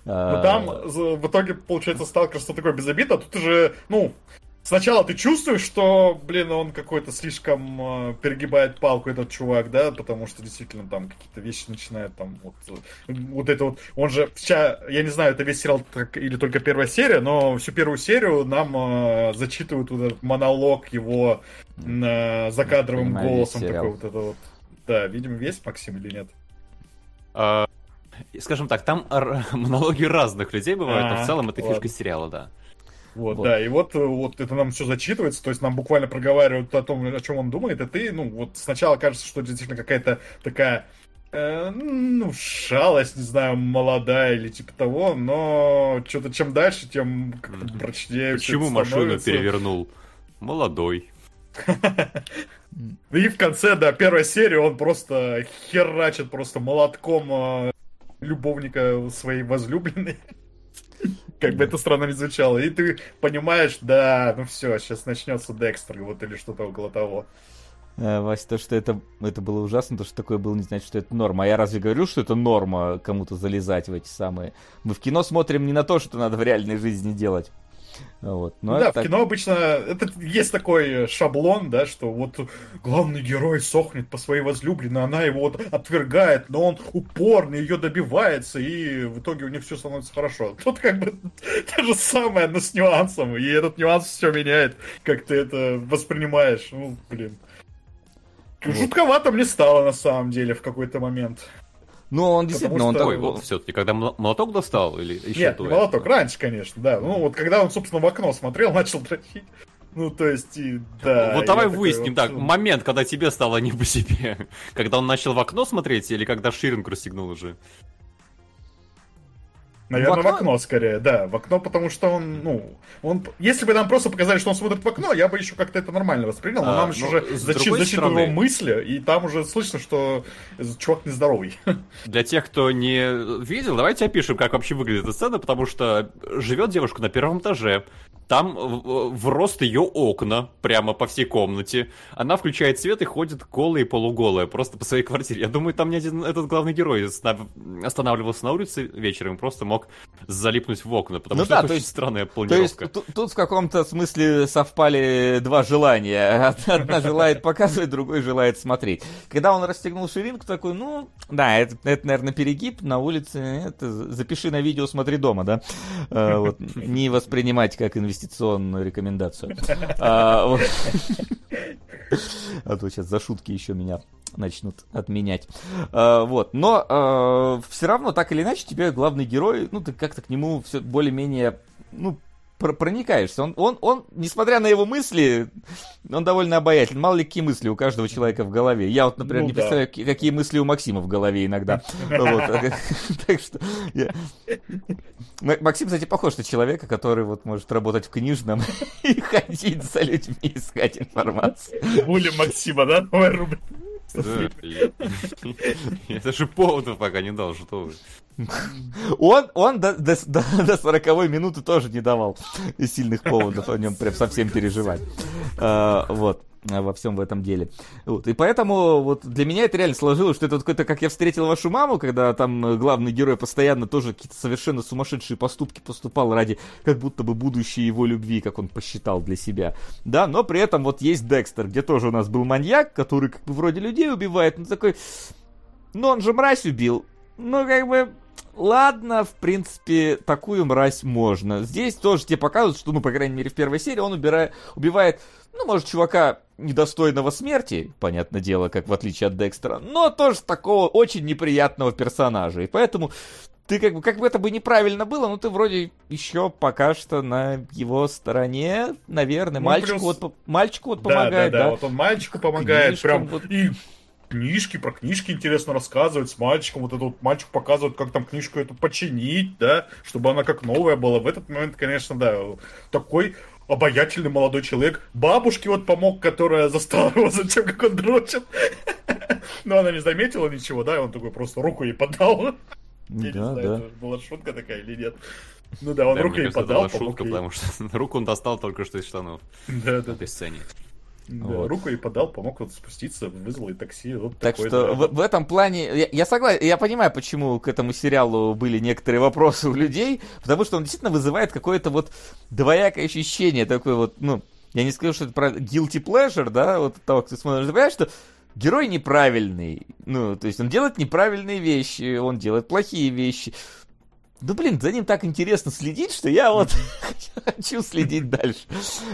Ну А, там в итоге, получается, сталкерство такое безобидно, а тут уже, ну, сначала ты чувствуешь, что, блин, он какой-то слишком э, перегибает палку, этот чувак, да, потому что действительно там какие-то вещи начинают там вот, э, вот это вот, он же, вся, я не знаю, это весь сериал так- или только первая серия, но всю первую серию нам э, зачитывают вот этот монолог его э, закадровым Понимаю, голосом сериал. такой вот это вот. Да, видимо, весь Максим или нет? А, Скажем так, там р- монологи разных людей бывают, но А, в целом это фишка сериала, да. Вот, Вот. да, и вот, э, вот это нам все зачитывается, то есть нам буквально проговаривают о том, о чем он думает, и ты, ну, вот сначала кажется, что действительно какая-то такая, э, ну, шалость, не знаю, молодая или типа того, но что-то чем дальше, тем как-то прочнее Почему машину перевернул? Молодой. И в конце, да, первой серии он просто херачит просто молотком э, любовника своей возлюбленной. Как бы это странно не звучало. И ты понимаешь, да, ну все, сейчас начнется Декстер, вот или что-то около того. Э, Вася, то, что это, это было ужасно, то, что такое было, не значит, что это норма. А я разве говорю, что это норма кому-то залезать в эти самые... Мы в кино смотрим не на то, что надо в реальной жизни делать. Вот. Но да, в так- кино обычно это есть такой шаблон, да, что вот главный герой сохнет по своей возлюбленной, она его вот отвергает, но он упорно ее добивается, и в итоге у них все становится хорошо. Тут как бы то же самое, но с нюансом, и этот нюанс все меняет, как ты это воспринимаешь. Ну, блин. Жутковато мне стало на самом деле в какой-то момент. Ну, он действительно, он что- Ой, такой... вот все-таки, когда мол- молоток достал или еще Нет, этого? молоток, раньше, конечно, да. Ну, вот когда он, собственно, в окно смотрел, начал дрочить. Ну, то есть, и да. Вот я давай такой выясним, вот, так, ну, момент, когда тебе стало не по себе. Когда он начал в окно смотреть или когда Ширинг расстегнул уже? Наверное, В в окно? окно? скорее, да. В окно, потому что он, ну, он, если бы нам просто показали, что он смотрит в окно, я бы еще как-то это нормально воспринял, но А, нам еще ну, уже зачитывают стороны- его мысли, и там уже слышно, что чувак нездоровый. Для тех, кто не видел, давайте опишем, как вообще выглядит эта сцена, потому что живет девушка на первом этаже, там в, в рост ее окна, прямо по всей комнате. Она включает свет и ходит голая и полуголая, просто по своей квартире. Я думаю, там ни один этот главный герой останавливался на улице вечером и просто мог залипнуть в окна, потому Ну что да, это то очень есть- странная То есть планировка. ту- тут в каком-то смысле совпали два желания. Одна желает показывать, другой желает смотреть. Когда он расстегнул ширинку, такой, ну, да, это, это, наверное, перегиб на улице. Это запиши на видео, смотри дома, да? Э, вот, не воспринимать как инвестиционную рекомендацию. А. А то сейчас за шутки еще меня начнут отменять. А, вот. Но все равно, так или иначе, тебе главный герой, ну, ты как-то к нему все более-менее, ну, пр- проникаешься. Он, он, он, несмотря на его мысли, он довольно обаятельный. Мало ли какие мысли у каждого человека в голове. Я вот, например, Ну не да. представляю, ки- какие мысли у Максима в голове иногда. Так что... Максим, кстати, похож на человека, который вот может работать в книжном и ходить за людьми, искать информацию. Були Максима, да? Давай рубрика. Да, блин. Это же поводов пока не дал, что вы. Он, он до, до, до, до 40 минуты тоже не давал сильных поводов о нем прям совсем переживать. А, вот во всем в этом деле. Вот. И поэтому вот для меня это реально сложилось, что это вот какой-то, как я встретил вашу маму, когда там э, главный герой постоянно тоже какие-то совершенно сумасшедшие поступки поступал ради как будто бы будущей его любви, как он посчитал для себя. Да, но при этом вот есть Декстер, где тоже у нас был маньяк, который как бы вроде людей убивает, но такой, ну он же мразь убил. Ну, как бы, ладно, в принципе, такую мразь можно. Здесь тоже тебе показывают, что, ну, по крайней мере, в первой серии он убирает, убивает, ну, может, чувака недостойного смерти, понятное дело, как в отличие от Декстера, но тоже такого очень неприятного персонажа. И поэтому ты как бы, как бы это бы неправильно было, но ты вроде еще пока что на его стороне, наверное. Ну, мальчику, плюс- вот, мальчику вот Да, помогает, да, да. да. Вот он мальчику помогает, Книжкам прям вот. и книжки, про книжки интересно рассказывать с мальчиком. Вот этот вот мальчик показывает, как там книжку эту починить, да, чтобы она как новая была. В этот момент, конечно, да, такой обаятельный молодой человек. Бабушке вот помог, которая застала его за тем, как он дрочит. Но она не заметила ничего, да, и он такой просто руку ей подал. Я не Да, знаю, да. это была шутка такая или нет. Ну да, он Да, руку ей кажется, это подал, была шутка, ей. потому что руку он достал только что из штанов Да, в да, этой сцене. Да, Вот. Руку ей подал, помог вот спуститься, вызвал и такси. Вот Так такой, что да. в, в этом плане я, я согласен, я понимаю, почему к этому сериалу были некоторые вопросы у людей, потому что он действительно вызывает какое-то вот двоякое ощущение, такое вот, ну, я не скажу, что это про guilty pleasure, да, вот от того, кто смотрит, ты понимаешь, что герой неправильный, ну, то есть он делает неправильные вещи, он делает плохие вещи. Ну, блин, за ним так интересно следить, что я вот хочу следить дальше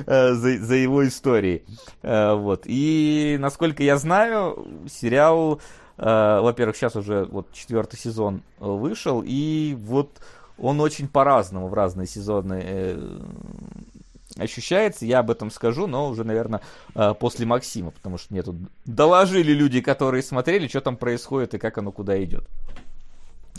э, за, за его историей. Э, вот. И, насколько я знаю, сериал, э, во-первых, сейчас уже вот четвертый сезон вышел, и вот он очень по-разному в разные сезоны э, ощущается. Я об этом скажу, но уже, наверное, после Максима, потому что мне тут доложили люди, которые смотрели, что там происходит и как оно куда идет.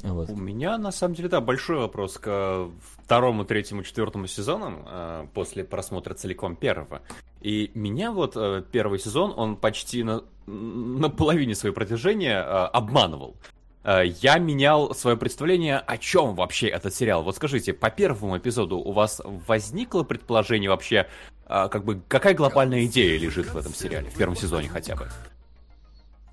Вот. У меня, на самом деле, да, большой вопрос к второму, третьему, четвертому сезонам э, после просмотра целиком первого. И меня вот э, первый сезон, он почти на, на половине своего продвижения э, обманывал. Э, Я менял свое представление, о чем вообще этот сериал. Вот скажите, по первому эпизоду у вас возникло предположение вообще, э, как бы, какая глобальная идея лежит в этом сериале, в первом сезоне хотя бы?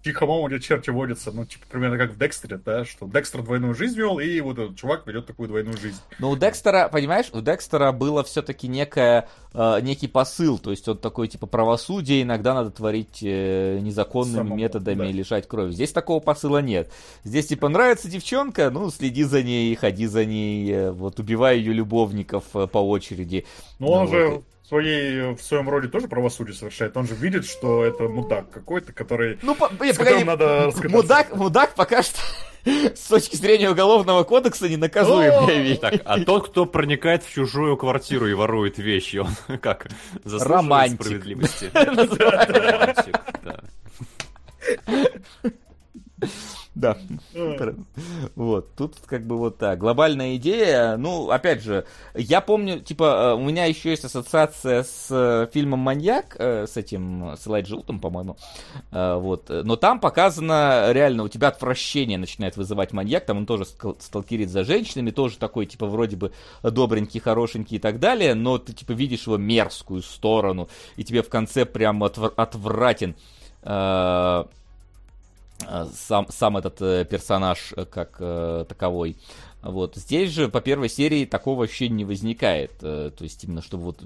Тихом омуте черти водятся, ну, типа, примерно как в Декстере, да, что Декстер двойную жизнь вел, и вот этот чувак ведет такую двойную жизнь. Но у Декстера, понимаешь, у Декстера было все-таки некое, э, некий посыл, то есть он такой, типа, правосудие иногда надо творить э, незаконными Самому, методами да. и лишать крови. Здесь такого посыла нет. Здесь, типа, нравится девчонка, ну, следи за ней, ходи за ней, э, вот, убивай ее любовников э, по очереди. Но он Ну, же вот. В, своей, в своем роде тоже правосудие совершает. Он же видит, что это мудак какой-то, который... Ну, по- не, с погоди, надо мудак, мудак пока что с точки зрения уголовного кодекса ненаказуемая вещь. Так, а тот, кто проникает в чужую квартиру и ворует вещи, он как? Заслуживает Романтик. справедливости. Романтик, да. Да. Вот, тут как бы вот так. Глобальная идея, ну, опять же, я помню, типа, э, у меня еще есть ассоциация с э, фильмом «Маньяк», э, с этим, с Утом, по-моему, вот, но там показано, реально, у тебя отвращение начинает вызывать маньяк, там он тоже сталкерит за женщинами, тоже такой, типа, вроде бы добренький, хорошенький и так далее, но ты, типа, видишь его мерзкую сторону, и тебе в конце прям отвр- отвратен сам, сам этот э, персонаж э, как э, таковой. Вот. Здесь же по первой серии такого ощущения не возникает. э, то есть именно чтобы вот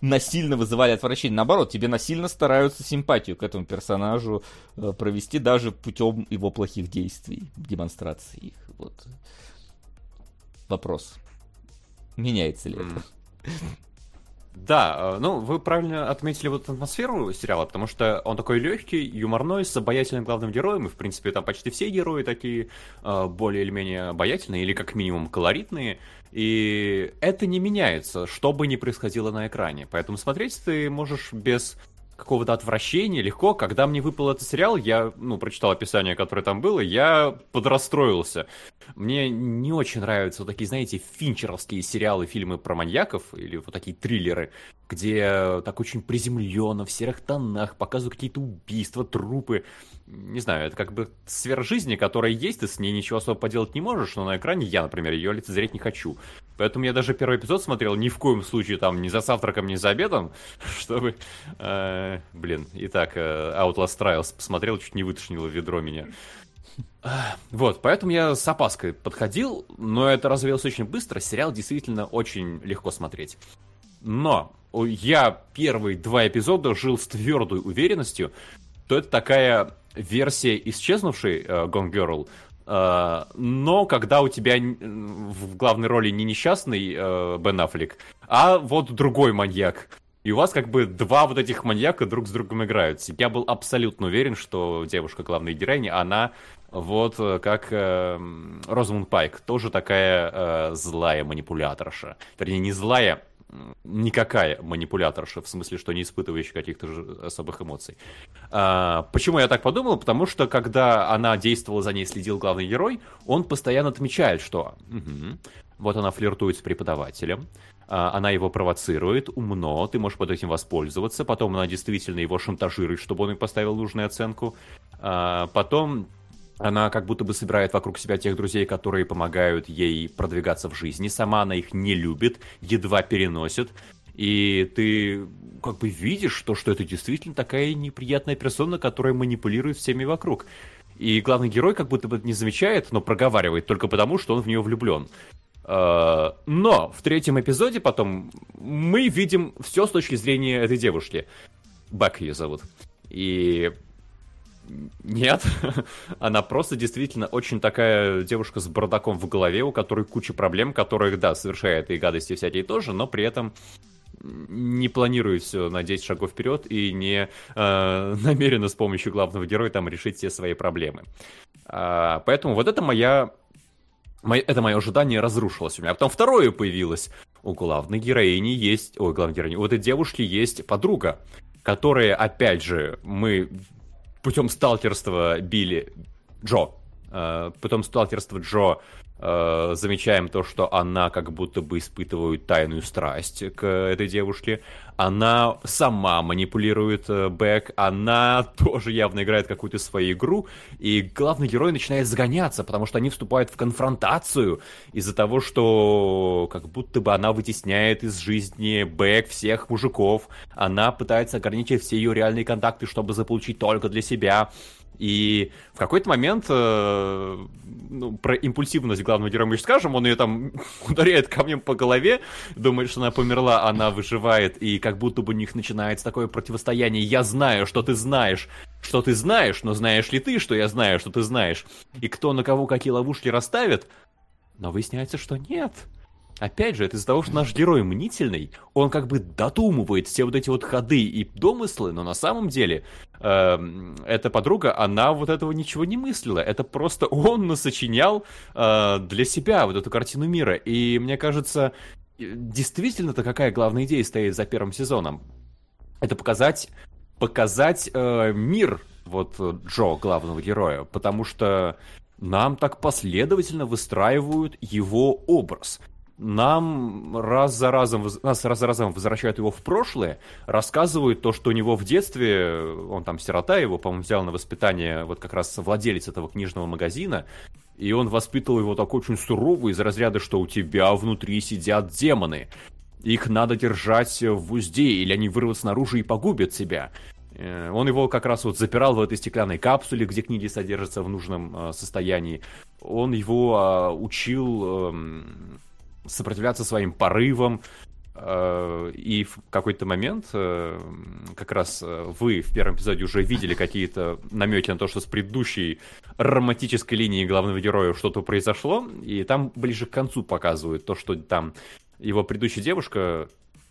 насильно вызывали отвращение. Наоборот, тебе насильно стараются симпатию к этому персонажу э, провести даже путем его плохих действий, демонстрации их. Вот. Вопрос. Меняется ли это? Да, э, ну, вы правильно отметили вот атмосферу сериала, потому что он такой легкий, юморной, с обаятельным главным героем, и, в принципе, там почти все герои такие э, более или менее обаятельные, или как минимум колоритные, и это не меняется, что бы ни происходило на экране, поэтому смотреть ты можешь без какого-то отвращения легко. Когда мне выпал этот сериал, я, ну, прочитал описание, которое там было, я подрастроился. Мне не очень нравятся вот такие, знаете, финчеровские сериалы, фильмы про маньяков, или вот такие триллеры, где так очень приземленно, в серых тонах, показывают какие-то убийства, трупы. Не знаю, это как бы сфера жизни, которая есть, ты с ней ничего особо поделать не можешь, но на экране я, например, ее лицезреть не хочу. Поэтому я даже первый эпизод смотрел ни в коем случае там ни за завтраком, ни за обедом, чтобы... э, блин, итак, э, Outlast Trials посмотрел, чуть не вытошнило ведро меня. Вот, поэтому я с опаской подходил, но это развеялось очень быстро, сериал действительно очень легко смотреть. Но я первые два эпизода жил с твердой уверенностью, что это такая версия исчезнувшей э, Gone Girl, э, но когда у тебя в главной роли не несчастный э, Бен Аффлек, а вот другой маньяк. И у вас как бы два вот этих маньяка друг с другом играют. Я был абсолютно уверен, что девушка главной героини, она вот э, как э, Розамунд Пайк, тоже такая э, злая манипуляторша. Вернее, не злая, никакая манипуляторша, в смысле, что не испытывающая каких-то особых эмоций. А, почему я так подумал? Потому что, когда она действовала за ней, следил главный герой, он постоянно отмечает, что «Мгм, вот она флиртует с преподавателем, а, она его провоцирует, умно, ты можешь под этим воспользоваться, потом она действительно его шантажирует, чтобы он ей поставил нужную оценку, А, потом она как будто бы собирает вокруг себя тех друзей, которые помогают ей продвигаться в жизни. Сама она их не любит, едва переносит. И ты как бы видишь то, что это действительно такая неприятная персона, которая манипулирует всеми вокруг. И главный герой как будто бы не замечает, но проговаривает только потому, что он в нее влюблен. А, но в третьем эпизоде потом мы видим все с точки зрения этой девушки. Бэк ее зовут. И нет, она просто действительно очень такая девушка с бардаком в голове, у которой куча проблем, которых, да, совершает и гадости всякие тоже, но при этом не планирует все на 10 шагов вперед и не э, намерена с помощью главного героя там решить все свои проблемы. А, поэтому вот это моя Мое, это мое ожидание разрушилось у меня. А потом второе появилось. У главной героини есть... Ой, главной героини. У этой девушки есть подруга, которая, опять же, мы путем сталкерства били Джо. Э, путем сталкерства Джо э, замечаем то, что она как будто бы испытывает тайную страсть к этой девушке. Она сама манипулирует э, Бэк, она тоже явно играет какую-то свою игру, и главный герой начинает загоняться, потому что они вступают в конфронтацию из-за того, что как будто бы она вытесняет из жизни Бэк всех мужиков, она пытается ограничить все ее реальные контакты, чтобы заполучить только для себя. И в какой-то момент, э, ну, про импульсивность главного героя мы еще скажем, он ее там ударяет камнем по голове, думает, что она померла, она выживает, и как будто бы у них начинается такое противостояние. Я знаю, что ты знаешь, что ты знаешь, но знаешь ли ты, что я знаю, что ты знаешь? И кто на кого какие ловушки расставит? Но выясняется, что нет. Опять же, это из-за того, что наш герой мнительный, он как бы додумывает все вот эти вот ходы и домыслы, но на самом деле э, эта подруга, она вот этого ничего не мыслила. Это просто он насочинял э, для себя вот эту картину мира. И мне кажется, действительно-то какая главная идея стоит за первым сезоном? Это показать, показать э, мир вот Джо, главного героя, потому что нам так последовательно выстраивают его образ нам раз за разом, нас раз за разом возвращают его в прошлое, рассказывают то, что у него в детстве, он там сирота, его, по-моему, взял на воспитание вот как раз владелец этого книжного магазина, и он воспитывал его так очень сурово из разряда, что у тебя внутри сидят демоны. Их надо держать в узде, или они вырвутся наружу и погубят тебя. Э, он его как раз вот запирал в этой стеклянной капсуле, где книги содержатся в нужном э, состоянии. Он его э, учил э, сопротивляться своим порывам. Э, и в какой-то момент, э, как раз э, вы в первом эпизоде уже видели какие-то намеки на то, что с предыдущей романтической линией главного героя что-то произошло, и там ближе к концу показывают то, что там его предыдущая девушка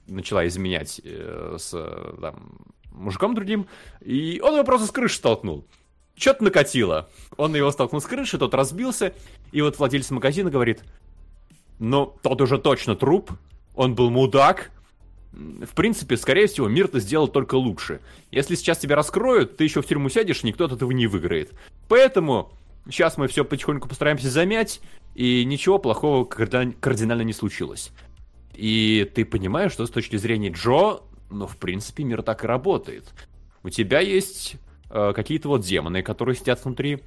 начала изменять с там, мужиком другим, и он его просто с крыши столкнул. Что-то накатило. Он его столкнул с крыши, тот разбился, и вот владелец магазина говорит, но тот уже точно труп, он был мудак. В принципе, скорее всего, мир-то сделал только лучше. Если сейчас тебя раскроют, ты еще в тюрьму сядешь, никто от этого не выиграет. Поэтому сейчас мы все потихоньку постараемся замять, и ничего плохого кардинально не случилось. И ты понимаешь, что с точки зрения Джо, ну, в принципе, мир так и работает. У тебя есть э, какие-то вот демоны, которые сидят внутри.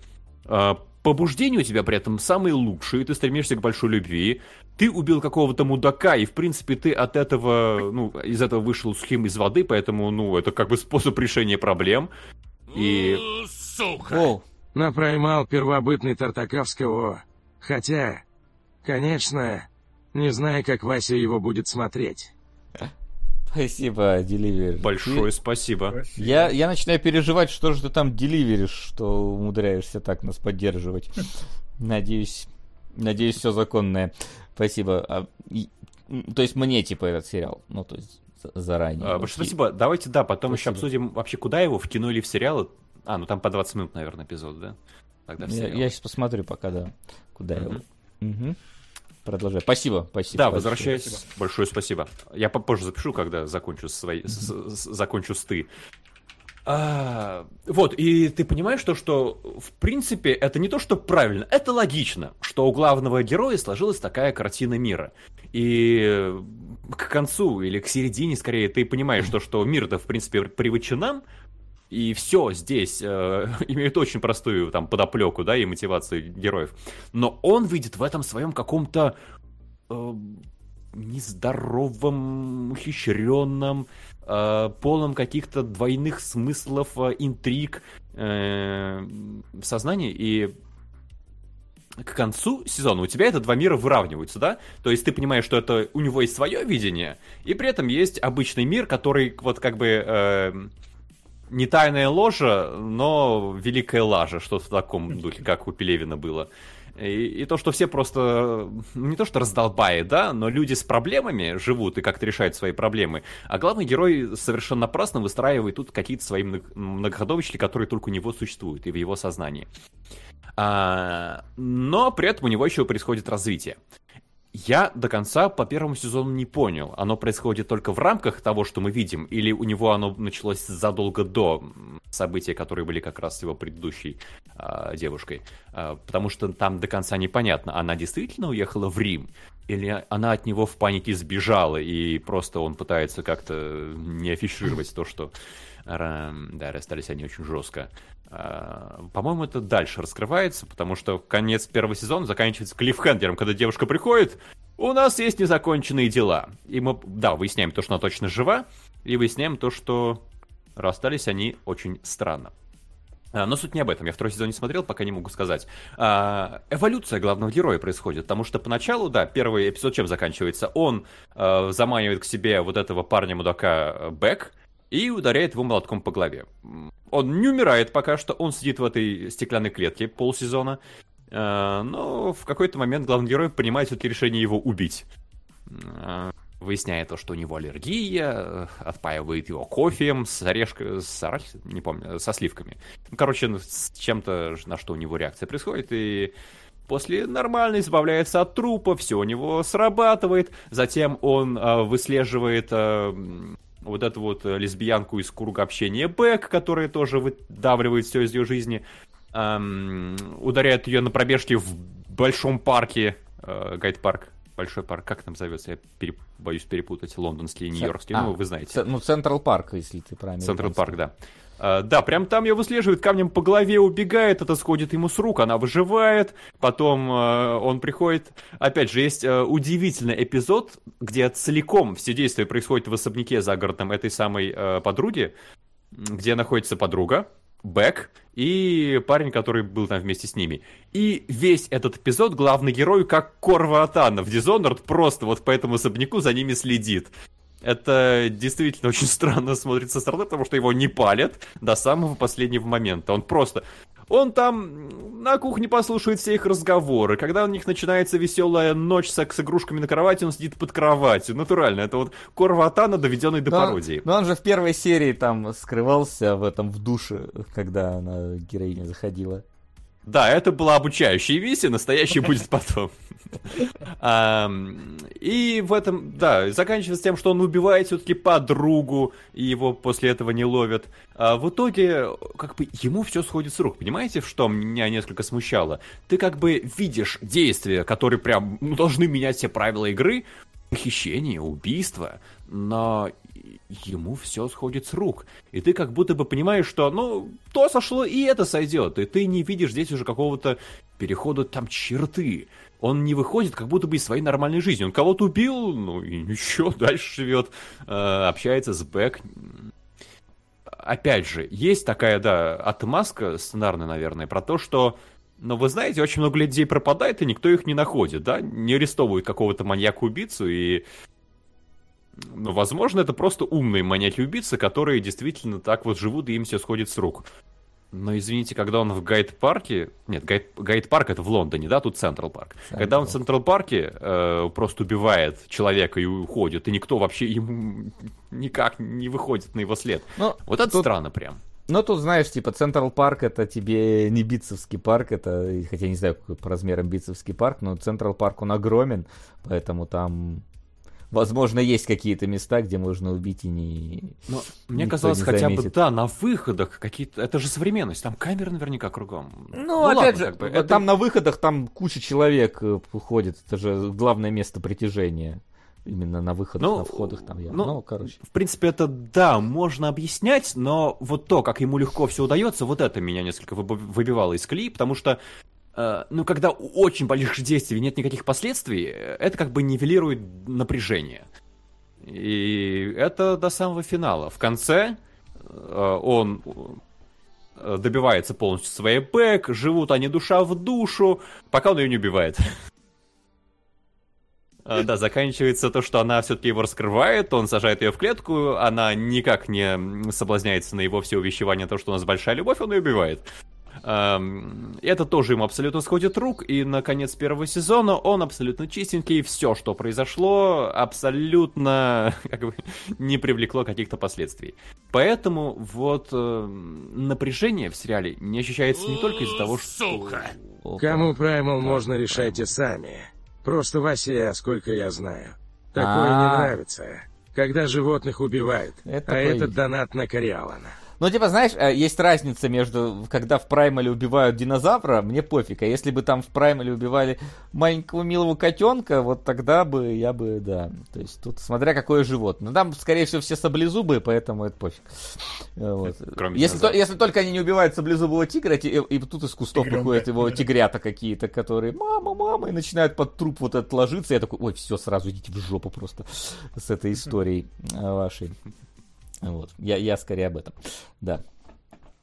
Э, побуждения у тебя при этом самые лучшие, ты стремишься к большой любви, ты убил какого-то мудака, и, в принципе, ты от этого, ну, из этого вышел сухим из воды, поэтому, ну, это как бы способ решения проблем. И... Сука! О, напроймал первобытный Тартаковского. Хотя, конечно, не знаю, как Вася его будет смотреть. Спасибо, Деливер. Большое ты... спасибо. спасибо. Я, я начинаю переживать, что же ты там деливеришь, что умудряешься так нас поддерживать. Надеюсь, надеюсь, все законное. Спасибо. А, и, то есть мне типа этот сериал, ну то есть заранее. А, большое спасибо. Давайте, да, потом спасибо. еще обсудим вообще, куда его, в кино или в сериал. А, ну там по 20 минут, наверное, эпизод, да? Тогда я, я сейчас посмотрю пока, да, куда mm-hmm. его. Угу. Продолжай. Спасибо, спасибо. Да, возвращаюсь. Спасибо. Большое спасибо. Я попозже запишу, когда закончу свои, с, с, закончу сты. А, вот, и ты понимаешь то, что в принципе это не то, что правильно, это логично, что у главного героя сложилась такая картина мира. И к концу или к середине, скорее, ты понимаешь то, что мир-то в принципе привычен нам, и все здесь э, имеет очень простую там подоплеку, да, и мотивацию героев. Но он видит в этом своем каком-то э, нездоровом, ухищренном, полном каких-то двойных смыслов, э, интриг э, в сознании. И к концу сезона у тебя это два мира выравниваются, да? То есть ты понимаешь, что это у него есть свое видение, и при этом есть обычный мир, который вот как бы э, не тайная ложа, но великая лажа, что-то в таком духе, как у Пелевина было. И, и то, что все просто, ну, не то что раздолбают, да, но люди с проблемами живут и как-то решают свои проблемы. А главный герой совершенно напрасно выстраивает тут какие-то свои многоходовочки, которые только у него существуют и в его сознании. А, но при этом у него еще происходит развитие. Я до конца по первому сезону не понял, оно происходит только в рамках того, что мы видим, или у него оно началось задолго до события, которые были как раз с его предыдущей э, девушкой. Э, потому что там до конца непонятно, она действительно уехала в Рим, или она от него в панике сбежала, и просто он пытается как-то не афишировать то, что да, расстались они очень жестко. А, по-моему, это дальше раскрывается, потому что конец первого сезона заканчивается клиффхендером, когда девушка приходит, у нас есть незаконченные дела. И мы, да, выясняем то, что она точно жива, и выясняем то, что расстались они очень странно. А, но суть не об этом. Я второй сезон не смотрел, пока не могу сказать. А, эволюция главного героя происходит, потому что поначалу, да, первый эпизод чем заканчивается? Он э, заманивает к себе вот этого парня-мудака Бэк, и ударяет его молотком по голове. Он не умирает пока что, он сидит в этой стеклянной клетке полсезона, э, но в какой-то момент главный герой принимает все-таки решение его убить. Э, выясняя то, что у него аллергия, отпаивает его кофеем с орешкой, с не помню, со сливками. Короче, ну, с чем-то, на что у него реакция происходит, и после нормально избавляется от трупа, все у него срабатывает, затем он э, выслеживает э, вот эту вот э, лесбиянку из круга общения Бэк, которая тоже выдавливает все из ее жизни, эм, ударяет ее на пробежке в большом парке, э, гайд-парк, большой парк, как там зовется, я переп... боюсь перепутать, лондонский, нью-йоркский, а, ну, вы знаете. Ну, Central Park, если ты правильно. Central Park, да. Э, да, прям там ее выслеживает, камнем по голове убегает, это сходит ему с рук, она выживает, потом э, он приходит... Опять же, есть uh, удивительный эпизод, где целиком все действия происходят в особняке загородном этой самой подруги, где находится подруга, Бэк и парень, который был там вместе с ними. И весь этот эпизод главный герой, как Корва Атана в Dishonored, просто вот по этому особняку за ними следит. Это действительно очень странно смотрится со стороны, потому что его не палят до самого последнего момента. Он просто... Он там на кухне послушает все их разговоры. Когда у них начинается веселая ночь с, с игрушками на кровати, он сидит под кроватью. Натурально. Это вот Корватана, доведенный до но, пародии. Но он же в первой серии там скрывался в этом в душе, когда она героиня заходила. Да, это была обучающая миссия, настоящий будет потом. И в этом, да, заканчивается тем, что он убивает все-таки подругу, и его после этого не ловят. А в итоге, как бы, ему все сходит с рук. Понимаете, что меня несколько смущало? Ты как бы видишь действия, которые прям ну, должны менять все правила игры, похищение, убийство, но ему все сходит с рук. И ты как будто бы понимаешь, что, ну, то сошло, и это сойдет. И ты не видишь здесь уже какого-то перехода там черты. Он не выходит как будто бы из своей нормальной жизни. Он кого-то убил, ну и ничего, дальше живет, э, общается с Бэк. Опять же, есть такая, да, отмазка сценарная, наверное, про то, что но вы знаете, очень много людей пропадает, и никто их не находит, да? Не арестовывают какого-то маньяка-убийцу, и ну, возможно, это просто умные маньяки-убийцы, которые действительно так вот живут, и им все сходит с рук. Но извините, когда он в Гайд-парке... Нет, Гайд-парк это в Лондоне, да, тут Централ парк. Когда он в Централ парке э, просто убивает человека и уходит, и никто вообще ему никак не выходит на его след. Но вот это тут... странно прям. Ну, тут, знаешь, типа, Централ парк это тебе не Битцевский парк, это, хотя не знаю, какой по размерам Битцевский парк, но Централ парк, он огромен, поэтому там возможно, есть какие-то места, где можно убить и не... Но мне казалось, не хотя бы, да, на выходах какие-то... Это же современность, там камеры наверняка кругом. Ну, ну опять ладно, же, как бы, это... там на выходах там куча человек э, ходит, это же главное место притяжения. Именно на выходах, ну, на входах там я. Ну, ну, короче. В принципе, это да, можно объяснять, но вот то, как ему легко все удается, вот это меня несколько выбивало из колеи, потому что э, ну, когда у очень больших действий нет никаких последствий, э, это как бы нивелирует напряжение. И это до самого финала. В конце э, он э, добивается полностью своей бэк, живут они душа в душу, пока он ее не убивает. Да, заканчивается то, что она все-таки его раскрывает, он сажает ее в клетку, она никак не соблазняется на его все увещевание, то, что у нас большая любовь, он ее убивает. Эм, Это тоже ему абсолютно сходит рук, и на конец первого сезона он абсолютно чистенький, все, что произошло, абсолютно как бы, не привлекло каких-то последствий. Поэтому вот э, напряжение в сериале не ощущается не только из-за того, что... Опа. Кому Праймал можно решайте сами. Просто Вася, сколько я знаю. Такое не А. нравится. Когда животных убивают. Это а этот донат на Кориалана. Ну, типа, знаешь, э, есть разница между, когда в Праймале убивают динозавра, мне пофиг, а если бы там в Праймале убивали маленького милого котенка, вот тогда бы я бы, да. То есть тут смотря какое животное. Ну, Там, скорее всего, все саблезубые, поэтому это пофиг. Э, Вот. Кроме Если, то- если только они не убивают саблезубого тигра, и, и тут из кустов Тигренка. выходят его тигрята какие-то, которые «мама, мама», и начинают под труп вот этот ложиться. Я такой, ой, все, сразу идите в жопу просто с этой историей э, вашей. Вот. Я, я скорее об этом. Да.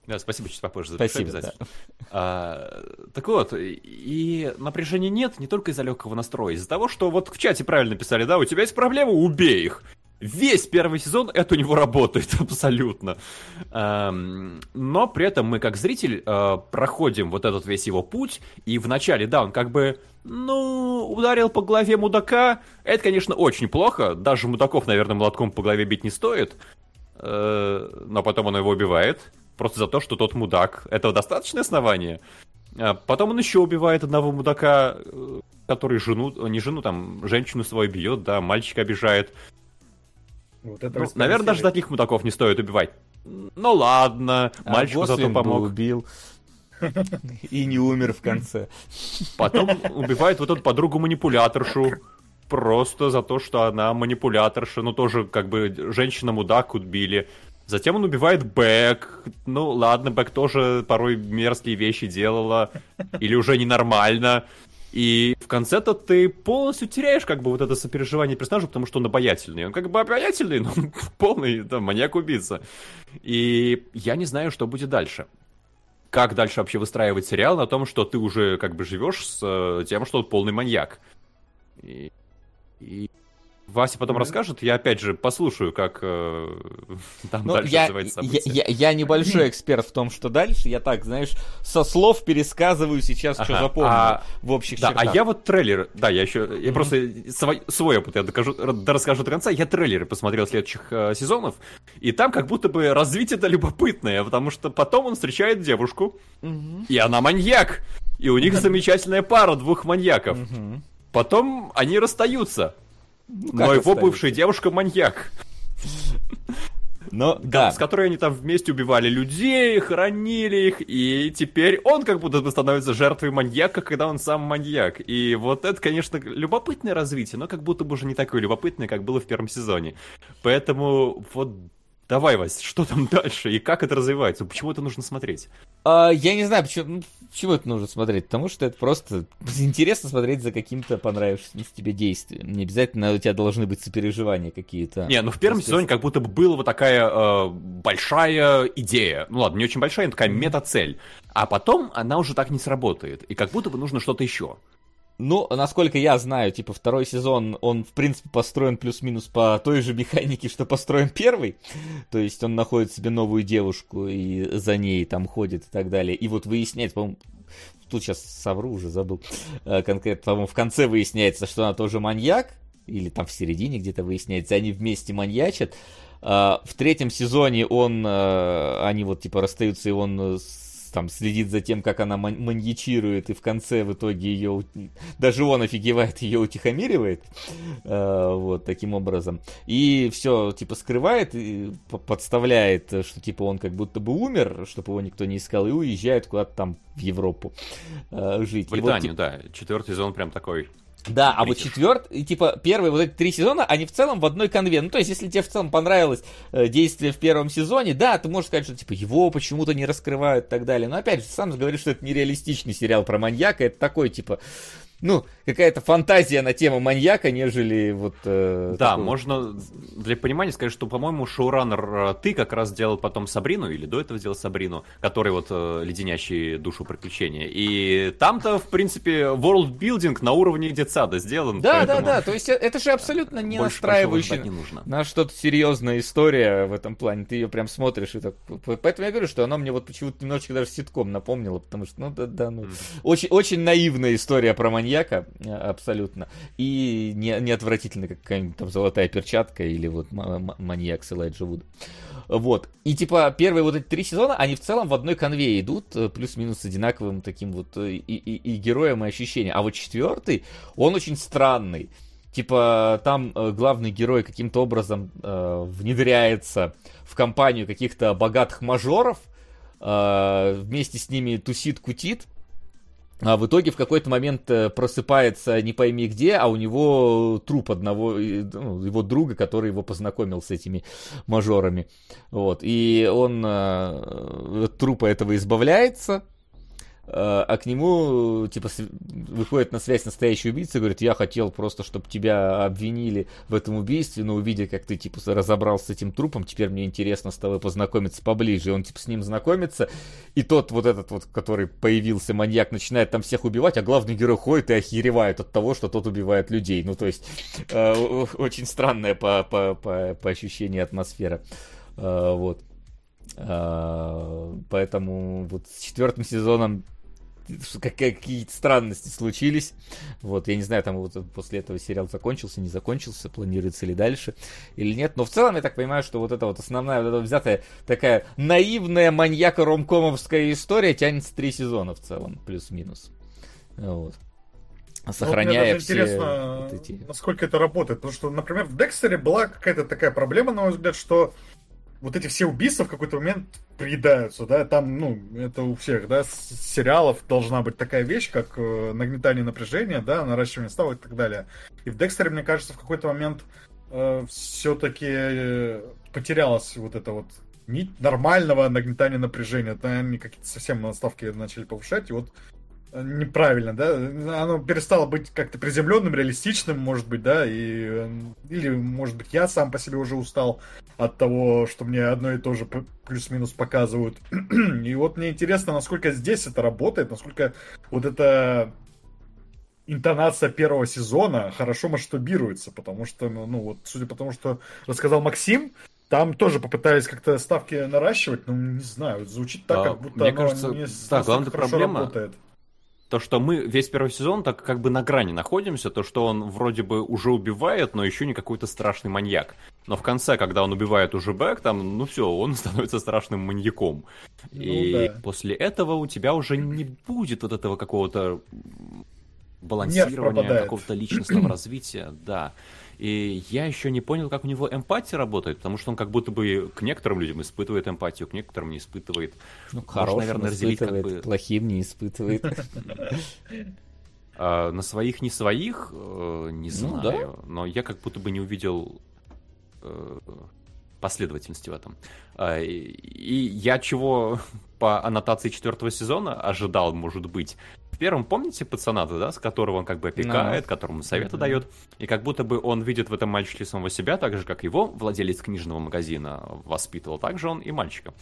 Да, спасибо, чуть попозже запишу Спасибо. обязательно. А, так вот, и напряжения нет не только из-за легкого настроя, из-за того, что вот в чате правильно писали, да, у тебя есть проблемы, убей их. Весь первый сезон это у него работает абсолютно. Ам, но при этом мы как зритель э, проходим вот этот весь его путь, и вначале, да, он как бы, ну, ударил по голове мудака. Это, конечно, очень плохо. Даже мудаков, наверное, молотком по голове бить не стоит. Э, но потом он его убивает. Просто за то, что тот мудак. Этого достаточное основание. А Потом он еще убивает одного мудака, э, который жену, не жену, там, женщину свою бьет, да, мальчика обижает. Вот это Ну, наверное, даже таких мудаков не стоит убивать. Ну ладно, А мальчику зато помог. убил. И не умер в конце. Потом убивает вот эту подругу-манипуляторшу. Просто за то, что она манипуляторша. Ну, тоже, как бы, женщина-мудак убили. Затем он убивает Бэк. Ну, ладно, Бэк тоже порой мерзкие вещи делала. Или уже ненормально. И в конце-то ты полностью теряешь как бы вот это сопереживание персонажа, потому что он обаятельный. Он как бы обаятельный, но полный там, маньяк-убийца. И я не знаю, что будет дальше как дальше вообще выстраивать сериал на том, что ты уже как бы живешь с э, тем, что он полный маньяк. И, и Вася потом Мгм. расскажет, я опять же послушаю, как э, там Ну, дальше я, развивается я, событие. я, я небольшой эксперт в том, что дальше. Я так, знаешь, со слов пересказываю сейчас, что Ага, запомнил а- в общих Да, а чертах. я вот трейлер, да, я еще, я просто свой, свой опыт я докажу, расскажу до конца. Я трейлеры посмотрел следующих э, сезонов, и там как будто бы развитие это любопытное, потому что потом он встречает девушку, Мгм. и она маньяк, и у них замечательная пара двух маньяков. Мгм. Потом они расстаются. Ну, Но его бывшая девушка маньяк, Но, да. с которой они там вместе убивали людей, хоронили их, и теперь он как будто бы становится жертвой маньяка, когда он сам маньяк. И вот это, конечно, любопытное развитие, но как будто бы уже не такое любопытное, как было в первом сезоне. Поэтому вот давай, Вась, что там дальше и как это развивается? Почему это нужно смотреть? А, я не знаю, почему, почему это нужно смотреть. Потому что это просто интересно смотреть за каким-то понравившимся тебе действием. Не обязательно у тебя должны быть сопереживания какие-то. Не, ну в первом сезоне как будто бы была вот такая э, большая идея. Ну ладно, не очень большая, но такая мета-цель. А потом она уже так не сработает. И как будто бы нужно что-то еще. Ну, насколько я знаю, типа, второй сезон, он, в принципе, построен плюс-минус по той же механике, что построен первый. То есть он находит себе новую девушку и за ней там ходит и так далее. И вот выясняется, по-моему, тут сейчас совру, уже забыл э, конкретно, по-моему, в конце выясняется, что она тоже маньяк, или там в середине где-то выясняется, они вместе маньячат. А, В третьем сезоне он, э, они вот типа расстаются, и он там следит за тем, как она ман- маньячирует, и в конце в итоге ее, даже он офигевает, ее утихомиривает, э, вот таким образом. И все типа скрывает, и подставляет, что типа он как будто бы умер, чтобы его никто не искал, и уезжает куда-то там в Европу э, жить. В И вот, Британию, типа, да. Четвертый сезон прям такой Да, а вот четвертый, типа, первые вот эти три сезона, они в целом в одной конве. Ну, то есть, если тебе в целом понравилось э, действие в первом сезоне, да, ты можешь сказать, что, типа, его почему-то не раскрывают и так далее. Но, опять же, сам же говоришь, что это нереалистичный сериал про маньяка, это такой, типа, ну, какая-то фантазия на тему маньяка, нежели вот... э, Да, такой- можно для понимания сказать, что, по-моему, шоураннер э, ты как раз делал потом Сабрину, или до этого делал Сабрину, который вот э, леденящий душу приключения. И там-то, в принципе, world-building на уровне детсада сделан. Да, поэтому да, да, то есть, это же абсолютно не больше настраивающий не нужно. на что-то серьезная история в этом плане. Ты ее прям смотришь и так. Поэтому я говорю, что она мне вот почему-то немножечко даже ситком напомнила, потому что, ну да, да, ну. Очень, очень наивная история про маньяка, э, абсолютно. И не, не отвратительно, как какая-нибудь там золотая перчатка или вот маньяк с Элайджа Вуда. Вот. И типа первые вот эти три сезона, они в целом в одной конве идут, э, плюс-минус одинаковым таким вот э, и, и, и героем, и ощущением. А вот четвертый, он очень странный. Типа там главный герой каким-то образом э, внедряется в компанию каких-то богатых мажоров, э, вместе с ними тусит-кутит, а в итоге в какой-то момент э, просыпается не пойми где, а у него труп одного, э, ну, его друга, который его познакомил с этими мажорами. Вот. И он э, от трупа этого избавляется, э, а к нему, типа, выходит на связь настоящий убийца говорит, я хотел просто, чтобы тебя обвинили в этом убийстве, но увидя, как ты, типа, разобрался с этим трупом, теперь мне интересно с тобой познакомиться поближе. И он, типа, с ним знакомится, и тот вот этот вот, который появился, маньяк, начинает там всех убивать, а главный герой ходит и охеревает от того, что тот убивает людей. Ну, то есть, э, очень странная по, по, по, по ощущению атмосфера. Э, вот. Э, Поэтому вот с четвертым сезоном какие-то странности случились. Вот, я не знаю, там вот после этого сериал закончился, не закончился, планируется ли дальше или нет. Но в целом я так понимаю, что вот эта вот основная, вот эта взятая такая наивная маньяка-ромкомовская история тянется три сезона в целом, плюс-минус. Вот. Сохраняя Ну, мне даже все интересно, вот эти... насколько это работает. Потому что, например, в Декстере была какая-то такая проблема, на мой взгляд, что вот эти все убийства в какой-то момент приедаются, да, там, ну, это у всех, да, с сериалов должна быть такая вещь, как э, нагнетание напряжения, да, наращивание ставок и так далее. И в Декстере, мне кажется, в какой-то момент все-таки потерялась вот эта вот нить нормального нагнетания напряжения. Да, они какие-то совсем наставки начали повышать, и вот э, неправильно, да, оно перестало быть как-то приземленным, реалистичным, может быть, да, и э, или, может быть, я сам по себе уже устал от того, что мне одно и то же плюс-минус показывают. и вот мне интересно, насколько здесь это работает, насколько вот эта интонация первого сезона хорошо масштабируется, потому что, ну, ну, вот, судя по тому, что рассказал Максим, там тоже попытались как-то ставки наращивать, но не знаю, звучит так, А, как будто мне оно кажется, не да, главная проблема- работает. То, что мы весь первый сезон так как бы на грани находимся, то, что он вроде бы уже убивает, но еще не какой-то страшный маньяк. Но в конце, когда он убивает уже Бэк, там, ну все, он становится страшным маньяком. Ну И да. после этого у тебя уже не будет вот этого какого-то балансирования, какого-то личностного развития, да. И я еще не понял, как у него эмпатия работает, потому что он как будто бы к некоторым людям испытывает эмпатию, к некоторым не испытывает. Ну, хорошим наверное, разделить как бы- плохим не испытывает. А, на своих, не своих, э, не Ну, знаю. Но я как будто бы не увидел э, последовательности в этом. А, и я чего по аннотации четвертого сезона ожидал, может быть. Первом, помните пацана-то, да, с которого он как бы опекает, которому советы Мгм. дает, и как будто бы он видит в этом мальчике самого себя, так же, как его владелец книжного магазина воспитывал, так же он и мальчика.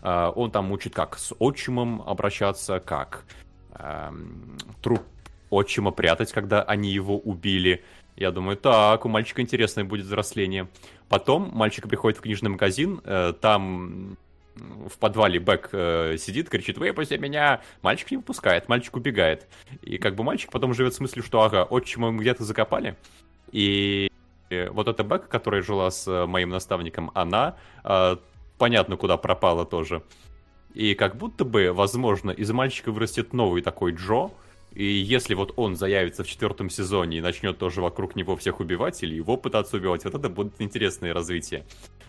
А, он там учит, как с отчимом обращаться, как эм, труп отчима прятать, когда они его убили. Я думаю, так, у мальчика интересное будет взросление. Потом мальчик приходит в книжный магазин, э, там в подвале Бэк э, сидит, кричит, выпусти меня! Мальчик не выпускает, мальчик убегает. И как бы мальчик потом живет с мыслью, что ага, отчима где-то закопали. И э, вот эта Бэк, которая жила с э, моим наставником, она э, понятно, куда пропала тоже. И как будто бы, возможно, из мальчика вырастет новый такой Джо, и если вот он заявится в четвертом сезоне и начнет тоже вокруг него всех убивать или его пытаться убивать, вот это будет интересное развитие.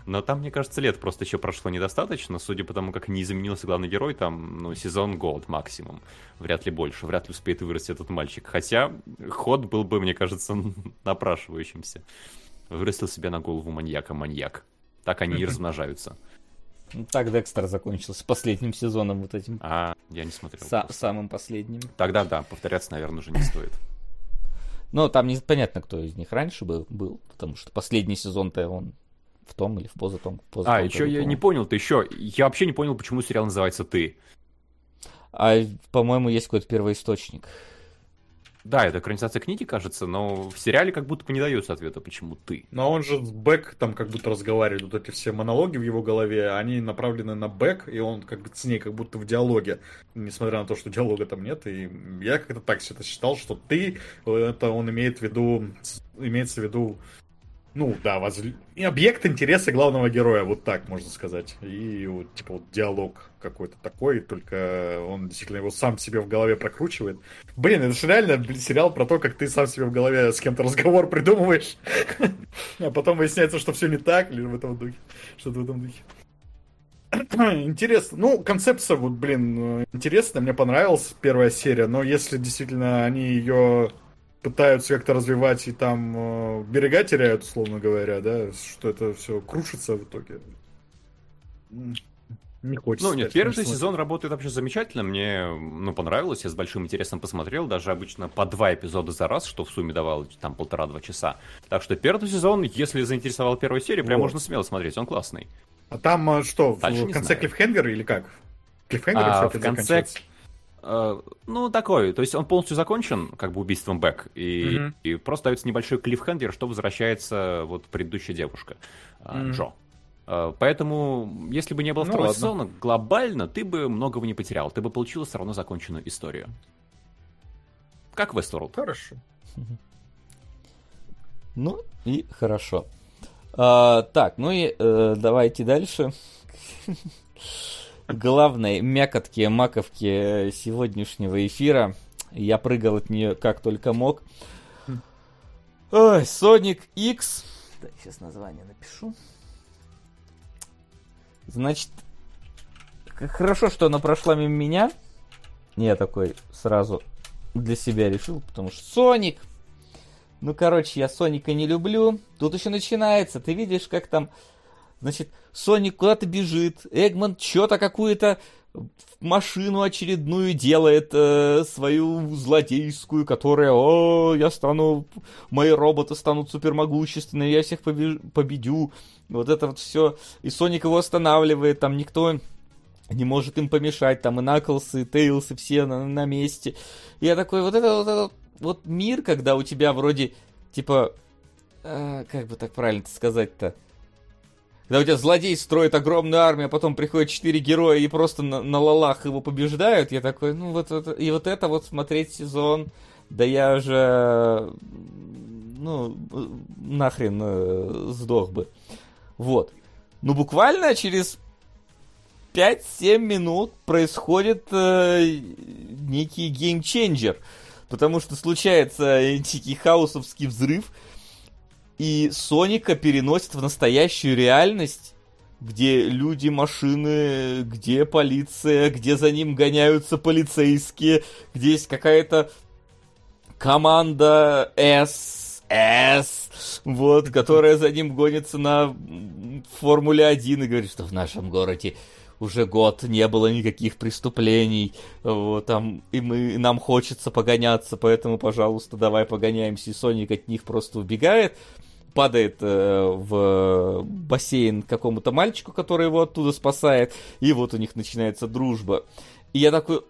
Но там, мне кажется, лет просто еще прошло недостаточно, судя по тому, как не изменился главный герой, там, ну, сезон год максимум. Вряд ли больше, вряд ли успеет вырасти этот мальчик. Хотя ход был бы, мне кажется, напрашивающимся. Вырастил себе на голову маньяка маньяк. Так они и размножаются. Ну, Так Декстер закончился последним сезоном вот этим. А, я не смотрел. Са- самым последним. Тогда да, повторяться, наверное, уже не стоит. Но там непонятно, кто из них раньше был, был потому что последний сезон-то он в том или в позатом. в позатом А, еще я не по-моему. понял, ты еще. Я вообще не понял, почему сериал называется Ты. А, по-моему, есть какой-то первоисточник. Да, это экранизация книги, кажется, но в сериале как будто бы не дается ответа, почему ты. Но он же с Бэк там как будто разговаривает. Вот эти все монологи в его голове, они направлены на Бэк, и он как бы с ней как будто в диалоге. Несмотря на то, что диалога там нет. И я как-то так всегда считал, что ты, это он имеет в виду, имеется в виду, ну да, возлю- и объект интереса главного героя, вот так можно сказать. И вот, типа вот диалог какой-то такой, только он действительно его сам себе в голове прокручивает. Блин, это же реально блин, сериал про то, как ты сам себе в голове с кем-то разговор придумываешь, а потом выясняется, что все не так, или в этом духе. Что-то в этом духе. Интересно. Ну, концепция, вот, блин, э, интересная, мне понравилась первая серия, но если действительно они ее пытаются как-то развивать и там э, берега теряют, условно говоря, да, что это все крушится в итоге. Не хочется. Ну, нет, сказать, первый не смотрю. сезон работает вообще замечательно. Мне, ну, понравилось. Я с большим интересом посмотрел. Даже обычно по два эпизода за раз, что в сумме давало там полтора-два часа. Так что первый сезон, если заинтересовал первую серию, прям Вот. можно смело смотреть. Он классный. А там э, что, в Дальше в не конце знаю. клиффхенгер или как? Клиффхенгер А, в конце- заканчивается? Ну, такой. То есть он полностью закончен, как бы убийством Бэк. И, Мгм. и просто дается небольшой клиффхенгер, что возвращается вот предыдущая девушка, э, Мгм. Джо. Э, Поэтому, если бы не было Ну второго ладно. сезона, глобально ты бы многого не потерял. Ты бы получил все равно законченную историю. Как Westworld. Хорошо. Ну и хорошо. А, так, ну и э, давайте дальше. Главной мякотки, маковки сегодняшнего эфира. Я прыгал от нее как только мог. Ой, Sonic X. Так, сейчас название напишу. Значит, хорошо, что она прошла мимо меня. Я такой сразу для себя решил, потому что Соник. Ну, короче, я Соника не люблю. Тут еще начинается. Ты видишь, как там, значит, Соник куда-то бежит. Эгман что-то какую-то машину очередную делает э, свою злодейскую, которая, о, я стану, мои роботы станут супермогущественными, я всех побе- победю. Вот это вот все. И Соник его останавливает, там никто не может им помешать, там и Наклс, и Тейлс, и все на, на месте. И я такой, вот это вот, этот вот мир, когда у тебя вроде, типа, э, как бы так правильно сказать-то, когда у тебя злодей строит огромную армию, а потом приходят четыре героя и просто на, на лалах его побеждают, я такой, ну вот это, и вот это вот смотреть сезон, да я же, ну, нахрен э, сдох бы. Вот. Ну, буквально через 5-7 минут происходит э, некий геймченджер. Потому что случается некий хаосовский взрыв, и Соника переносит в настоящую реальность, где люди, машины, где полиция, где за ним гоняются полицейские, где есть какая-то команда С, С, вот, которая за ним гонится на Формуле 1 и говорит, что в нашем городе уже год не было никаких преступлений, вот, там, и мы, нам хочется погоняться, поэтому, пожалуйста, давай погоняемся, и Соник от них просто убегает, падает э, в бассейн какому-то мальчику, который его оттуда спасает, и вот у них начинается дружба. И я такой,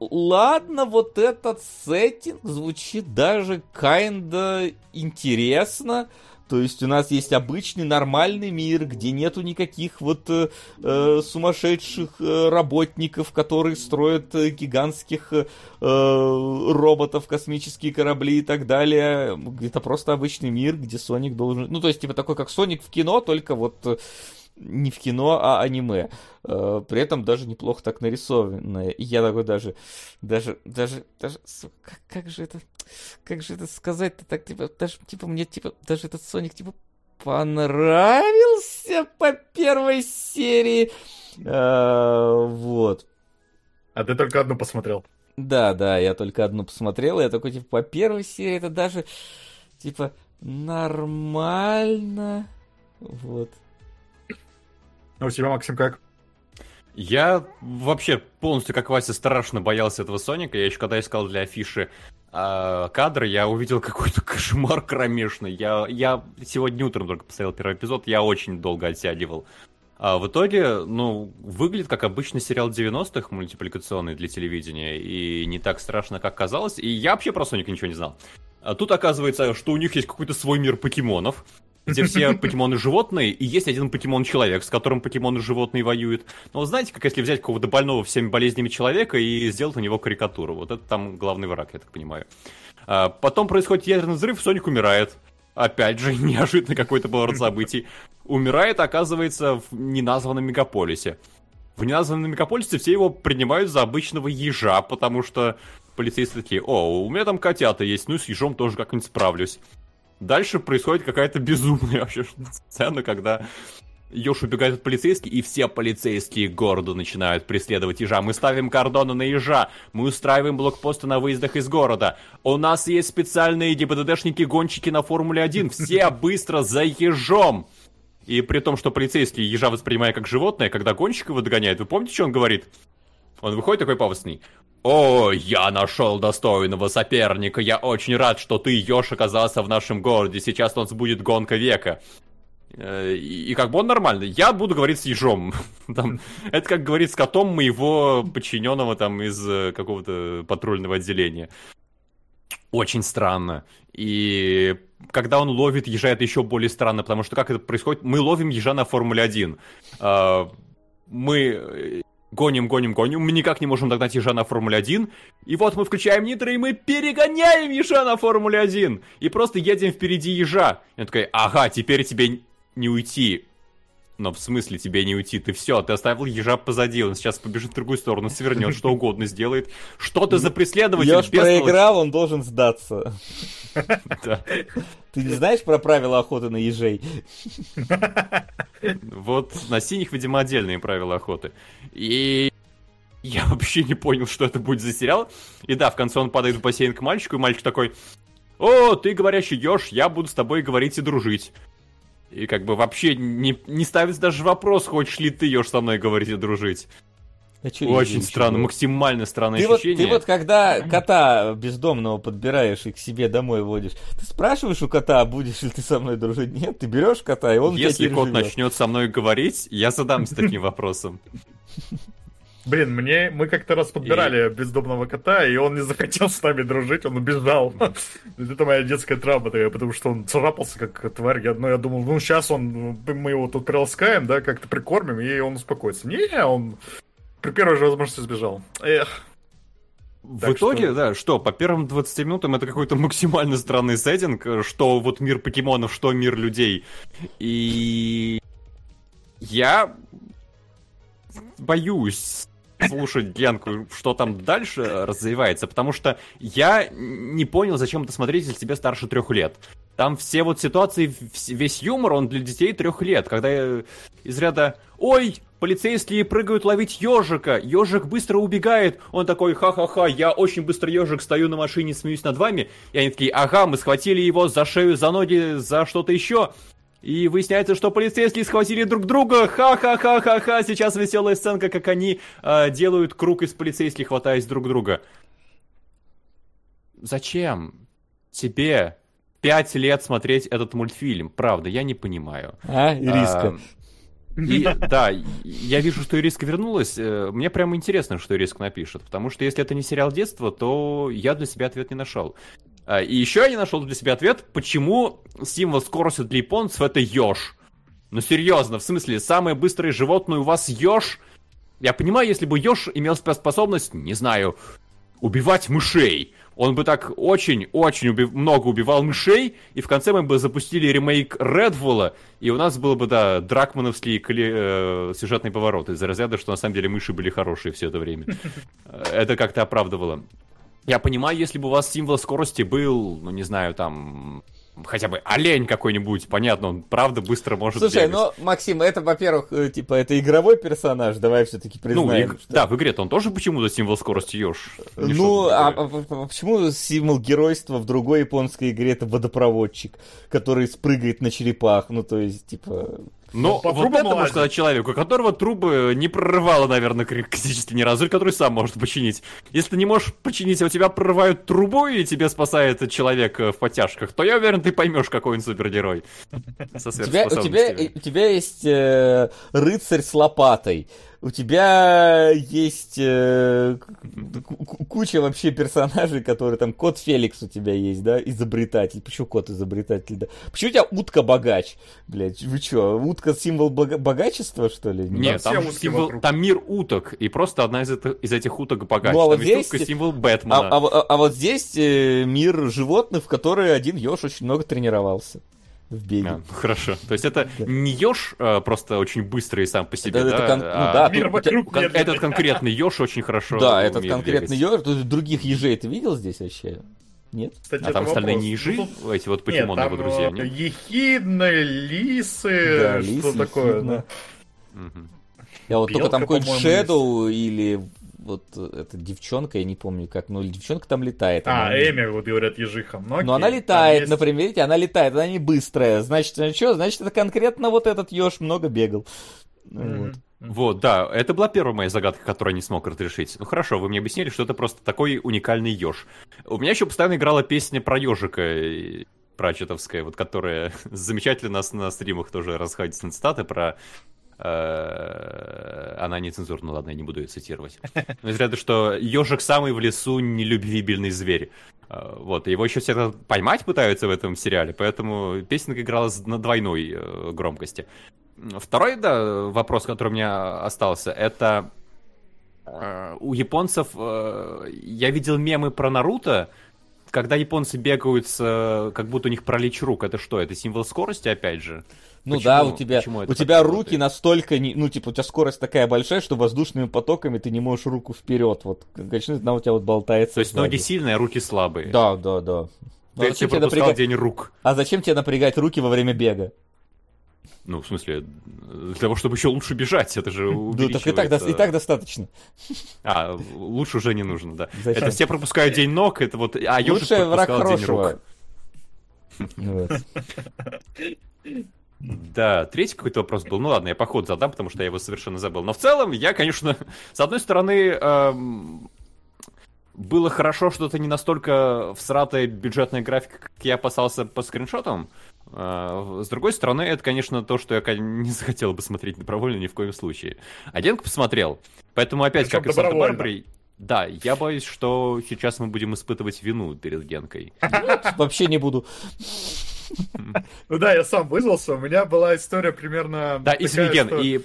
ладно, вот этот сеттинг звучит даже kinda интересно, то есть у нас есть обычный нормальный мир, где нету никаких вот э, э, сумасшедших э, работников, которые строят э, гигантских э, роботов, космические корабли и так далее. Это просто обычный мир, где Соник должен... Ну, то есть, типа такой, как Соник в кино, только вот э, не в кино, а аниме. Э, При этом даже неплохо так нарисованное. И я такой даже, даже, даже, даже, сука, как, как же это, как же это сказать-то так, типа, даже, типа, мне, типа, даже этот Соник, типа, понравился? по первой серии. А, вот. А ты только одну посмотрел. Да, да, я только одну посмотрел, и я такой, типа, по первой серии это даже, типа, нормально. Вот. А у тебя, Максим, как? Я вообще полностью, как Вася, страшно боялся этого Соника. Я еще когда искал для афиши э, кадры, я увидел какой-то кошмар кромешный. Я, я сегодня утром только посмотрел первый эпизод, я очень долго оттягивал. А в итоге, ну, выглядит как обычный сериал 90-х, мультипликационный для телевидения, и не так страшно, как казалось. И я вообще про Соника ничего не знал. А тут оказывается, что у них есть какой-то свой мир покемонов, где все покемоны животные, и есть один покемон-человек, с которым покемоны животные воюют. Но знаете, как если взять какого-то больного всеми болезнями человека и сделать у него карикатуру. Вот это там главный враг, я так понимаю. А потом происходит ядерный взрыв, Соник умирает. Опять же, неожиданно какой-то поворот событий. Умирает, оказывается, в неназванном мегаполисе. В неназванном мегаполисе все его принимают за обычного ежа, потому что полицейские такие, о, у меня там котята есть, ну с ежом тоже как-нибудь справлюсь. Дальше происходит какая-то безумная вообще сцена, когда Ёж убегает от полицейских, и все полицейские города начинают преследовать ежа. Мы ставим кордоны на ежа, мы устраиваем блокпосты на выездах из города. У нас есть специальные ГИБДДшники-гонщики на Формуле-1. Все быстро за ежом! И при том, что полицейские ежа воспринимая как животное, когда гонщик его догоняет, вы помните, что он говорит? Он выходит такой пафосный. «О, я нашел достойного соперника. Я очень рад, что ты, Ёж, оказался в нашем городе. Сейчас у нас будет гонка века». Э, и, как бы он нормальный. Я буду говорить с ежом. Там, это как говорить с котом моего подчиненного там из э, какого-то патрульного отделения. Очень странно. И когда он ловит ежа, это еще более странно, потому что как это происходит? Мы ловим ежа на Формуле 1. А, мы гоним, гоним, гоним, мы никак не можем догнать ежа на Формуле 1, и вот мы включаем нитро, и мы перегоняем ежа на Формуле 1, и просто едем впереди ежа. И он такой, ага, теперь тебе не уйти. Но в смысле тебе не уйти? Ты все, ты оставил ежа позади, он сейчас побежит в другую сторону, свернет, что угодно сделает. Что ты за преследователь? Ёж проиграл, он должен сдаться. Ты не знаешь про правила охоты на ежей? Вот на синих, видимо, отдельные правила охоты. И я вообще не понял, что это будет за сериал. И да, в конце он падает в бассейн к мальчику, и мальчик такой, о, ты говорящий еж, я буду с тобой говорить и дружить. И как бы вообще не, не ставится даже вопрос, хочешь ли ты, Ёж, со мной говорить и дружить. А Очень странно, максимально странное ты ощущение. Вот, ты вот когда кота бездомного подбираешь и к себе домой водишь, ты спрашиваешь у кота, будешь ли ты со мной дружить? Нет, ты берешь кота, и он Если кот живет. начнет со мной говорить, я задамся таким вопросом. Блин, мне мы как-то раз подбирали и... бездомного кота, и он не захотел с нами дружить, он убежал. Это моя детская травма такая, потому что он царапался как тварь. Я, ну, я думал, ну сейчас он, мы его тут приласкаем, да, как-то прикормим, и он успокоится. Не, он при первой же возможности сбежал. Эх. В так итоге, что... да, что, по первым 20 минутам это какой-то максимально странный сеттинг, что вот мир покемонов, что мир людей. И я боюсь слушать Ленку, что там дальше развивается, потому что я не понял, зачем это смотреть, если тебе старше трех лет. Там все вот ситуации, весь юмор, он для детей трех лет, когда из ряда «Ой, полицейские прыгают ловить ежика, ежик быстро убегает», он такой «Ха-ха-ха, я очень быстро ежик, стою на машине, смеюсь над вами», и они такие «Ага, мы схватили его за шею, за ноги, за что-то еще», и выясняется, что полицейские схватили друг друга. Ха-ха-ха-ха-ха. Сейчас веселая сценка, как они э, делают круг из полицейских, хватаясь друг друга. Зачем тебе пять лет смотреть этот мультфильм? Правда, я не понимаю. А, Ириска. А, и, да, я вижу, что Ириска вернулась. Э, мне прямо интересно, что Ириска напишет. Потому что если это не сериал детства, то я для себя ответ не нашел. А, и еще я не нашел для себя ответ, почему символ скорости для японцев это еж. Ну серьезно, в смысле, самое быстрое животное у вас еж? Я понимаю, если бы еж имел способность, не знаю, убивать мышей. Он бы так очень-очень уби- много убивал мышей, и в конце мы бы запустили ремейк Редвула, и у нас было бы, да, дракмановские кли- э, сюжетные повороты из-за разряда, что на самом деле мыши были хорошие все это время. Это как-то оправдывало. Я понимаю, если бы у вас символ скорости был, ну не знаю, там, хотя бы олень какой-нибудь, понятно, он правда быстро может Слушай, бегать. ну, Максим, это, во-первых, э, типа, это игровой персонаж, давай все-таки Ну, признаем. и- что- да, в игре-то он тоже почему-то символ скорости. Или Ну, а, а- а почему символ геройства в другой японской игре это водопроводчик, который спрыгает на черепах? Ну, то есть, типа... Но по вот трубам это можно лазит. сказать человеку, у которого трубы не прорывало, наверное, критически ни разу, или который сам может починить. Если ты не можешь починить, а у тебя прорывают трубу, и тебе спасает человек э, в подтяжках, то я уверен, ты поймешь, какой он супергерой. Со У тебя, у, тебя, у тебя есть э, рыцарь с лопатой. У тебя есть э, ку- ку- куча вообще персонажей, которые там... Кот Феликс у тебя есть, да? Изобретатель. Почему кот изобретатель, да? Почему у тебя утка богач? Блять, вы чё, утка символ бога- богачества, что ли? Нет, там, символ- вокруг. там мир уток, и просто одна из, это- из этих уток богаче. Ну, а вот там есть здесь- утка символ А, Бэтмена. а- а- а вот здесь э, мир животных, в которые один еж очень много тренировался в беге. А, ну, хорошо. То есть это не еж а, просто очень быстрый сам по себе, Это- да? это кон- ну а да, Мир тут- вокруг кон- медленный. этот конкретный еж очень хорошо Да, этот конкретный еж. Тут других ежей ты видел здесь вообще? Нет? Кстати, А там остальные вопрос. не ежи, Ну, тут- эти вот покемоны его друзья, э, нет? ехидны, лисы, Да, что такое, да. Я вот только там какой-нибудь Shadow или вот э, эта девчонка, я не помню как, но девчонка там летает. А, она- Эми, вот говорят, ежиха. Ну, Но окей, она там летает, есть- например, видите, она летает, она не быстрая. Значит, ну что? Значит, это конкретно вот этот еж много бегал. Ну, Мгм. вот. Вот, да, это была первая моя загадка, которую я не смог разрешить. Ну хорошо, вы мне объяснили, что это просто такой уникальный еж. У меня еще постоянно играла песня про ежика, э, прачетовская, вот которая замечательно нас на стримах тоже расходится на цитаты про она нецензурна, ладно, я не буду ее цитировать. Но из ряда, что ежик самый в лесу нелюбвибельный зверь. Э, Вот, его еще все поймать пытаются в этом сериале, поэтому песенка играла с- на двойной э, громкости. Второй, да, вопрос, который у меня остался, это э, у японцев, э, я видел мемы про Наруто, когда японцы бегают э, как будто у них пролечь рук, это что, это символ скорости опять же? Ну Почему- да, у тебя, почему у тебя работает? руки настолько, не, ну типа у тебя скорость такая большая, что воздушными потоками ты не можешь руку вперед. Вот, конечно, она у тебя вот болтается. То есть сзади. ноги сильные, а руки слабые. Да, да, да. Ну, Ты а, тебе зачем тебе напрягать... день рук. а зачем тебе напрягать руки во время бега? Ну, в смысле, для того, чтобы еще лучше бежать, это же Ну так и так, и так достаточно. А, лучше уже не нужно, да. Зачем? Это все пропускают день ног, это вот... А Лучший враг пропускал день рук. хорошего. Вот. Да, третий какой-то вопрос был. Ну ладно, я по ходу задам, потому что я его совершенно забыл. Но в целом, я, конечно, с одной стороны, эм, было хорошо, что это не настолько всратая бюджетная графика, как я опасался по скриншотам. Э, С другой стороны, это, конечно, то, что я не захотел бы смотреть добровольно ни в коем случае. А Денка посмотрел. Поэтому опять, Причем как и с. Санта-Барбарой, да, я боюсь, что сейчас мы будем испытывать вину перед Генкой. Вообще не буду. Ну да, я сам вызвался, у меня была история примерно... Да, такая, извини, Ген, что- и,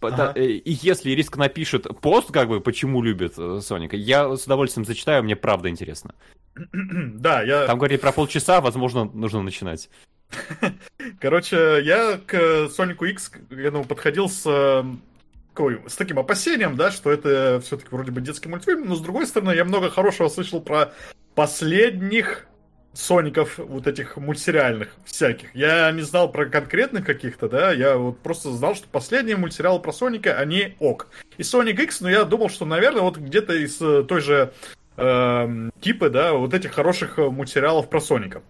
Ага. э, и если Риск напишет пост, как бы, почему любит э, Соника, я с удовольствием зачитаю, мне правда интересно. Да, я... Там говорит про полчаса, возможно, нужно начинать. Короче, я к Сонику X к этому подходил с, э, какой, с таким опасением, да, что это все-таки вроде бы детский мультфильм, но с другой стороны, я много хорошего слышал про последних Соников, вот этих мультсериальных всяких. Я не знал про конкретных каких-то, да, я вот просто знал, что последние мультсериалы про Соника, они ок. И Соник X, ну я думал, что, наверное, вот где-то из э, той же эм, типа, да, вот этих хороших э, мультсериалов про Соника.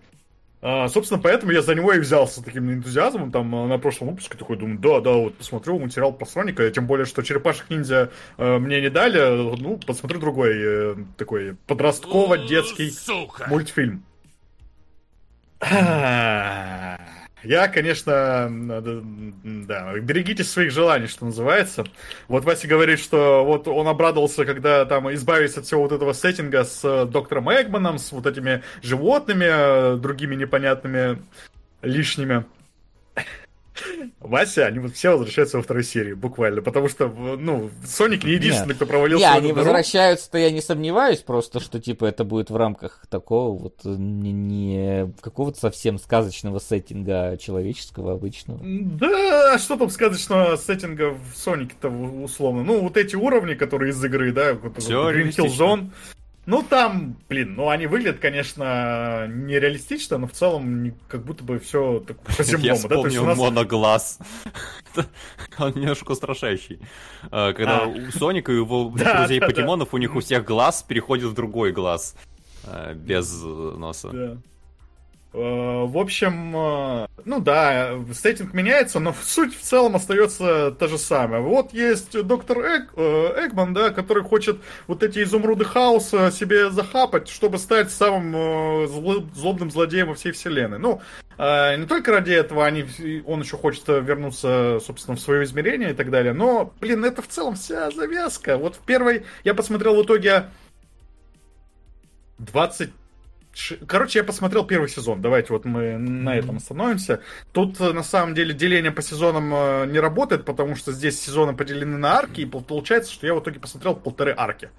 А, собственно, поэтому я за него и взялся с таким энтузиазмом. Там э, на прошлом выпуске такой думаю, да, да, вот посмотрю материал про Соника, тем более, что черепашек ниндзя э, мне не дали, ну, посмотрю другой э, такой подростково-детский мультфильм. Я, конечно, да, берегите своих желаний, что называется. Вот Вася говорит, что вот он обрадовался, когда там избавиться от всего вот этого сеттинга с э, доктором Эгманом, с вот этими животными, э, другими непонятными лишними. Вася, они вот все возвращаются во второй серии, буквально, потому что, ну, Соник не единственный, кто провалился Не, в они возвращаются-то я не сомневаюсь, просто что типа это будет в рамках такого вот э, не, не какого-то совсем сказочного сеттинга, человеческого, обычного. Да, а что там сказочного сеттинга в Сонике-то условно? Ну, вот эти уровни, которые из игры, да, вот Green Hill. Zone, Ну, там, блин, ну они выглядят, конечно, нереалистично, но в целом как будто бы все так Я по-земному, да? То есть вспомнил у нас- моноглаз. Он немножко устрашающий. А, Когда А. у Соника и его друзей покемонов, у них у всех глаз переходит в другой глаз. а, Без э, носа. Э, В общем, э, ну да, сеттинг меняется, но суть в целом остается та же самая. Вот есть доктор Эк- э, Эгман, да, который хочет вот эти изумруды хаоса себе захапать, чтобы стать самым э, зло- злобным злодеем во всей вселенной. Ну, не только ради этого они, он еще хочет вернуться, собственно, в свое измерение и так далее, но, блин, это в целом вся завязка. Вот в первой я посмотрел в итоге 20 Ш- Короче, я посмотрел первый сезон. Давайте вот мы на этом остановимся. Тут э, на самом деле деление по сезонам э, не работает, потому что здесь сезоны поделены на арки, и пол- получается, что я в итоге посмотрел полторы арки.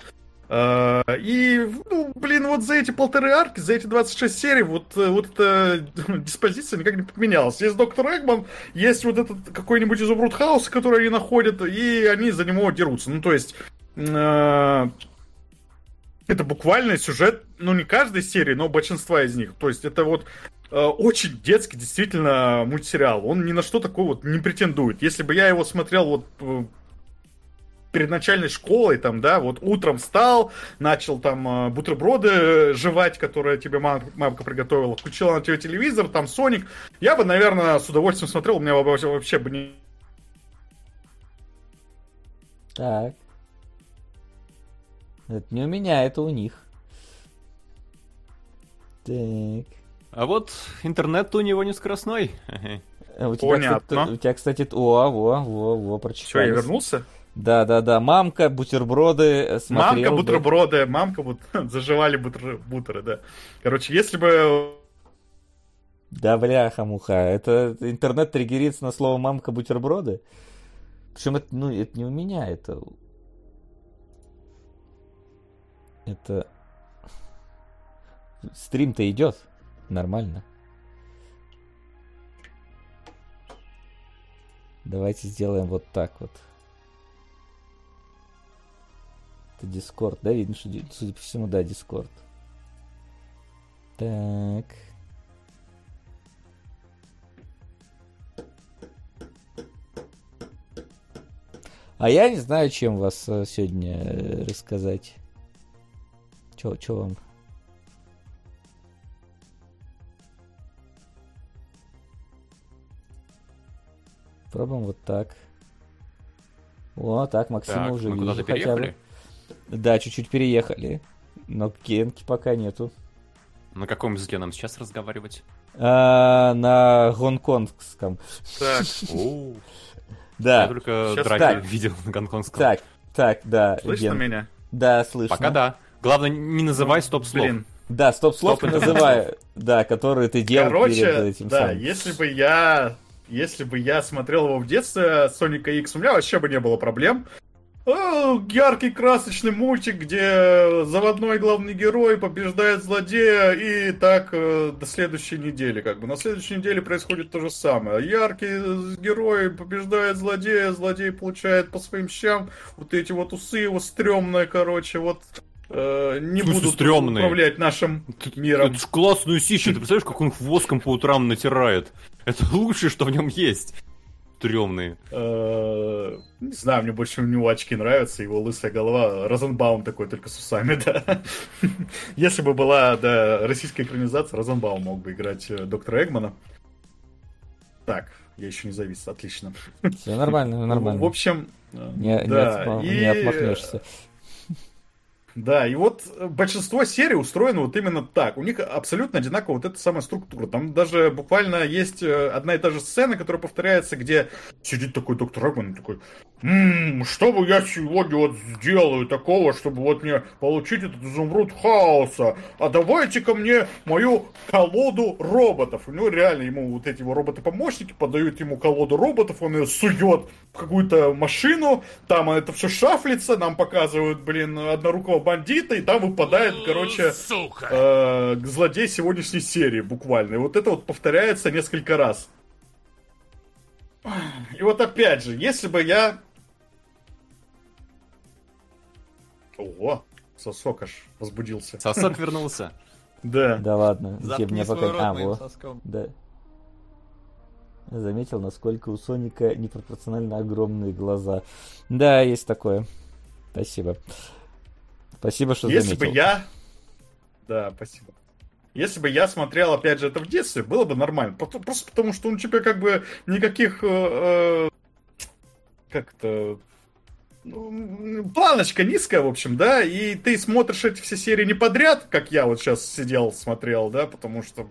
Э, И, ну, блин, вот за эти полторы арки, за эти 26 серий, вот, вот эта диспозиция никак не поменялась. Есть доктор Эгман, есть вот этот какой-нибудь изумруд хаоса, который они находят, и они за него дерутся. Ну, то есть, это буквально сюжет, ну не каждой серии, но большинства из них. То есть это вот э, очень детский действительно мультсериал. Он ни на что такое вот не претендует. Если бы я его смотрел вот э, перед начальной школой, там, да, вот утром встал, начал там э, бутерброды э, жевать, которые тебе мам- мамка приготовила, включила на тебе телевизор, там Соник, я бы, наверное, с удовольствием смотрел, у меня вообще, вообще бы не... Так. Это не у меня, это у них. Так. А вот интернет у него не скоростной. А У тебя, Понятно. кстати, у тебя, кстати, о, во, во, во, Что, прочитали. я вернулся? Да, да, да. Мамка, бутерброды э, смотрел. Мамка, бы. бутерброды, мамка, вот заживали бутер- бутеры, да. Короче, если бы Да, бляха-муха. Это интернет триггерится на слово мамка, бутерброды. Причем это, ну, это не у меня, это... Это... Стрим-то идет. Нормально. Давайте сделаем вот так вот. Это Дискорд, да? Видно, что, судя по всему, да, Дискорд. Так. А я не знаю, чем вас э, сегодня э, рассказать. Чё, чё вам? Пробуем вот так. О, так, Максима Так, уже мы вижу хотя бы. Да, чуть-чуть переехали. Но Кенки пока нету. На каком языке нам сейчас разговаривать? А, на гонконгском. Так, Да. Я только драки видел на гонконгском. Так, так, да. слышно меня? Да, слышно. Пока да. Главное, не называй стоп-слов. Блин, Да, стоп-слов Стоп, не это называю. Да, которые ты делал перед короче, этим да, самым. если бы я... Если бы я смотрел его в детстве, Соника X, у меня вообще бы не было проблем. О, яркий красочный мультик, где заводной главный герой побеждает злодея, и так э, до следующей недели. Как бы на следующей неделе происходит то же самое. Яркий герой побеждает злодея, злодей получает по своим щам вот эти вот усы его стрёмные, короче, вот э, не смысле будут стрёмные? управлять нашим миром. Это ж классную сищу. Ты представляешь, как он их воском по утрам натирает? Это лучшее, что в нем есть. Тремные. Э, Не знаю, мне больше у него очки нравятся, его лысая голова, Розенбаум такой, только с усами, да. Если бы была, да, российская экранизация, Розенбаум мог бы играть э, доктора Эгмана. Так, я еще не завис, отлично. Все нормально, нормально. В общем, Не, не да, отма- и, не отмахнешься. Да, и вот э, большинство серий устроено вот именно так. У них абсолютно одинаковая вот эта самая структура. Там даже буквально есть э, одна и та же сцена, которая повторяется, где сидит такой доктор Эгман и такой, «М, что бы я сегодня вот сделаю такого, чтобы вот мне получить этот изумруд хаоса? А давайте-ка мне мою колоду роботов. У него реально ему вот эти его роботы-помощники подают ему колоду роботов, он ее сует в какую-то машину, там это все шафлится, нам показывают, блин, однорукого бандита, и там выпадает, короче, э, злодей сегодняшней серии, буквально. И вот это вот повторяется несколько раз. И вот опять же, если бы я... Ого, сосок аж возбудился. Сосок вернулся. Да. Да ладно. Я Заткни мне пока... А. Да. Заметил, насколько у Соника непропорционально огромные глаза. Да, есть такое. Спасибо. Спасибо, что Если заметил. бы я... Да, спасибо. Если бы я смотрел, опять же, это в детстве, было бы нормально. Просто потому, что у тебя как бы никаких... э, э, Как-то... ну, Планочка низкая, в общем, да, и ты смотришь эти все серии не подряд, как я вот сейчас сидел, смотрел, да, потому что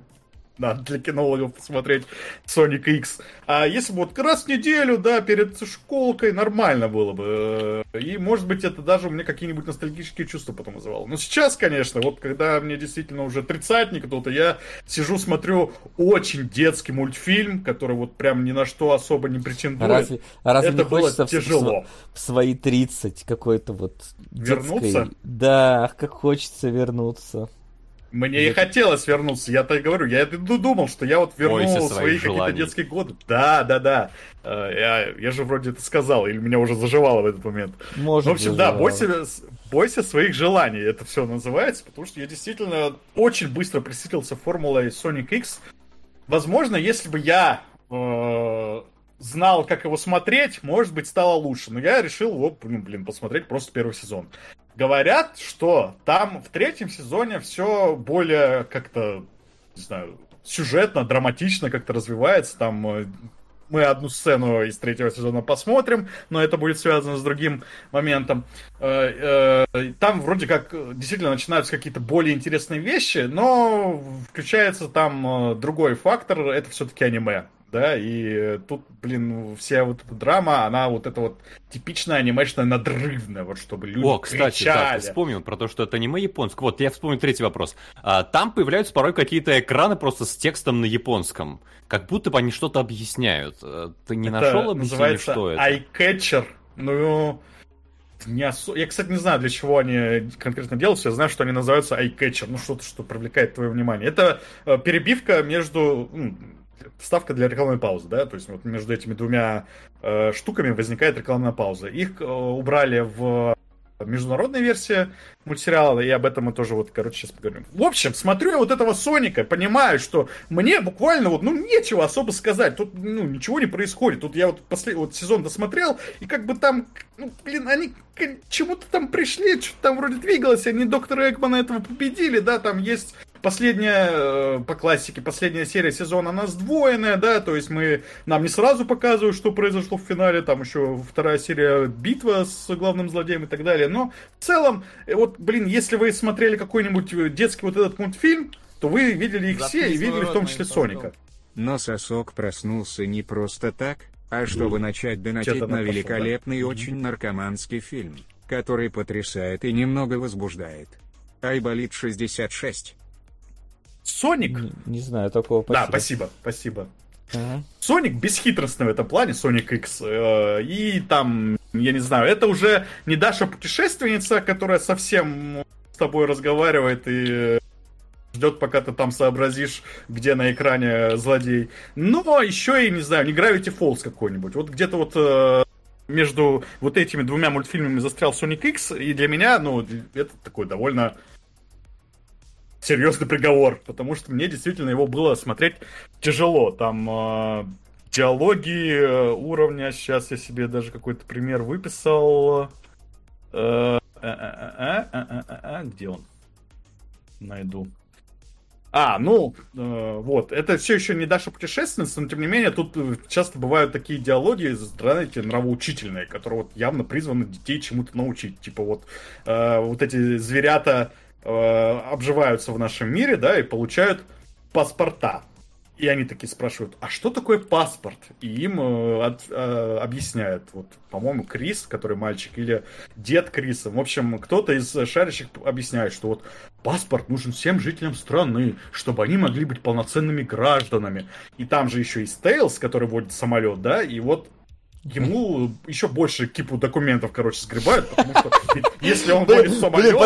надо для кинологов посмотреть Sonic X. А если бы вот раз в неделю, да, перед школкой, нормально было бы. Э, И, может быть, это даже у меня какие-нибудь ностальгические чувства потом вызывало. Но сейчас, конечно, вот когда мне действительно уже тридцатник, то я сижу, смотрю очень детский мультфильм, который вот прям ни на что особо не А претендует. разве, а разве это не было хочется в- в, тяжело. в свои 30 какой-то вот Вернуться? детской... Да, ах, как хочется вернуться. Мне и хотелось вернуться, я так и говорю, я это ду- думал, что я вот вернул свои какие-то детские годы. Да, да, да. Э, Я, я же вроде это сказал, или меня уже заживало в этот момент. Может, Ну, в общем, да, заживало. бойся, бойся своих желаний, это все называется, потому что я действительно очень быстро присытился формулой Sonic X. Возможно, если бы я э, знал, как его смотреть, может быть, стало лучше. Но я решил его, ну, блин, посмотреть просто первый сезон. Говорят, что там в третьем сезоне все более как-то, не знаю, сюжетно, драматично как-то развивается. Там э, мы одну сцену из третьего сезона посмотрим, но это будет связано с другим моментом. Э, э, Там вроде как действительно начинаются какие-то более интересные вещи, но включается там другой фактор, это все-таки аниме. Да, и тут, блин, вся вот эта драма, она вот это вот типичная анимешная надрывная, вот чтобы люди О, кстати, да, кричали. ты вспомнил про то, что это аниме японское. Вот, я вспомнил третий вопрос. А, там появляются порой какие-то экраны просто с текстом на японском. Как будто бы они что-то объясняют. Э, Ты не Это нашел объяснение, называется что это? Eye-catcher. Ну, не осо- Я, кстати, не знаю, для чего они конкретно делаются. Я знаю, что они называются eye-catcher. Ну, что-то, что привлекает твое внимание. Это э, перебивка между... Вставка для рекламной паузы, да, то есть вот между этими двумя э, штуками возникает рекламная пауза. Их э, убрали в международной версии мультсериала, и об этом мы тоже вот, короче, сейчас поговорим. В общем, смотрю я вот этого Соника, понимаю, что мне буквально вот, ну, нечего особо сказать, тут, ну, ничего не происходит. Тут я вот последний вот сезон досмотрел, и как бы там, ну, блин, они к чему-то там пришли, что-то там вроде двигалось, они доктора Экмана этого победили, да, там есть последняя, э, по классике, последняя серия сезона, она сдвоенная, да, то есть мы, нам не сразу показывают, что произошло в финале, там еще вторая серия битва с главным злодеем и так далее, но в целом, э, вот, блин, если вы смотрели какой-нибудь э, детский вот этот мультфильм, то вы видели их все и видели в том числе. Соника. Но сосок проснулся не просто так, а чтобы начать донатить на она пошла, великолепный да? очень наркоманский фильм, который потрясает и немного возбуждает. Айболит 66. Соник? Не, не знаю такого. Да, Спасибо. спасибо, спасибо. Ага. Соник бесхитростный в этом плане, Sonic X. э, И там, я не знаю, это уже не Даша путешественница, которая совсем с тобой разговаривает и ждет, пока ты там сообразишь, где на экране злодей. Но еще и, не знаю, не Gravity Falls какой-нибудь. Вот где-то вот э, между вот этими двумя мультфильмами застрял Sonic X, и для меня, ну, это такой довольно серьезный приговор, потому что мне действительно его было смотреть тяжело. Там э, диалоги э, уровня, сейчас я себе даже какой-то пример выписал. Где он? Найду. А, ну, э, вот, это все еще не Даша путешественница, но тем не менее тут э, часто бывают такие диалоги, знаете, нравоучительные, которые вот явно призваны детей чему-то научить. Типа вот, э, вот эти зверята э, обживаются в нашем мире, да, и получают паспорта. И они такие спрашивают, а что такое паспорт? И им э, от- э, объясняют, вот, по-моему, Крис, который мальчик, или дед Криса. В общем, кто-то из шарящих объясняет, что вот паспорт нужен всем жителям страны, чтобы они могли быть полноценными гражданами. И там же еще и Стейлс, который водит самолет, да, и вот ему еще больше кипу документов, короче, сгребают, потому что если он блин, самолет,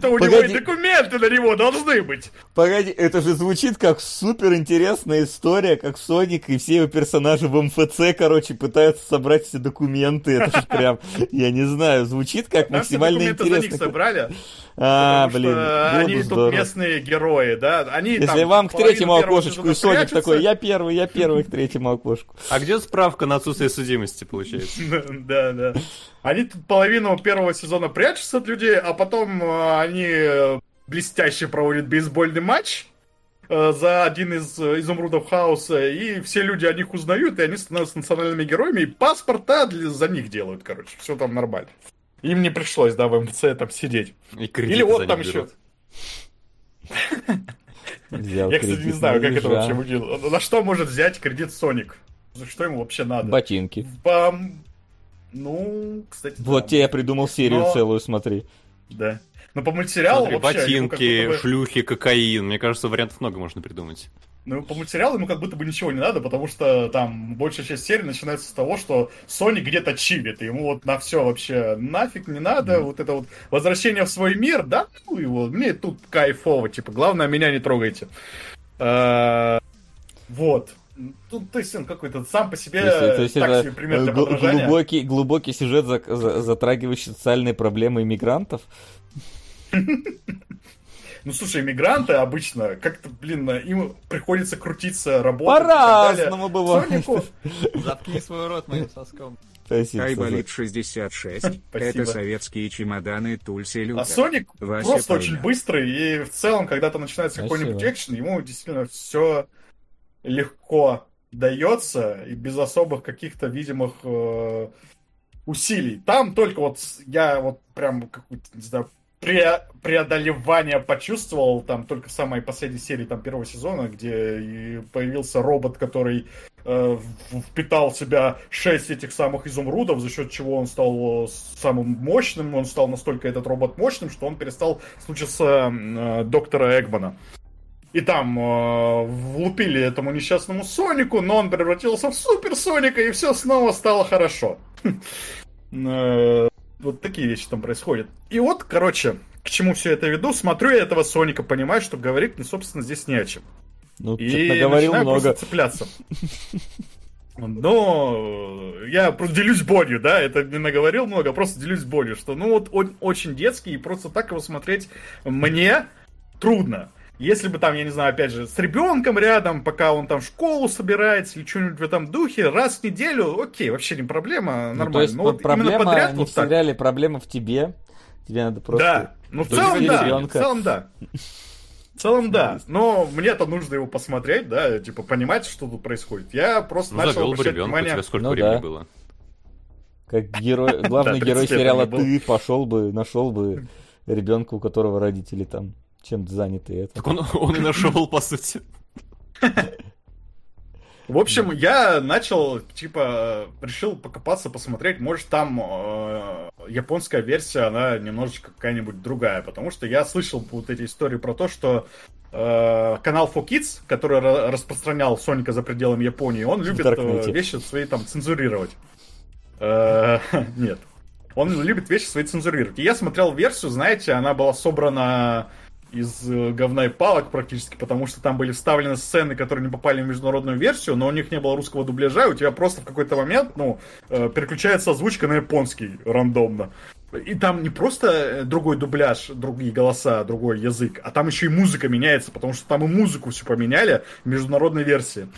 то у него и документы на него должны быть. Погоди, это же звучит как супер интересная история, как Соник и все его персонажи в МФЦ, короче, пытаются собрать все документы. Это же прям, я не знаю, звучит как Там все максимально документы за них интересно. собрали, А, блин, они тут местные герои, да, они Если вам к третьему окошечку и Соник такой, я первый, я первый к третьему окошку. А где справка на отсутствие судимости, получается? Да, да. Они тут половину первого сезона прячутся от людей, а потом э, они э, блестяще проводят бейсбольный матч э, за один из изумрудов хаоса, и все люди о них узнают, и они становятся национальными героями, и паспорта для- за них делают, короче. Все там нормально. Им не пришлось, да, в МЦ там сидеть. И Или вот там еще. Я, кстати, не знаю, на как это вообще выглядит. На что может взять кредит Соник? За что ему вообще надо? Ботинки. Пам- Ну, кстати, Вот да. тебе я придумал серию Но- целую, смотри. Да. Но по мультсериалу Смотри, вообще... ботинки, бы- шлюхи, кокаин. Мне кажется, вариантов много можно придумать. Ну, по мультсериалу ему как будто бы ничего не надо, потому что там большая часть серии начинается с того, что Соник где-то чилит, и ему вот на все вообще нафиг не надо, вот это вот возвращение в свой мир, да, ну его, мне тут кайфово, типа, главное, меня не трогайте. А, Вот. Тут, то есть, он какой-то сам по себе То есть, то есть так это себе пример для подражания. глубокий, глубокий сюжет, за- за- затрагивающий социальные проблемы иммигрантов. Ну, слушай, иммигранты обычно как-то, блин, им приходится крутиться, работать. По-разному бывает. Сонику Заткни свой рот моим соском. Айболит 66. Спасибо. Это советские чемоданы Тульси Лютер. А Соник Вася просто очень быстрый, и в целом, когда-то начинается Спасибо. какой-нибудь экшен, ему действительно все легко дается, и без особых каких-то видимых э, усилий. Там только вот я вот прям какую-то, не знаю, пре- преодолевание почувствовал, там только в самой последней серии там первого сезона, где появился робот, который э, впитал в себя шесть этих самых изумрудов, за счет чего он стал э, самым мощным, он стал настолько этот робот мощным, что он перестал случиться э, доктора Эгмана. И там э, влупили этому несчастному Сонику, но он превратился в Супер Соника, и все снова стало хорошо. Э, Вот такие вещи там происходят. И вот, короче, к чему все это веду, смотрю я этого Соника, понимаю, что говорить мне, собственно, здесь не о чем. Ну, И наговорил начинаю много. просто цепляться. Но я просто делюсь болью, да, это не наговорил много, а просто делюсь болью, что ну вот он очень детский, и просто так его смотреть мне трудно. Если бы там, я не знаю, опять же, с ребенком рядом, пока он там в школу собирается или что-нибудь в этом духе, раз в неделю, окей, вообще не проблема, Ну, нормально. то есть Но вот именно проблема подряд не вот в так. сериале, проблема в тебе. Тебе надо просто... Да, ну в целом да, ребенка. в целом да. В целом да, но мне-то нужно его посмотреть, да, типа понимать, что тут происходит. Я просто Ну, начал обращать ребенка, внимание... тебя сколько Ну времени да. было? Как герой, главный герой 30 лет сериала ты пошел бы, нашел бы ребенка, у которого родители там чем-то заняты. Это. Так он, он и нашел, по сути. В общем, я начал, типа, решил покопаться, посмотреть, может там э, японская версия, она немножечко какая-нибудь другая, потому что я слышал вот эти истории про то, что э, канал 4Kids, который ра- распространял Соника за пределами Японии, он любит э, вещи свои там цензурировать. Э, Нет. Он любит вещи свои цензурировать. И я смотрел версию, знаете, она была собрана из э, говна и палок практически, потому что там были вставлены сцены, которые не попали в международную версию, но у них не было русского дубляжа, и у тебя просто в какой-то момент, ну, э, переключается озвучка на японский рандомно. И там не просто э, другой дубляж, другие голоса, другой язык, а там еще и музыка меняется, потому что там и музыку все поменяли в международной версии.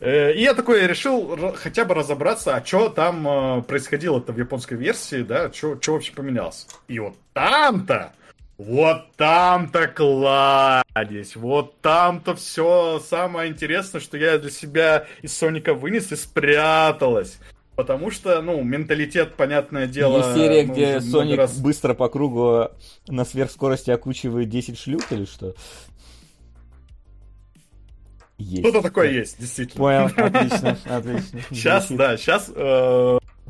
И я такой решил хотя бы разобраться, а что там происходило-то в японской версии, да, что вообще поменялось. И вот там-то, вот там-то кладезь, вот там-то все самое интересное, что я для себя из Соника вынес и спряталось. Потому что, ну, менталитет, понятное дело... Есть серия, мы где Соник раз- быстро по кругу на сверхскорости окучивает 10 шлюх или что? Есть. Что-то такое есть, действительно. Понял, отлично, отлично. Сейчас, да, сейчас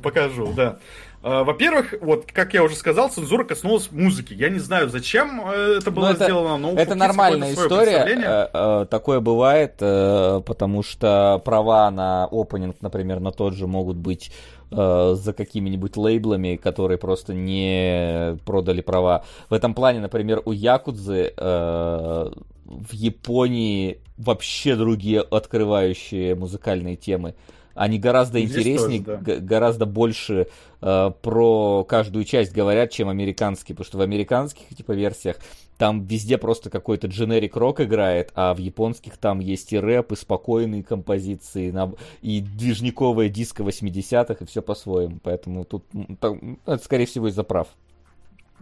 покажу, да. А, Во-первых, вот, как я уже сказал, цензура коснулась музыки. Я не знаю, зачем э, это было Ну, это- сделано, но Это нормальная история. э, э, Такое бывает, потому что права на опенинг, например, на тот же могут быть за какими-нибудь лейблами, которые просто не продали права. В этом плане, например, у Якудзы в Японии вообще другие открывающие музыкальные темы. Они гораздо Здесь интереснее, тоже, да. гораздо больше э, про каждую часть говорят, чем американские, потому что в американских типа версиях там везде просто какой-то дженерик рок играет, а в японских там есть и рэп, и спокойные композиции, и движниковая диско 80-х, и все по-своему. Поэтому тут там, это, скорее всего, из-за прав.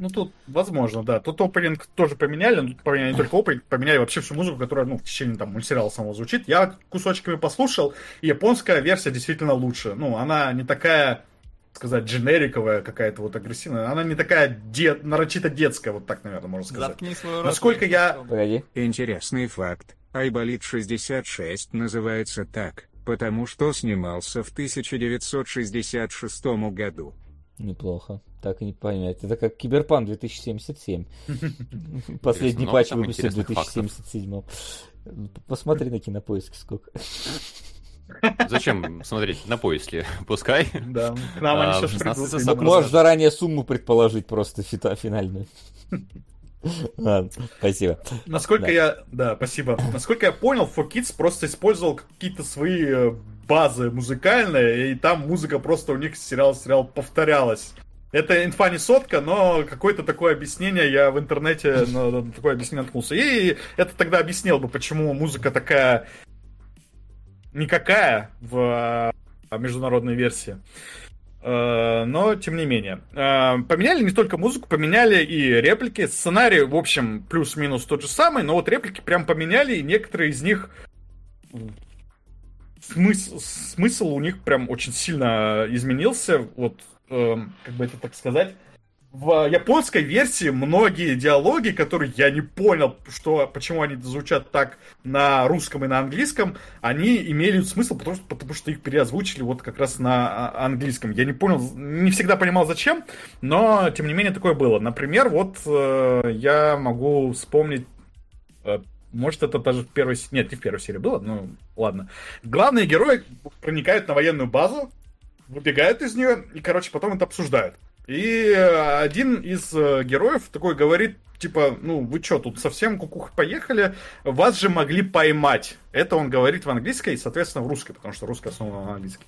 Ну, тут, возможно, да. Тут опенинг тоже поменяли, но тут поменяли не только опенинг, поменяли вообще всю музыку, которая, ну, в течение там мультсериала самого звучит. Я кусочками послушал, и японская версия действительно лучше. Ну, она не такая, сказать, дженериковая какая-то вот агрессивная, она не такая дет, нарочито детская, вот так, наверное, можно сказать. Заткни рот. Насколько я- Погоди. Интересный факт. Айболит 66 называется так, потому что снимался в 1966 году. Неплохо. Так и не понять. Это как Киберпан 2077. Последний патч выпустили в интересных фактов. 2077. Посмотри на кинопоиске сколько. Зачем смотреть на поиске? Пускай. Да, к нам А, они в сейчас 16 придут. Так можешь заранее сумму предположить просто финальную. Ладно, спасибо. Насколько Да. я, да, спасибо. Насколько я понял, 4Kids просто использовал какие-то свои э, базы музыкальные, и там музыка просто у них сериал сериал повторялась. Это инфа не сотка, но какое-то такое объяснение я в интернете на, такое объяснение наткнулся. И это тогда объяснил бы, почему музыка такая никакая в э, международной версии. Э, Но, тем не менее. Э, Поменяли не только музыку, поменяли и реплики. Сценарий, в общем, плюс-минус тот же самый, но вот реплики прям поменяли, и некоторые из них... Смысл, смысл у них прям очень сильно изменился. Вот, э, как бы это так сказать. В японской версии многие диалоги, которые я не понял, что, почему они звучат так на русском и на английском, они имели смысл, потому что, потому что их переозвучили вот как раз на а, английском. Я не понял, не всегда понимал зачем, но тем не менее такое было. Например, вот э, я могу вспомнить, э, может это даже в первой нет, не в первой серии было, ну ладно. Главные герои проникают на военную базу, выбегают из нее и, короче, потом это обсуждают. И э, один из э, героев такой говорит, типа, ну, вы что, тут совсем кукуха поехали? Вас же могли поймать. Это он говорит в английской и, соответственно, в русской, потому что русская основана на английской.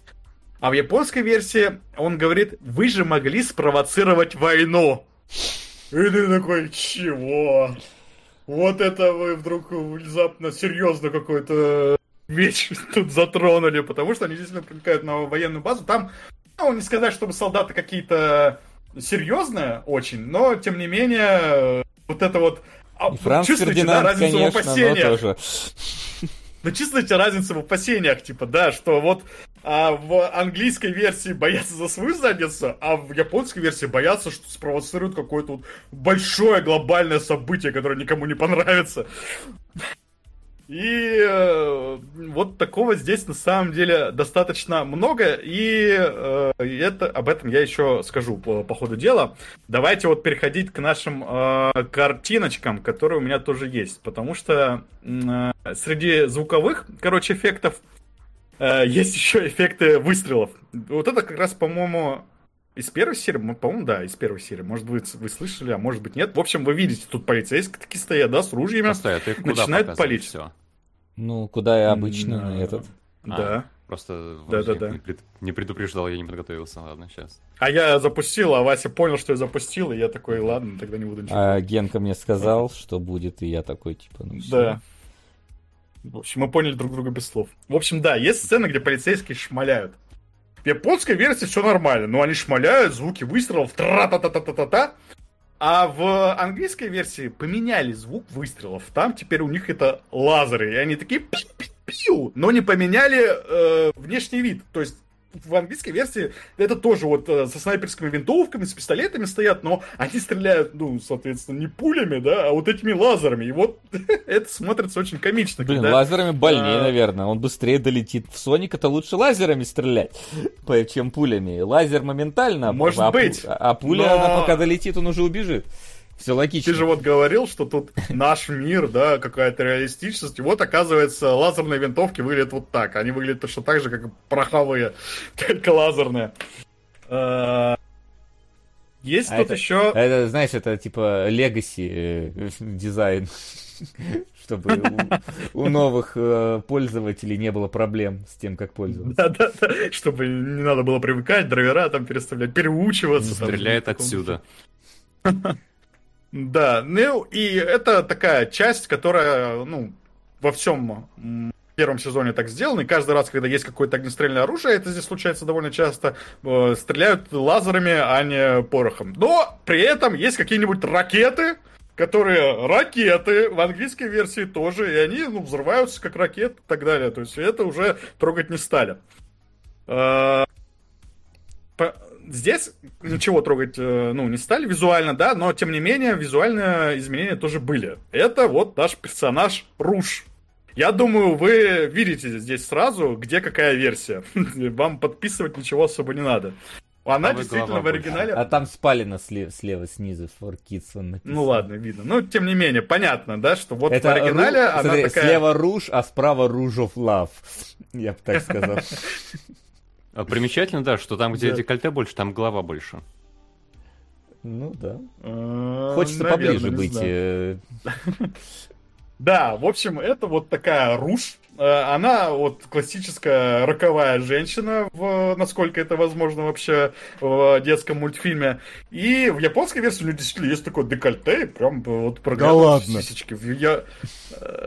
А в японской версии он говорит, вы же могли спровоцировать войну. И ты такой, чего? Вот это вы вдруг внезапно серьезно какой-то вещь тут затронули, потому что они действительно проникают на военную базу. Там, ну, не сказать, чтобы солдаты какие-то серьезные очень, но, тем не менее, вот это вот... а, И Франц чувствуете, да, Фердинанд, разницу в конечно, но опасениях? тоже. Ну, чувствуете разницу в опасениях, типа, да, что вот а, в английской версии боятся за свою задницу, а в японской версии боятся, что спровоцируют какое-то вот большое глобальное событие, которое никому не понравится. И э, вот такого здесь на самом деле достаточно много, и э, это, об этом я еще скажу по, по ходу дела. Давайте вот переходить к нашим э, картиночкам, которые у меня тоже есть, потому что э, среди звуковых, короче, эффектов э, есть еще эффекты выстрелов. Вот это как раз, по-моему, из первой серии, по-моему, да, из первой серии. Может быть, вы слышали, а может быть, нет. В общем, вы видите, тут полицейские такие стоят, да, с ружьями. Куда Начинает показываешь палить. всё? Ну, куда я обычно на этот. Да. Просто Да-да-да. не, пред- не предупреждал, я не подготовился. Ладно, сейчас. А я запустил, а Вася понял, что я запустил, и я такой, ладно, тогда не буду ничего. А Генка мне сказал, что будет, и я такой, типа, ну всё. Да. В общем, мы поняли друг друга без слов. В общем, да, есть сцены, где полицейские шмаляют. В японской версии все нормально, но они шмаляют, звуки выстрелов, тра-та-та-та-та-та. А в английской версии поменяли звук выстрелов. Там теперь у них это лазеры. И они такие пиу-пиу-пиу, но не поменяли э, внешний вид. То есть в английской версии это тоже вот э, со снайперскими винтовками, с пистолетами стоят, но они стреляют, ну, соответственно, не пулями, да, а вот этими лазерами. И вот это смотрится очень комично. Блин, когда- лазерами больнее, а, наверное. Он быстрее долетит. В Соника-то лучше лазерами стрелять, чем пулями. Лазер моментально. Может а, быть, А пуля, но- она пока долетит, он уже убежит. Все логично. Ты же вот говорил, что тут наш мир, да, какая-то реалистичность. И вот, оказывается, лазерные винтовки выглядят вот так. Они выглядят точно так же, как и пороховые, только лазерные. Э, Есть А тут это- еще... Это, знаешь, это типа легаси дизайн. Чтобы у, у новых э, пользователей не было проблем с тем, как пользоваться. Да-да-да, чтобы не надо было привыкать, драйвера там переставлять, переучиваться. Стреляет отсюда. Да, ну и это такая часть, которая, ну, во всем первом сезоне так сделано, и каждый раз, когда есть какое-то огнестрельное оружие, это здесь случается довольно часто, э, стреляют лазерами, а не порохом. Но при этом есть какие-нибудь ракеты, которые ракеты в английской версии тоже, и они ну, взрываются как ракеты и так далее. То есть это уже трогать не стали. Э, по- Здесь ничего трогать, э, ну, не стали визуально, да, но, тем не менее, визуальные изменения тоже были. Это вот наш персонаж Руш. Я думаю, вы видите здесь сразу, где какая версия. Вам подписывать ничего особо не надо. Она Правая действительно в оригинале... А там спалено слева, слева снизу, for kids он написан. Ну ладно, видно. Ну, тем не менее, понятно, да, что вот Это в оригинале ру- она смотри, такая... слева руж, а справа руж of love. Я бы так сказал. А Примечательно, да, что там, где Да. декольте больше, там голова больше. Ну да. э, Хочется наверное, поближе быть. э, Да, в общем, это вот такая руж. Э, Она вот классическая роковая женщина, в, насколько это возможно вообще в детском мультфильме. И в японской версии у нее действительно есть такое декольте, и прям вот проглядываются ладно? сисечки. В- Я,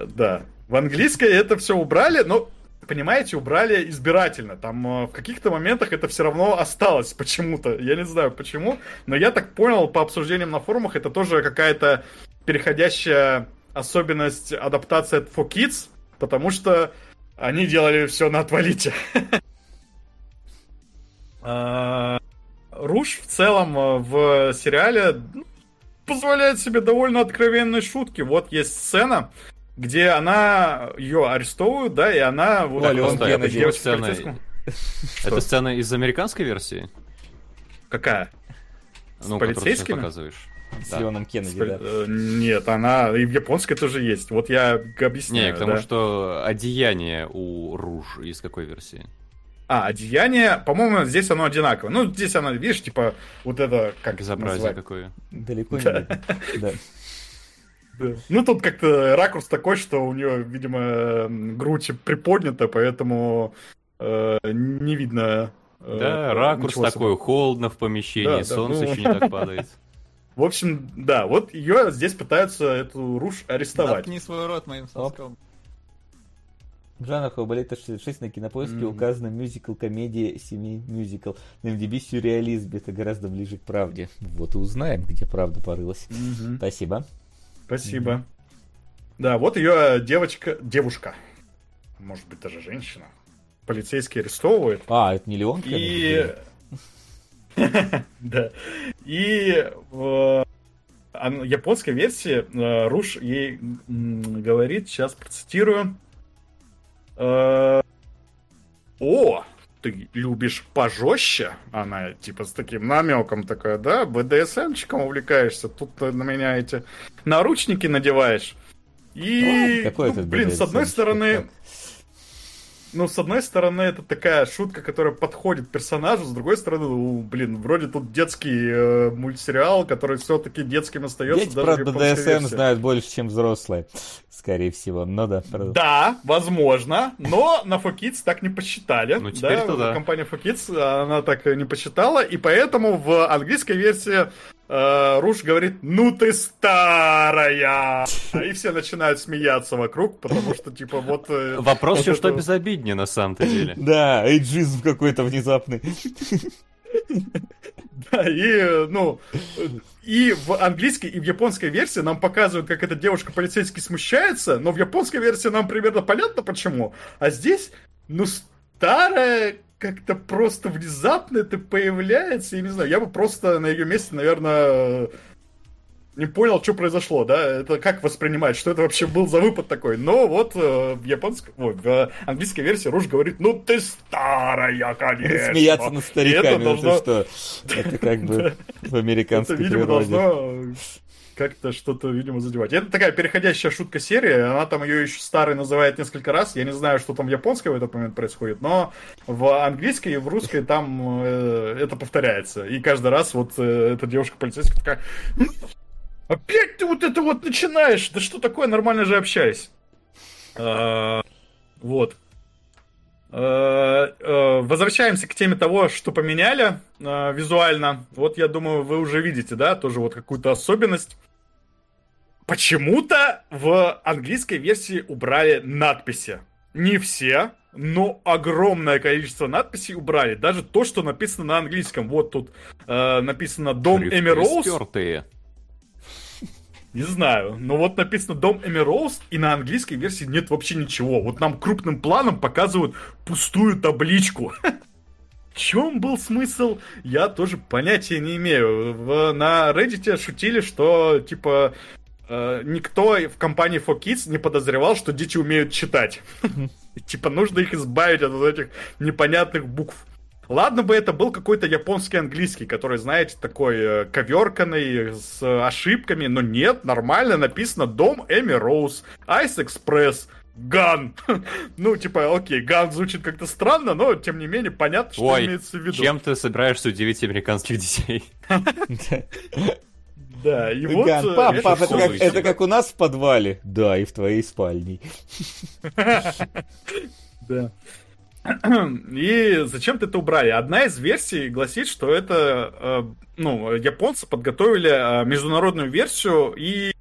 да. В английской это все убрали, но понимаете, убрали избирательно. Там э, в каких-то моментах это все равно осталось почему-то. Я не знаю почему, но я так понял по обсуждениям на форумах, это тоже какая-то переходящая особенность адаптации от 4Kids, потому что они делали все на отвалите. А, Руш в целом э, в сериале ну, позволяет себе довольно откровенные шутки. Вот есть сцена, где она ее арестовывают, да, и она вот О, Леон Кеннеди. девочке Сцена- Это сцена из американской версии? Какая? С Ну, полицейскими? показываешь. С Да. Леоном Кеннеди, Спо- да. э, Нет, она и в японской тоже есть. Вот я объясняю. Не, к тому, да. что одеяние у Руж из какой версии? А, одеяние, по-моему, здесь оно одинаковое. Ну, здесь оно, видишь, типа, вот это, как Безобразие назвать? какое. Далеко не. Да. Да. Ну, тут как-то ракурс такой, что у нее, видимо, грудь приподнята, поэтому э, не видно. э, Да, ракурс такой, холодно в помещении, Да, да, солнце ну. еще не так падает. В общем, да, вот ее здесь пытаются, эту Руш, арестовать. Заткни свой рот моим соском. В жанрах Хобалета 66 на кинопоиске Мгм. указано мюзикл, комедия, семей, мюзикл. На MDB сюрреализм, это гораздо ближе к правде. Вот и узнаем, где правда порылась. Мгм. Спасибо. Спасибо. Да, вот ее девочка, девушка, может быть, даже женщина, полицейский арестовывает. А, это не Леон И... Да. И в ан- японской версии э, Руш ей говорит, сейчас процитирую. э, О, ты любишь пожестче? Она типа с таким намеком такая, да, БДСМчиком увлекаешься, тут на меня эти наручники надеваешь. И, ну, это блин, с одной стороны, ну, с одной стороны, это такая шутка, которая подходит персонажу, с другой стороны, ну, блин, вроде тут детский э, мультсериал, который все-таки детским остается. Дети даже про версии. знают больше, чем взрослые. Скорее всего. Ну да, правда. Да, возможно, но на 4Kids так не посчитали. Ну, теперь-то да. Компания 4Kids, она так не посчитала, и поэтому в английской версии э, Руш говорит, ну ты старая! И все начинают смеяться вокруг, потому что, типа, вот... э, Вопрос еще, что безобиднее на самом-то деле. Да, эйджизм какой-то внезапный. Да, и, э, ну, и в английской, и в японской версии нам показывают, как эта девушка полицейский смущается, но в японской версии нам примерно понятно почему. А здесь, ну, старая как-то просто внезапно это появляется, я не знаю, я бы просто на ее месте, наверное, не понял, что произошло, да, это как воспринимать, что это вообще был за выпад такой. Но вот э, в японской, ой, в э, английской версии Руж говорит, ну ты старая, конечно. Смеяться над стариками, это должно... это что? Это как бы в американской Это, видимо, природе. должно как-то что-то, видимо, задевать. Это такая переходящая шутка серии, она там ее еще старой называет несколько раз, я не знаю, что там в японской в этот момент происходит, но в английской и в русской там э, это повторяется. И каждый раз вот э, эта девушка-полицейская такая, «Ну, опять ты вот это вот начинаешь, да что такое, нормально же общаюсь. А, Вот. Э, э, Возвращаемся к теме того, что поменяли визуально. Вот я думаю, вы уже видите, да, тоже вот какую-то особенность. Почему-то в английской версии убрали надписи. Не все, но огромное количество надписей убрали. Даже то, что написано на английском. Вот тут э, написано «Дом Шрифты Эми Роуз». стертые. Не знаю, но вот написано Дом Эми Роуз, и на английской версии нет вообще ничего. Вот нам крупным планом показывают пустую табличку. В чем был смысл, я тоже понятия не имею. В- на Reddit шутили, что, типа, никто в компании 4Kids не подозревал, что дети умеют читать. Типа, нужно их избавить от этих непонятных букв. Ладно бы это был какой-то японский английский, который, знаете, такой э, коверканный, с ошибками, но нет, нормально написано Дом Эми Роуз, Айс Экспресс, Ган. ну, типа, окей, Ган звучит как-то странно, но, тем не менее, понятно, что Ой, имеется в виду. чем ты собираешься удивить американских детей? Да, и вот... Ган, э, пап, это пап, это всё как, звучит. это как у нас в подвале. Да, и в твоей спальне. Да. И зачем-то это убрали. Одна из версий гласит, что это, э, ну, японцы подготовили э, международную версию и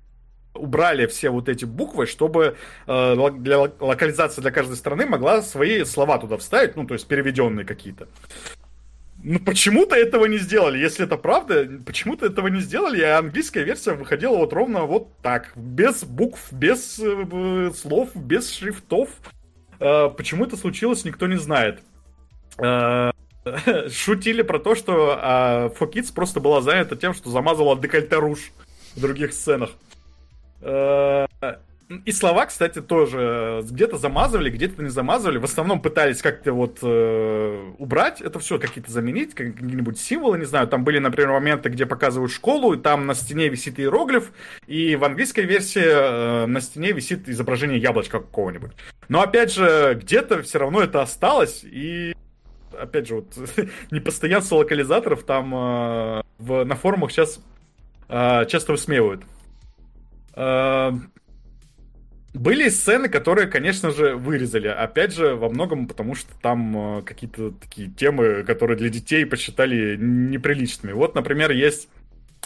убрали все вот эти буквы, чтобы э, для ло- локализации для каждой страны могла свои слова туда вставить, ну, то есть переведенные какие-то. Ну, почему-то этого не сделали. Если это правда, почему-то этого не сделали, и английская версия выходила вот ровно вот так. Без букв, без э, слов, без шрифтов. Э, Почему это случилось, никто не знает. Э, Шутили про то, что э, 4Kids просто была занята тем, что замазывала декольте руж в других сценах. Э, И слова, кстати, тоже где-то замазывали, где-то не замазывали. В основном пытались как-то вот э, убрать это все, какие-то заменить, как- какие-нибудь символы, не знаю. Там были, например, моменты, где показывают школу, и там на стене висит иероглиф, и в английской версии э, на стене висит изображение яблочка какого-нибудь. Но опять же, где-то все равно это осталось, и опять же, вот непостоянство локализаторов там э, в, на форумах сейчас часто высмеивают. Э, были сцены, которые, конечно же, вырезали. Опять же, во многом потому, что там э, какие-то такие темы, которые для детей посчитали неприличными. Вот, например, есть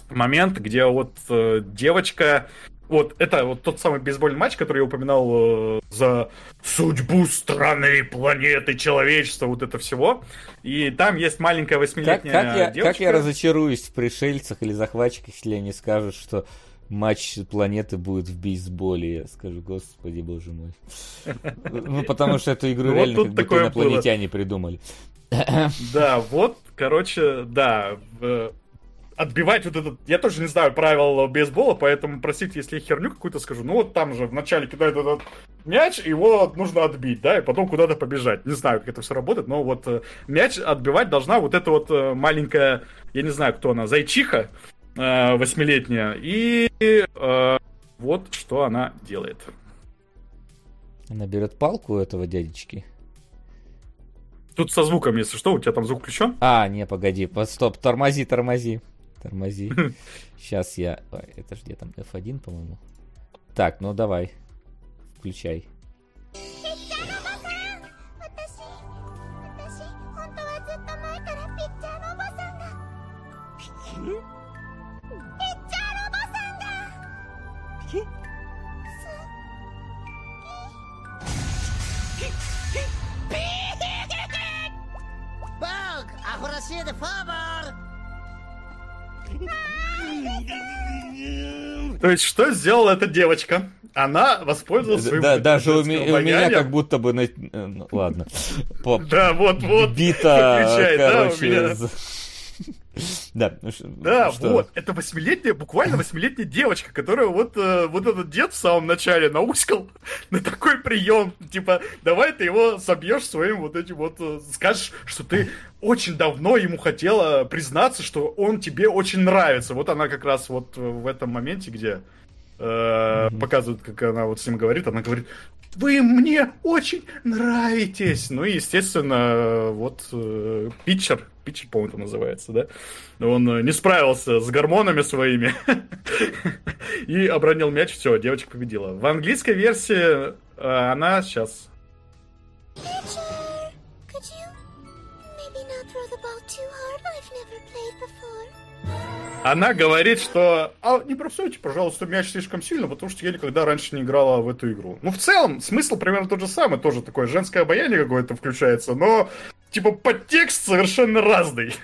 момент, где вот э, девочка... Вот, это вот тот самый бейсбольный матч, который я упоминал э, за судьбу страны, планеты, человечества, вот это всего. И там есть маленькая Как, восьмилетняя как я, девочка. как я разочаруюсь в пришельцах или захватчиках, если они скажут, что матч планеты будет в бейсболе. Я скажу, господи, боже мой. Ну, потому что эту игру Ну, реально как будто инопланетяне придумали. Да, вот, короче, да. Отбивать вот этот... Я тоже не знаю правил бейсбола, поэтому простите, если я херню какую-то скажу. Ну вот там же вначале кидают этот мяч, его нужно отбить, да, и потом куда-то побежать. Не знаю, как это все работает, но вот э, мяч отбивать должна вот эта вот э, маленькая, я не знаю, кто она, зайчиха восьмилетняя. И э, вот что она делает. Она берет палку у этого дядечки. Тут со звуком, если что, у тебя там звук включен? А, не, погоди, по- стоп, тормози, тормози. Тормози. Сейчас я... Ой, Это ж где там F1, по-моему. Так, ну давай. Включай. 私 То есть, что сделала эта девочка? она воспользовалась своим Да, даже у, женским ме- у меня как будто бы... на- э, ну, Ладно. Да, вот-вот. Бита, Включай, да, у короче... меня. Да, ну Да, что? вот, это восьмилетняя, буквально восьмилетняя девочка, которая вот, э, вот этот дед в самом начале науськал на такой прием, типа, давай ты его собьешь своим вот этим вот, э, скажешь, что ты очень давно ему хотела признаться, что он тебе очень нравится. Вот она как раз вот в этом моменте, где э, показывают, как она вот с ним говорит, она говорит, вы мне очень нравитесь. Ну и, естественно, э, вот э, питчер, питчер, по-моему, называется, да? Он э, не справился с гормонами своими и обронил мяч, все, девочка победила. В английской версии э, она сейчас... Pitcher, Она говорит, что а, не бросайте, пожалуйста, мяч слишком сильно, потому что я никогда раньше не играла в эту игру. Ну, в целом, смысл примерно тот же самый, тоже такое женское обаяние какое-то включается, но, типа, подтекст совершенно разный.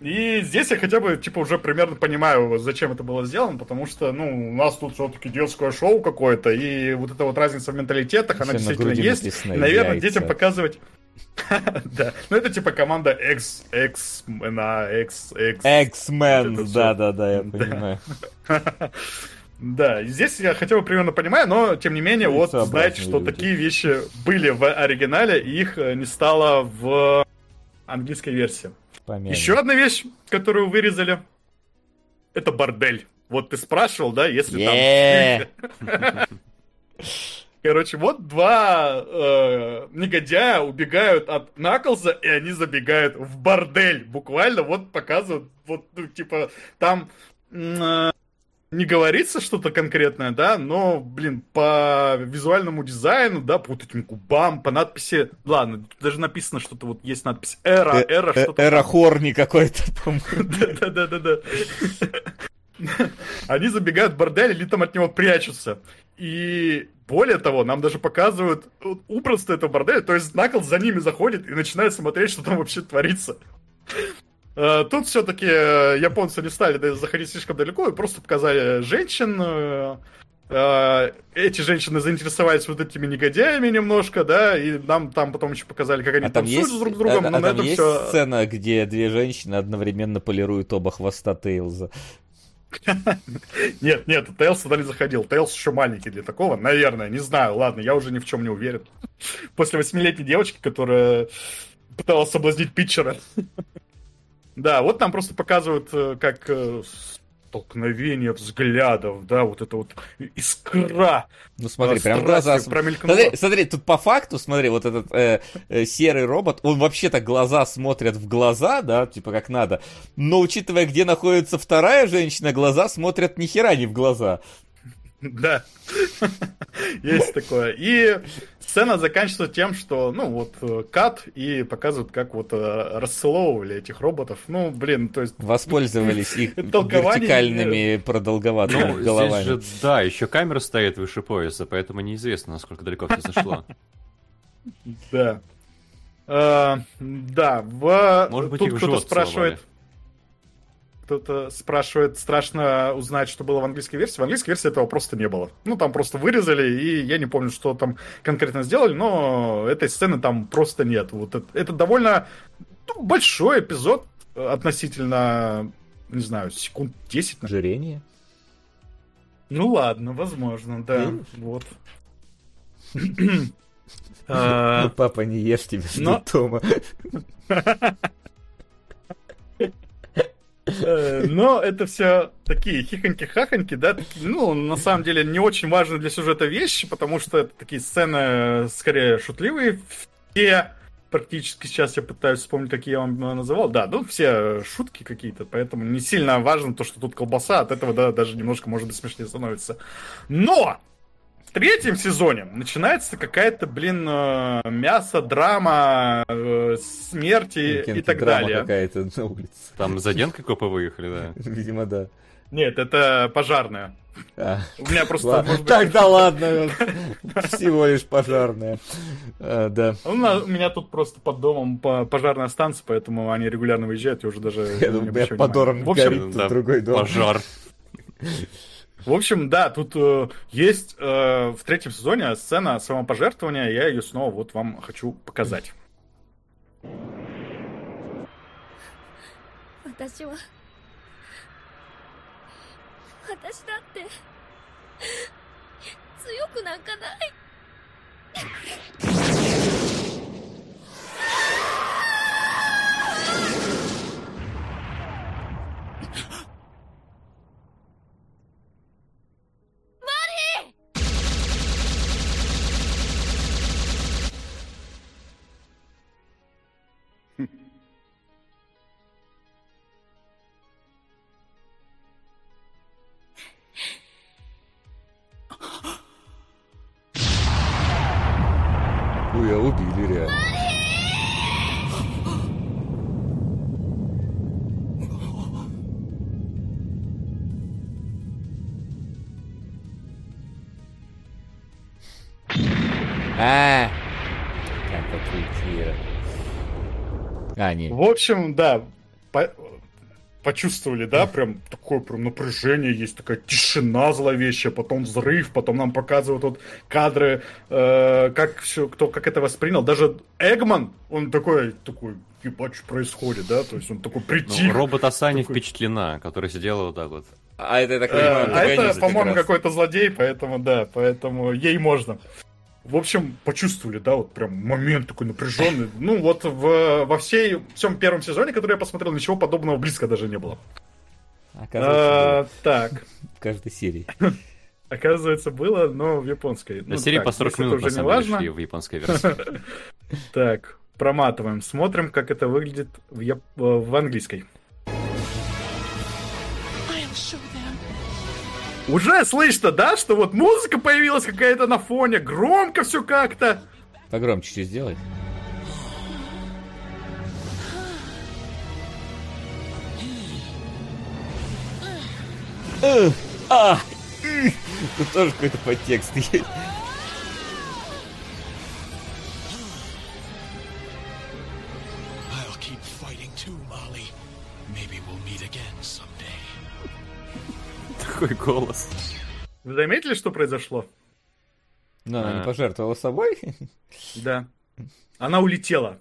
И здесь я хотя бы, типа, уже примерно понимаю, зачем это было сделано, потому что, ну, у нас тут все-таки детское шоу какое-то, и вот эта вот разница в менталитетах, она действительно есть. написано наверное, «яйца». детям показывать... Да, ну это типа команда X, X, на X, X. X-Men, да-да-да, я Да. понимаю. Да, здесь я хотя бы примерно понимаю, но тем не менее, вот Яйцеобразные знаете, что такие вещи были в оригинале, и их э, не стало в английской версии. Помянем. Еще одна вещь, которую вырезали, это бордель. Вот ты спрашивал, да, если там... Короче, вот два э, негодяя убегают от Наклза, и они забегают в бордель. Буквально вот показывают, вот, ну, типа, там э, не говорится что-то конкретное, да, но, блин, по визуальному дизайну, да, по вот этим губам, по надписи, ладно, тут даже написано что-то, вот есть надпись эра, Э- эра, э- что-то. Эра Хорни какой-то, по-моему. Да-да-да-да. Они забегают в бордель или там от него прячутся. И более того, нам даже показывают убранство этого борделя, то есть Наклз за ними заходит и начинает смотреть, что там вообще творится. Э, Тут все-таки японцы не стали заходить слишком далеко и просто показали женщин. э, э, Эти женщины заинтересовались вот этими негодяями немножко, да, и нам там потом еще показали, как они А там есть, друг с другом, а- но а на там этом есть все... сцена, где две женщины одновременно полируют оба хвоста Тейлза? Нет, нет, Тейлс туда не заходил. Тейлс еще маленький для такого, наверное, не знаю. Ладно, я уже ни в чем не уверен. После восьмилетней девочки, которая пыталась соблазнить питчера. Да, вот нам просто показывают, э, как э, столкновение взглядов, да, вот это вот искра. Ну смотри, прям глаза... промелькнула. Смотри, смотри, тут по факту, смотри, вот этот э, э, серый робот, он вообще-то глаза смотрят в глаза, да, типа как надо, но учитывая, где находится вторая женщина, глаза смотрят ни хера не в глаза. Да, есть такое. И сцена заканчивается тем, что, ну, вот, э, кат, и показывают, как вот э, расцеловывали этих роботов. Ну, блин, то есть... Воспользовались их вертикальными продолговатыми Ну, головами. здесь же, да, еще камера стоит выше пояса, поэтому неизвестно, насколько далеко все зашло. Да. Э, да, в... Может быть, тут кто-то спрашивает... целовали. Кто-то спрашивает, страшно узнать, что было в английской версии. В английской версии этого просто не было. Ну, там просто вырезали, и я не помню, что там конкретно сделали, но этой сцены там просто нет. Вот это, это довольно ну, большой эпизод относительно, не знаю, секунд 10. наверное. Ожирение? Ну ладно, возможно, да. Видишь? Вот. Ну, папа, не ешь тебе но- Тома. Но это все такие хихоньки-хахоньки, да, ну, на самом деле, не очень важные для сюжета вещи, потому что это такие сцены, э, скорее, шутливые. Все практически сейчас я пытаюсь вспомнить, какие я вам э, называл. Да, ну, все шутки какие-то, поэтому не сильно важно то, что тут колбаса, от этого, да, даже немножко, может быть, смешнее становится. Но! В третьем сезоне начинается какая-то, блин, э, мясо, драма, э, смерти и так Драма далее. какая-то на улице. Там за Денкой копы выехали, да. Видимо, да. Нет, это пожарная. А, У меня просто, ладно. быть, Тогда ладно, всего лишь пожарная. А, Да. у меня тут просто под домом по- пожарная станция, поэтому они регулярно выезжают, и уже даже... Я не думаю, под общем, горит. Другой дом. Пожар. В общем, да, тут э, есть э, в третьем сезоне сцена самопожертвования, я ее снова вот вам хочу показать. 私は私だって強くなんかない Убили реально. А, как отлетело. А, не. В общем, да, по- почувствовали, да, прям такое прям напряжение есть, такая тишина зловещая, потом взрыв, потом нам показывают вот кадры, э, как все, кто как это воспринял. Даже Эгман, он такой, такой, ебать, что происходит, да, то есть он такой Ну, притих. робот Асани Такой- впечатлена, которая сидела вот так вот. А это, я так Э, понимаю, а это, по-моему, какой-то злодей, поэтому, да, поэтому ей можно. В общем, почувствовали, да, вот прям момент такой напряженный. Ну, вот в, во всей, всем первом сезоне, который я посмотрел, ничего подобного близко даже не было. Оказывается, А, так, в каждой серии. оказывается, было, но в японской. На Ну, серии так, по 40 если это минут, на уже не самом деле, шли в японской версии. Так, проматываем, смотрим, как это выглядит в, в английской. Уже слышно, да, что вот музыка появилась какая-то на фоне, громко все как-то. Погромче чуть сделай. Эх, А! Тут тоже какой-то подтекст есть. Такой голос. Вы заметили, что произошло? Но она А. не пожертвовала собой. Да. Она улетела.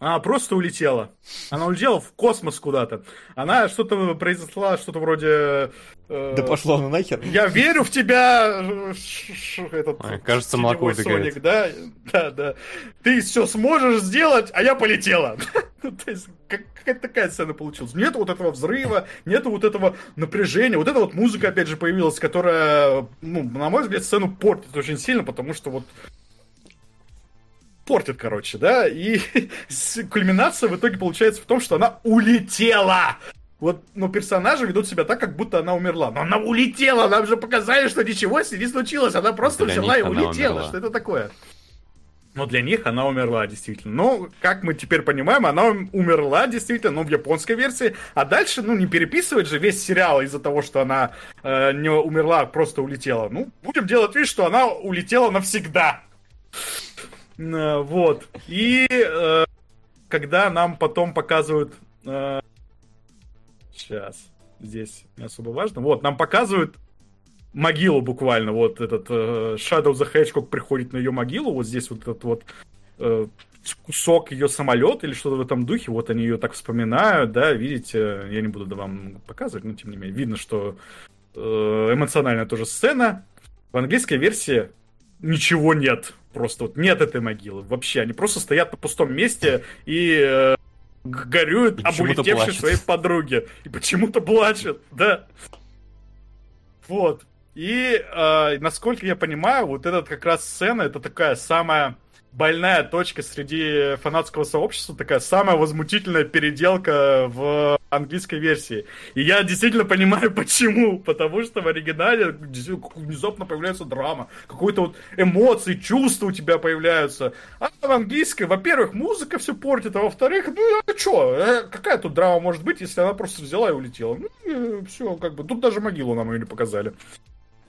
Она просто улетела. Она улетела в космос куда-то. Она что-то произнесла, что-то вроде... э, Да пошло ну нахер. Я верю в тебя, этот Ой, кажется, молоко. Соник, да, да, да. Ты все сможешь сделать, а я полетела. Ну, То есть как- какая-то такая сцена получилась. Нету вот этого взрыва, нету вот этого напряжения. Вот эта вот музыка опять же появилась, которая, ну, на мой взгляд, сцену портит очень сильно, потому что вот портит, короче, да, и кульминация в итоге получается в том, что она улетела. Вот, ну, персонажи ведут себя так, как будто она умерла. Но она улетела, нам же показали, что ничего с ней не случилось. Она просто Для взяла и улетела. умерла. Что это такое? Но для них она умерла, действительно. Но, как мы теперь понимаем, она ум- умерла, действительно, но в японской версии. А дальше, ну, не переписывать же весь сериал из-за того, что она э, не умерла, а просто улетела. Ну, будем делать вид, что она улетела навсегда. Э, Вот. И э, когда нам потом показывают... сейчас. Здесь не особо важно. Вот, нам показывают могилу буквально. Вот этот э, Shadow the Hedgehog приходит на ее могилу. Вот здесь вот этот вот э, кусок ее самолет или что-то в этом духе. Вот они ее так вспоминают, да, видите. Я не буду да, вам показывать, но тем не менее. Видно, что э, эмоциональная тоже сцена. В английской версии ничего нет. Просто вот нет этой могилы. Вообще, они просто стоят на пустом месте и э, горюют И об улетевшей плачут. своей подруге. И почему-то плачут, да. Вот. И, э, насколько я понимаю, вот этот как раз сцена, это такая самая больная точка среди фанатского сообщества, такая самая возмутительная переделка в английской версии. И я действительно понимаю, почему. Потому что в оригинале внезапно появляется драма, какой-то вот эмоции, чувства у тебя появляются. А в английской, во-первых, музыка все портит, а во-вторых, ну а что, какая тут драма может быть, если она просто взяла и улетела? Ну, все, как бы, тут даже могилу нам ее не показали.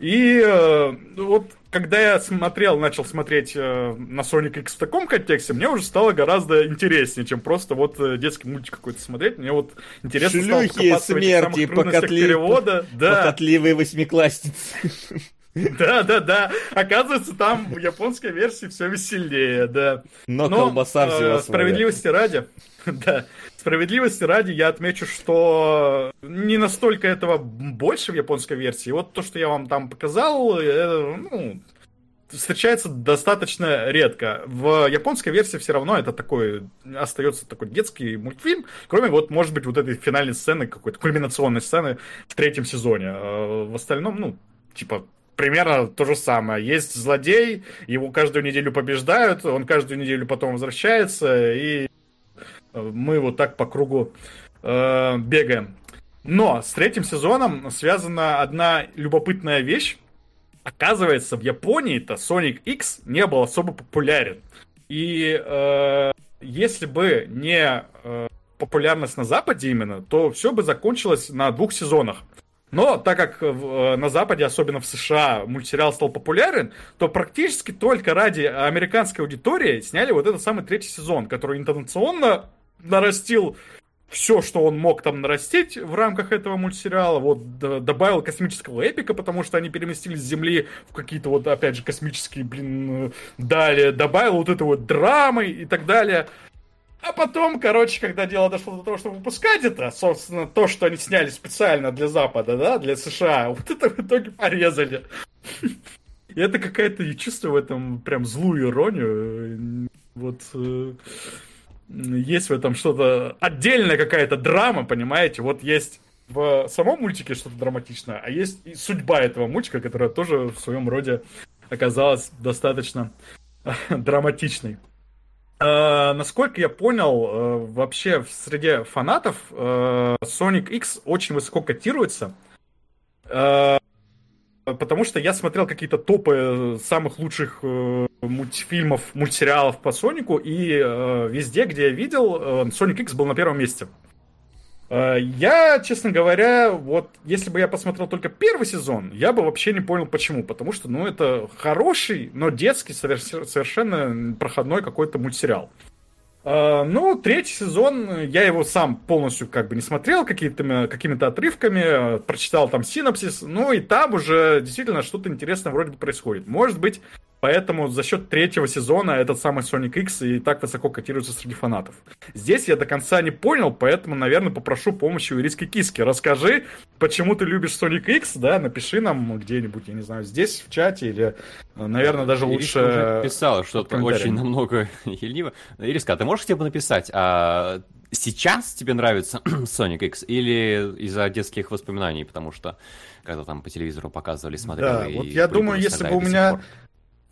И э, вот когда я смотрел, начал смотреть э, на Sonic X в таком контексте, мне уже стало гораздо интереснее, чем просто вот э, детский мультик какой-то смотреть. Мне вот интересно стало Шлюхи покопаться в этих смерти, покатли- перевода. Да. Похотливые восьмиклассницы. Да, да, да. Оказывается, там в японской версии все веселее, да. Но колбаса взяла э. Справедливости ради, да, справедливости ради я отмечу, что не настолько этого больше в японской версии. Вот то, что я вам там показал, э, ну, встречается достаточно редко. В японской версии все равно это такой, остается такой детский мультфильм, кроме вот, может быть, вот этой финальной сцены, какой-то кульминационной сцены в третьем сезоне. А В остальном, ну, типа, примерно то же самое. Есть злодей, его каждую неделю побеждают, он каждую неделю потом возвращается, и э, мы вот так по кругу э, бегаем. Но с третьим сезоном связана одна любопытная вещь. Оказывается, в Японии-то Sonic X не был особо популярен. И э, если бы не э, популярность на Западе именно, то все бы закончилось на двух сезонах. Но так как в- э, на Западе, особенно в США, мультсериал стал популярен, то практически только ради американской аудитории сняли вот этот самый третий сезон, который интонационно нарастил все, что он мог там нарастить в рамках этого мультсериала. Вот добавил космического эпика, потому что они переместились с Земли в какие-то вот, опять же, космические, блин, э, дали. Добавил вот это вот драмы и так далее. А потом, короче, когда дело дошло до того, чтобы выпускать это, собственно, то, что они сняли специально для Запада, да, для США, вот это в итоге порезали. И это какая-то, я чувствую в этом прям злую иронию. Вот э, есть в этом что-то, отдельная какая-то драма, понимаете? Вот есть в самом мультике что-то драматичное, а есть и судьба этого мультика, которая тоже в своем роде оказалась достаточно драматичной. Э, насколько я понял, э, вообще в среде фанатов э, Sonic X очень высоко котируется. Э, Потому что я смотрел какие-то топы самых лучших э, мультфильмов, мультсериалов по Сонику, и э, везде, где я видел, э, Sonic X был на первом месте. Э, Я, честно говоря, вот если бы я посмотрел только первый сезон, я бы вообще не понял почему. Потому что, ну, это хороший, но детский, соверш- совершенно проходной какой-то мультсериал. Э, Ну, третий сезон, я его сам полностью как бы не смотрел какими-то, какими-то отрывками, э, прочитал там синопсис, ну и там уже действительно что-то интересное вроде бы происходит. Может быть, поэтому за счет третьего сезона этот самый Sonic X и так высоко котируется среди фанатов. Здесь я до конца не понял, поэтому, наверное, попрошу помощи у Ириски Киски. Расскажи, почему ты любишь Sonic X, да, напиши нам где-нибудь, я не знаю, здесь, в чате, или, наверное, даже Ириска лучше... уже писала что-то очень намного ельниво. Ириска, а ты можешь бы написать, а сейчас тебе нравится Sonic X или из-за детских воспоминаний, потому что когда там по телевизору показывали, смотрели... Да, вот я думаю, если бы у меня пор.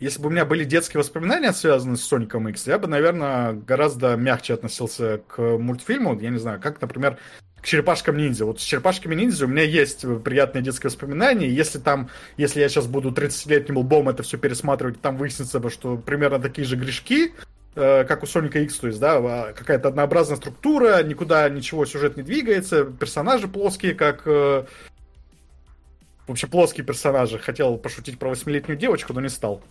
Если бы у меня были детские воспоминания, связанные с Соником X, я бы, наверное, гораздо мягче относился к мультфильму. Я не знаю, как, например, к черепашкам ниндзя. Вот с черепашками ниндзя у меня есть приятные детские воспоминания. Если там, если я сейчас буду 30-летним лбом это все пересматривать, там выяснится, что примерно такие же грешки, э, как у Соника X, то есть, да, а, какая-то однообразная структура, никуда ничего сюжет не двигается, персонажи плоские, как э, вообще плоские персонажи. Хотел пошутить про восьмилетнюю девочку, но не стал.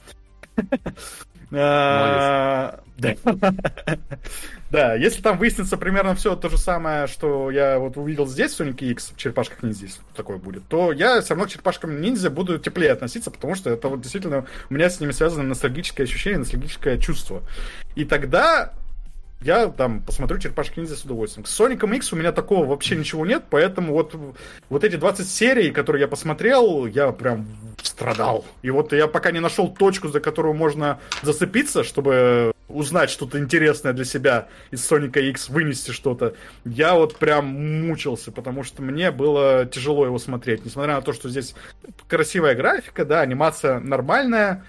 Да. Да, если там выяснится примерно все то же самое, что я вот увидел здесь в Sonic X, в черепашках ниндзя, если такое будет, то я все равно к черепашкам ниндзя буду теплее относиться, потому что это вот действительно у меня с ними связано ностальгическое ощущение, ностальгическое чувство. И тогда я там посмотрю черепашки ниндзя с удовольствием. С Соником X у меня такого вообще ничего нет, поэтому вот, вот эти 20 серий, которые я посмотрел, я прям страдал. И вот я пока не нашел точку, за которую можно зацепиться, чтобы узнать что-то интересное для себя из Соника X, вынести что-то, я вот прям мучился, потому что мне было тяжело его смотреть. Несмотря на то, что здесь красивая графика, да, анимация нормальная,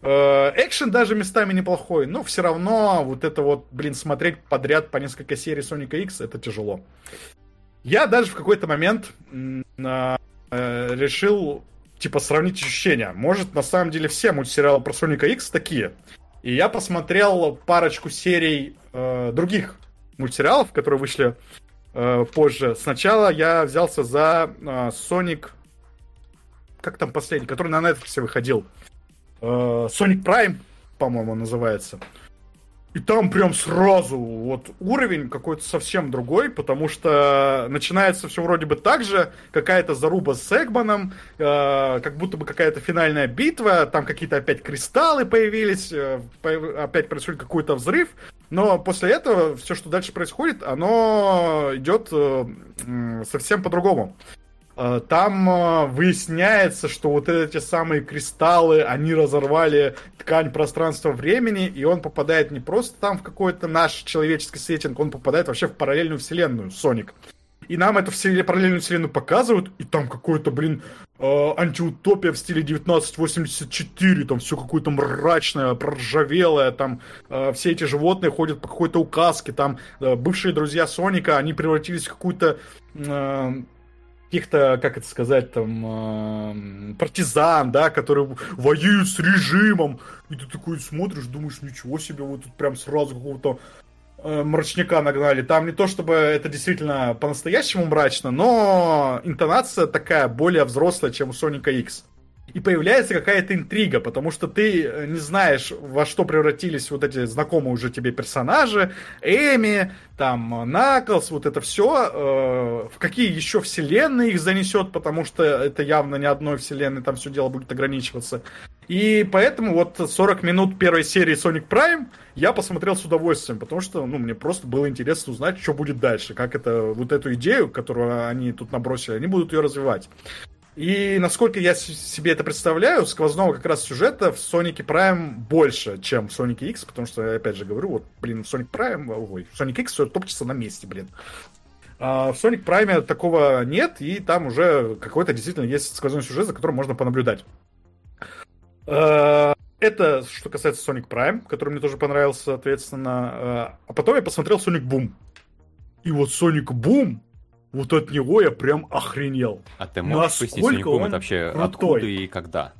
Э, Экшен даже местами неплохой, но все равно вот это вот, блин, смотреть подряд по несколько серий Соника X это тяжело. Я даже в какой-то момент э, решил, типа, сравнить ощущения. Может, на самом деле все мультсериалы про Соника X такие. И я посмотрел парочку серий э, других мультсериалов, которые вышли э, позже. Сначала я взялся за э, как там последний, который на Netflix выходил. Э, Sonic Prime, по-моему, называется. И там прям сразу вот уровень какой-то совсем другой, потому что начинается все вроде бы так же, какая-то заруба с Эгманом, э, как будто бы какая-то финальная битва, там какие-то опять кристаллы появились, э, опять происходит какой-то взрыв, но после этого все, что дальше происходит, оно идет э, совсем по-другому. Э, Там э, выясняется, что вот эти самые кристаллы, они разорвали ткань пространства-времени, и он попадает не просто там в какой-то наш человеческий сеттинг, он попадает вообще в параллельную вселенную, Соник. И нам эту вселен- параллельную вселенную показывают, и там какой-то, блин, э, антиутопия в стиле 1984, там все какое-то мрачное, проржавелое, там все эти животные ходят по какой-то указке, там бывшие друзья Соника, они превратились в какую-то каких-то, как это сказать, там, э, партизан, да, которые воюют с режимом. И ты такой смотришь, думаешь, ничего себе, вот тут прям сразу какого-то э, мрачняка нагнали. Там не то, чтобы это действительно по-настоящему мрачно, но интонация такая более взрослая, чем у Соника X. И появляется какая-то интрига, потому что ты э, не знаешь, во что превратились вот эти знакомые уже тебе персонажи, Эми, там, Наклс, вот это все, в какие еще вселенные их занесет, потому что это явно не одной вселенной, там все дело будет ограничиваться. И поэтому вот 40 минут первой серии Sonic Prime я посмотрел с удовольствием, потому что, ну, мне просто было интересно узнать, что будет дальше, как это, вот эту идею, которую они тут набросили, они будут ее развивать. И насколько я себе это представляю, сквозного как раз сюжета в Sonic Prime больше, чем в Sonic X, потому что, я опять же говорю, вот, блин, Sonic Prime, ой, Sonic X все топчется на месте, блин. А в Sonic Prime такого нет, и там уже какой-то действительно есть сквозной сюжет, за которым можно понаблюдать. Э, Это что касается Sonic Prime, который мне тоже понравился, соответственно. Э, А потом я посмотрел Sonic Boom. И вот Sonic Boom, вот от него я прям охренел. А ты можешь пояснить, Насколько Boom он это вообще крутой. откуда и когда?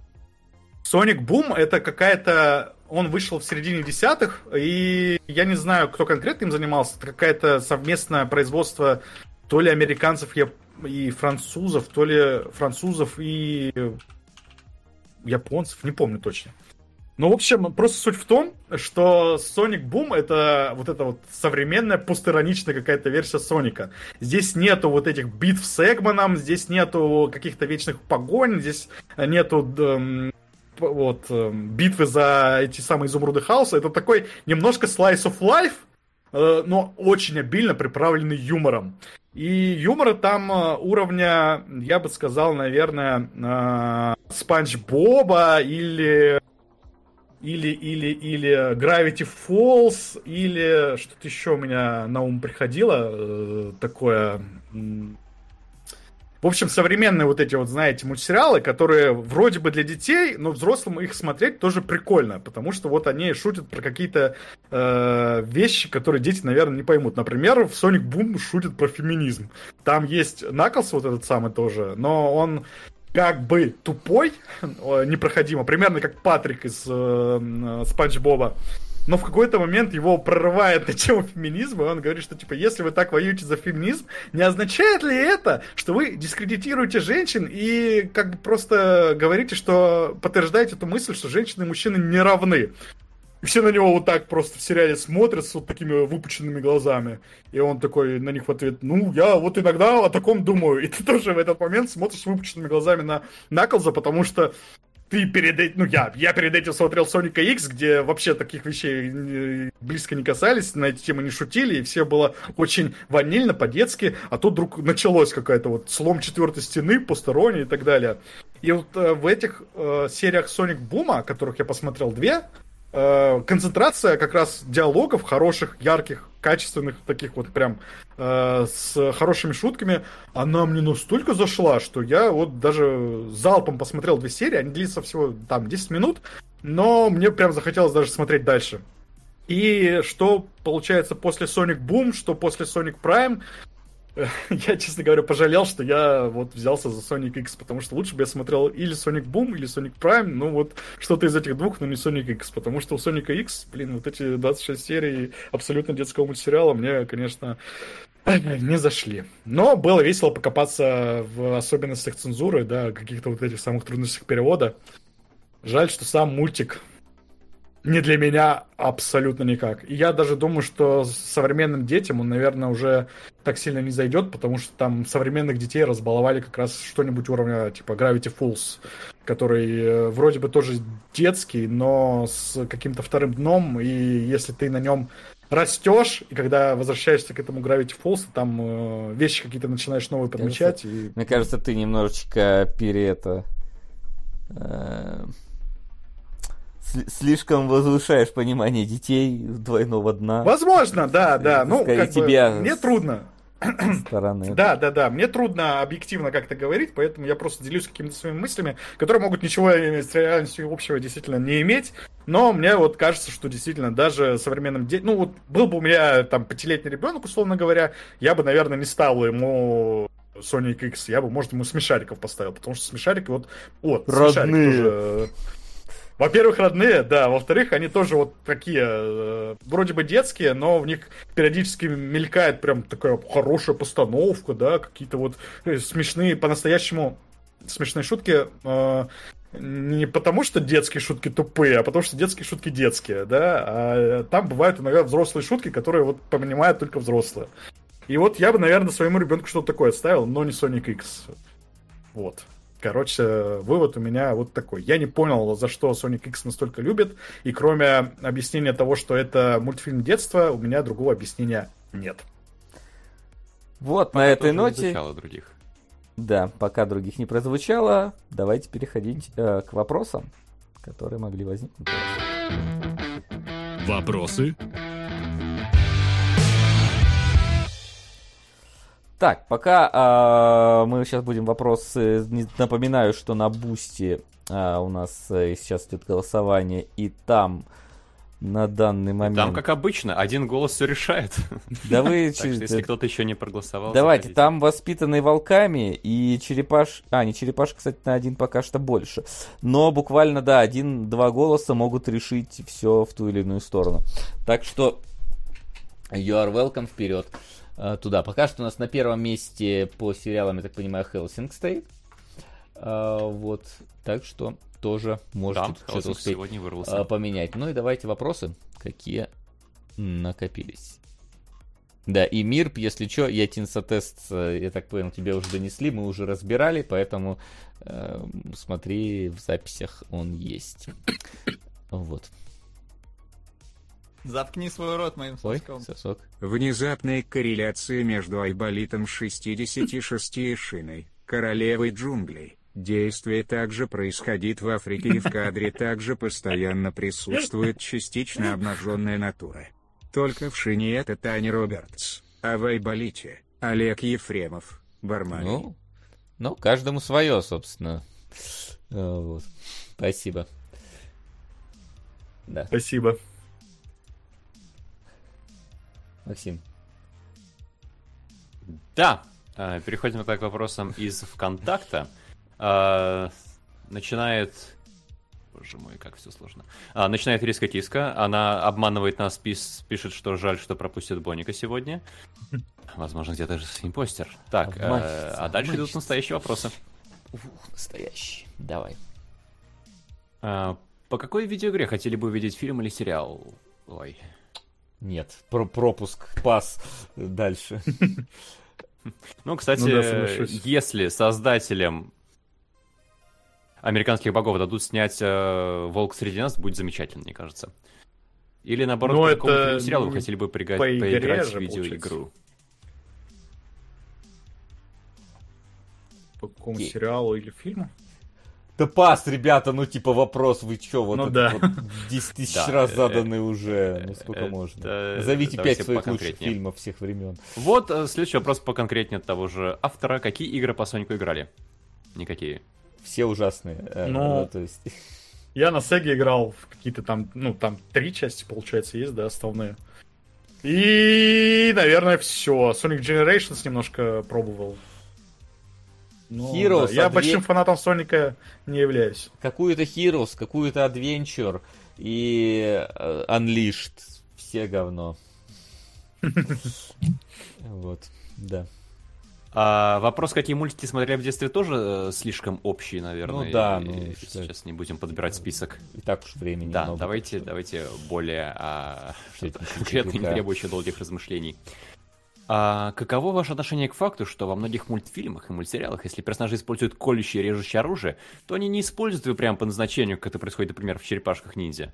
Sonic Boom это какая-то... Он вышел в середине десятых, и я не знаю, кто конкретно им занимался. Это какое-то совместное производство то ли американцев и французов, то ли французов и японцев, не помню точно. Ну, в общем, просто суть в том, что Sonic Boom это вот эта вот современная постироничная какая-то версия Соника. Здесь нету вот этих битв с Эгманом, здесь нету каких-то вечных погонь, здесь нету эм, вот эм, битвы за эти самые изумруды хаоса. Это такой немножко slice of life, э, но очень обильно приправленный юмором. И юмора там э, уровня, я бы сказал, наверное, э, Спанч Боба или или, или, или Gravity Falls, или что-то еще у меня на ум приходило э, такое. В общем, современные вот эти вот, знаете, мультсериалы, которые вроде бы для детей, но взрослым их смотреть тоже прикольно, потому что вот они шутят про какие-то э, вещи, которые дети, наверное, не поймут. Например, в Sonic Boom шутят про феминизм. Там есть Наклс вот этот самый тоже, но он как бы тупой, э, непроходимо, примерно как Патрик из э, Спанч Боба. Но в какой-то момент его прорывает на тему феминизма, и он говорит, что, типа, если вы так воюете за феминизм, не означает ли это, что вы дискредитируете женщин и как бы просто говорите, что подтверждаете эту мысль, что женщины и мужчины не равны. И все на него вот так просто в сериале смотрят с вот такими выпученными глазами. И он такой на них в ответ, ну, я вот иногда о таком думаю. И ты тоже в этот момент смотришь с выпученными глазами на Наклза, потому что ты перед этим, ну я, я перед этим смотрел Соника X, где вообще таких вещей э, близко не касались, на эти темы не шутили, и все было очень ванильно, по-детски, а тут вдруг началось какая-то вот слом четвертой стены, посторонней и так далее. И вот э, в этих э, сериях Соник Бума, которых я посмотрел две, э, концентрация как раз диалогов хороших, ярких, качественных, таких вот прям э, с хорошими шутками, она мне настолько зашла, что я вот даже залпом посмотрел две серии, они длятся всего там 10 минут, но мне прям захотелось даже смотреть дальше. И что получается после Sonic Boom, что после Sonic Prime, я, честно говоря, пожалел, что я вот взялся за Sonic X, потому что лучше бы я смотрел или Sonic Boom, или Sonic Prime, ну вот что-то из этих двух, но не Sonic X, потому что у Sonic X, блин, вот эти 26 серий абсолютно детского мультсериала мне, конечно, не зашли. Но было весело покопаться в особенностях цензуры, да, каких-то вот этих самых трудностях перевода. Жаль, что сам мультик не для меня абсолютно никак. И я даже думаю, что современным детям он, наверное, уже так сильно не зайдет, потому что там современных детей разбаловали как раз что-нибудь уровня типа Gravity Falls, который э, вроде бы тоже детский, но с каким-то вторым дном, и если ты на нем растешь, и когда возвращаешься к этому Gravity Falls, там э, вещи какие-то начинаешь новые подмечать. Кажется, и... Мне кажется, ты немножечко пере это... Э, слишком возвышаешь понимание детей двойного дна. Возможно, да, да. Ну, как тебя бы, мне трудно. Стороны. Да, да, да. Мне трудно объективно как-то говорить, поэтому я просто делюсь какими-то своими мыслями, которые могут ничего с реальностью общего действительно не иметь. Но мне вот кажется, что действительно даже современным детям... Ну, вот был бы у меня там пятилетний ребенок, условно говоря, я бы, наверное, не стал ему Sonic X, я бы, может, ему смешариков поставил, потому что смешарики вот... Вот, Родные. тоже во-первых, родные, да. Во-вторых, они тоже вот такие, э, вроде бы детские, но в них периодически мелькает прям такая хорошая постановка, да, какие-то вот э, смешные, по-настоящему смешные шутки. Э, не потому, что детские шутки тупые, а потому, что детские шутки детские, да. А там бывают иногда взрослые шутки, которые вот понимают только взрослые. И вот я бы, наверное, своему ребенку что-то такое оставил, но не Sonic X. Вот. Короче, вывод у меня вот такой. Я не понял, за что Sonic X настолько любит, и кроме объяснения того, что это мультфильм детства, у меня другого объяснения нет. Вот, пока на этой ноте... других. Да, пока других не прозвучало, давайте переходить э, к вопросам, которые могли возникнуть. Вопросы? Так, пока а, мы сейчас будем вопросы. Напоминаю, что на Boosty а, у нас а, сейчас идет голосование, и там на данный момент. Там, как обычно, один голос все решает. Да вы так что, если кто-то еще не проголосовал. Давайте, заходите. там воспитанные волками и черепаш. А, не черепаш, кстати, на один пока что больше. Но буквально, да, один-два голоса могут решить все в ту или иную сторону. Так что you are welcome вперед. Э, туда. Пока что у нас на первом месте по сериалам, я так понимаю, Хелсинг стоит. А, вот, так что тоже можете да, что-то успеть сегодня вырвался. А, поменять. Ну и давайте вопросы, какие накопились. Да, и Мирп, если что, я Тинсотест, э, я так понял, тебе уже донесли, мы уже разбирали, поэтому э, смотри, в записях он есть. Вот. Заткни свой рот моим соском. Ой, сосок. Внезапная корреляция между Айболитом 66 и Шиной, королевой джунглей. Действие также происходит в Африке и в кадре также постоянно присутствует частично обнаженная натура. Только в Шине это Таня Робертс, а в Айболите – Олег Ефремов, Бармалей. Ну, ну, каждому свое, собственно. Вот. Спасибо. Да. Спасибо. Максим. Да, э, переходим к вопросам из ВКонтакта. Э, начинает... Боже мой, как все сложно. А, начинает Риска Киска. Она обманывает нас, пис, пишет, что жаль, что пропустит Боника сегодня. Возможно, где-то же импостер. Так, э, а дальше идут настоящие вопросы. Ух, настоящий. Давай. А, по какой видеоигре хотели бы увидеть фильм или сериал? Ой, нет, про пропуск, пас дальше. Ну, кстати, ну, да, если создателям американских богов дадут снять э, Волк среди нас, будет замечательно, мне кажется. Или наоборот, Но по какому сериалу вы хотели бы пригать, по поиграть в видеоигру? По какому сериалу или фильму? Да пас, ребята, ну типа вопрос, вы чё, вот, ну, да. вот 10 тысяч да, раз заданный уже, ну сколько можно? Назовите пять своих лучших фильмов всех времен. Вот э, следующий вопрос поконкретнее от того же автора. Какие игры по Сонику играли? Никакие. Все ужасные. Э, ну, то есть... Я на Сеге играл в какие-то там, ну, там три части, получается, есть, да, основные. И, наверное, все. Sonic Generations немножко пробовал. Ну, Heroes, да. Я Adve... большим фанатом Соника не являюсь. Какую-то Heroes, какую-то Adventure и uh, Unleashed. Все говно. Вот, да. А вопрос, какие мультики смотрели в детстве, тоже э, слишком общий, наверное. Ну да, ну, и что- сейчас не будем подбирать список. И так уж времени Да, много. давайте, давайте более а, конкретно, не требующее долгих размышлений. А каково ваше отношение к факту, что во многих мультфильмах и мультсериалах, если персонажи используют колющее и режущее оружие, то они не используют его прямо по назначению, как это происходит, например, в черепашках ниндзя?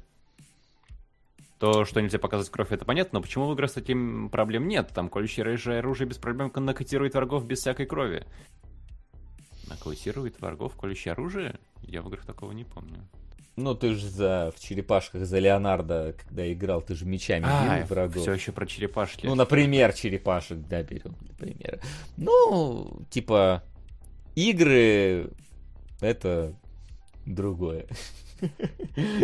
То, что нельзя показывать кровь, это понятно, но почему в играх с этим проблем нет? Там колющее и режущее оружие без проблем нокаутирует врагов без всякой крови. Нокаутирует врагов колющее оружие? Я в играх такого не помню. Ну, ты же за, в черепашках за Леонардо, когда играл, ты же мечами бил врагов. все еще про черепашки. Ну, например, черепашек, да, берем для примера. Ну, типа, игры это другое.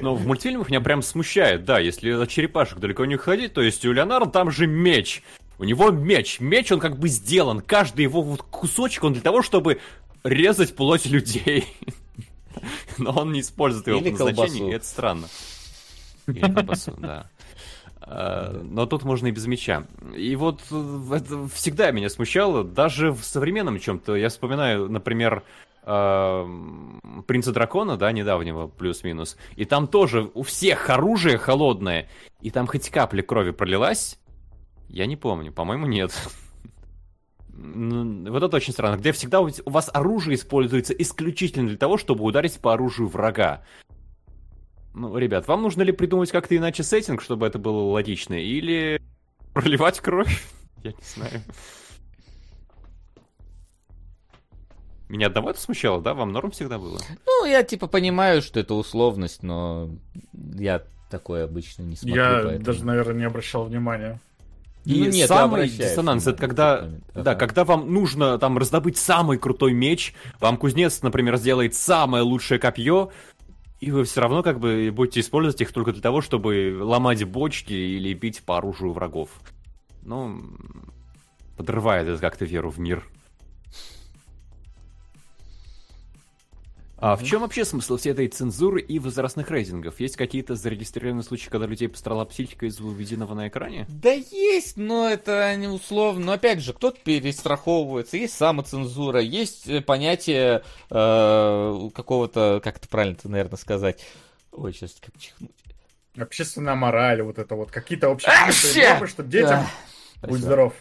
Но в мультфильмах меня прям смущает, да, если от черепашек далеко не ходить, то есть у Леонардо там же меч. У него меч. Меч, он как бы сделан. Каждый его вот кусочек, он для того, чтобы резать плоть людей. Но он не использует его Или по назначению, колбасу. и это странно. Или колбасу, да. А, Но тут можно и без меча. И вот э, это всегда меня смущало, даже в современном чем-то. Я вспоминаю, например, эм, Принца Дракона, да, недавнего, плюс-минус. И там тоже у всех оружие холодное. И там хоть капля крови пролилась? Я не помню, по-моему, нет. Вот это очень странно, где всегда у у вас оружие используется исключительно для того, чтобы ударить по оружию врага. Ну, ребят, вам нужно ли придумать как-то иначе сеттинг, чтобы это было логично, или проливать кровь? Я не знаю. Меня одного это смущало, да? Вам норм всегда было? Ну, я типа понимаю, что это условность, но я такое обычно не смотрю. Я поэтому- даже, наверное, не обращал внимания. И Ну, нет, самый диссонанс, это когда, момент. да, Ага. когда вам нужно там раздобыть самый крутой меч, вам кузнец, например, сделает самое лучшее копье, и вы все равно как бы будете использовать их только для того, чтобы ломать бочки или бить по оружию врагов. Ну, подрывает это как-то веру в мир. А в чем вообще смысл всей этой цензуры и возрастных рейтингов? Есть какие-то зарегистрированные случаи, когда людей пострадала психика из-за увиденного на экране? Да есть, но это не условно. Но опять же, кто-то перестраховывается, есть самоцензура, есть э, понятие э, какого-то, как это правильно наверное, сказать. Ой, сейчас как чихнуть. Общественная мораль, вот это вот. Какие-то А, общие ща! нормы, что детям... Да. Будь Спасибо. здоров.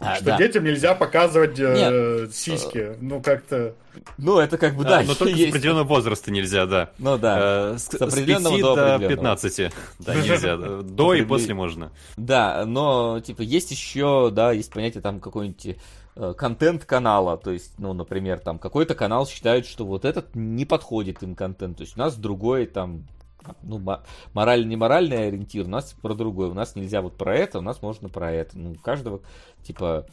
А, что да. детям нельзя показывать э, сиськи. Ну, как-то... Ну, это как бы, да, А, но только с есть. определенного возраста нельзя, да. Ну да. Э, С, С с определенного 5 до до определенного. 15. Да, нельзя. да. До и после можно. Да, но, типа, есть еще, да, есть понятие там какой-нибудь э, контент канала, то есть, ну, например, там какой-то канал считает, что вот этот не подходит им контент, то есть у нас другой там, ну, мо- морально-не моральный ориентир, у нас про другое, у нас нельзя вот про это, у нас можно про это, ну, у каждого, типа,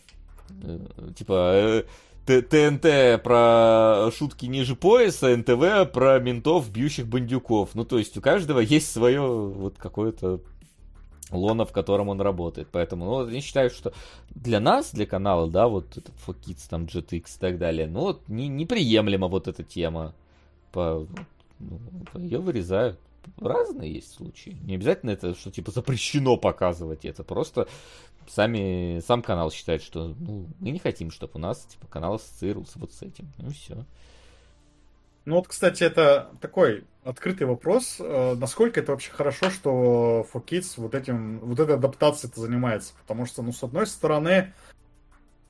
э, типа, э, ТНТ про шутки ниже пояса, НТВ про ментов, бьющих бандюков. Ну, то есть у каждого есть свое вот какое-то лона, в котором он работает. Поэтому, ну, я считаю, что для нас, для канала, да, вот этот Fokits, там, GTX и так далее, ну, вот не, неприемлема вот эта тема. По, ну, ее вырезают. Разные есть случаи. Не обязательно это, что, типа, запрещено показывать это. Просто сами, сам канал считает, что, ну, мы не хотим, чтобы у нас, типа, канал ассоциировался вот с этим. Ну, все. Ну вот, кстати, это такой открытый вопрос. э, Насколько это вообще хорошо, что 4Kids вот этим, вот этой адаптацией это занимается? Потому что, ну, с одной стороны,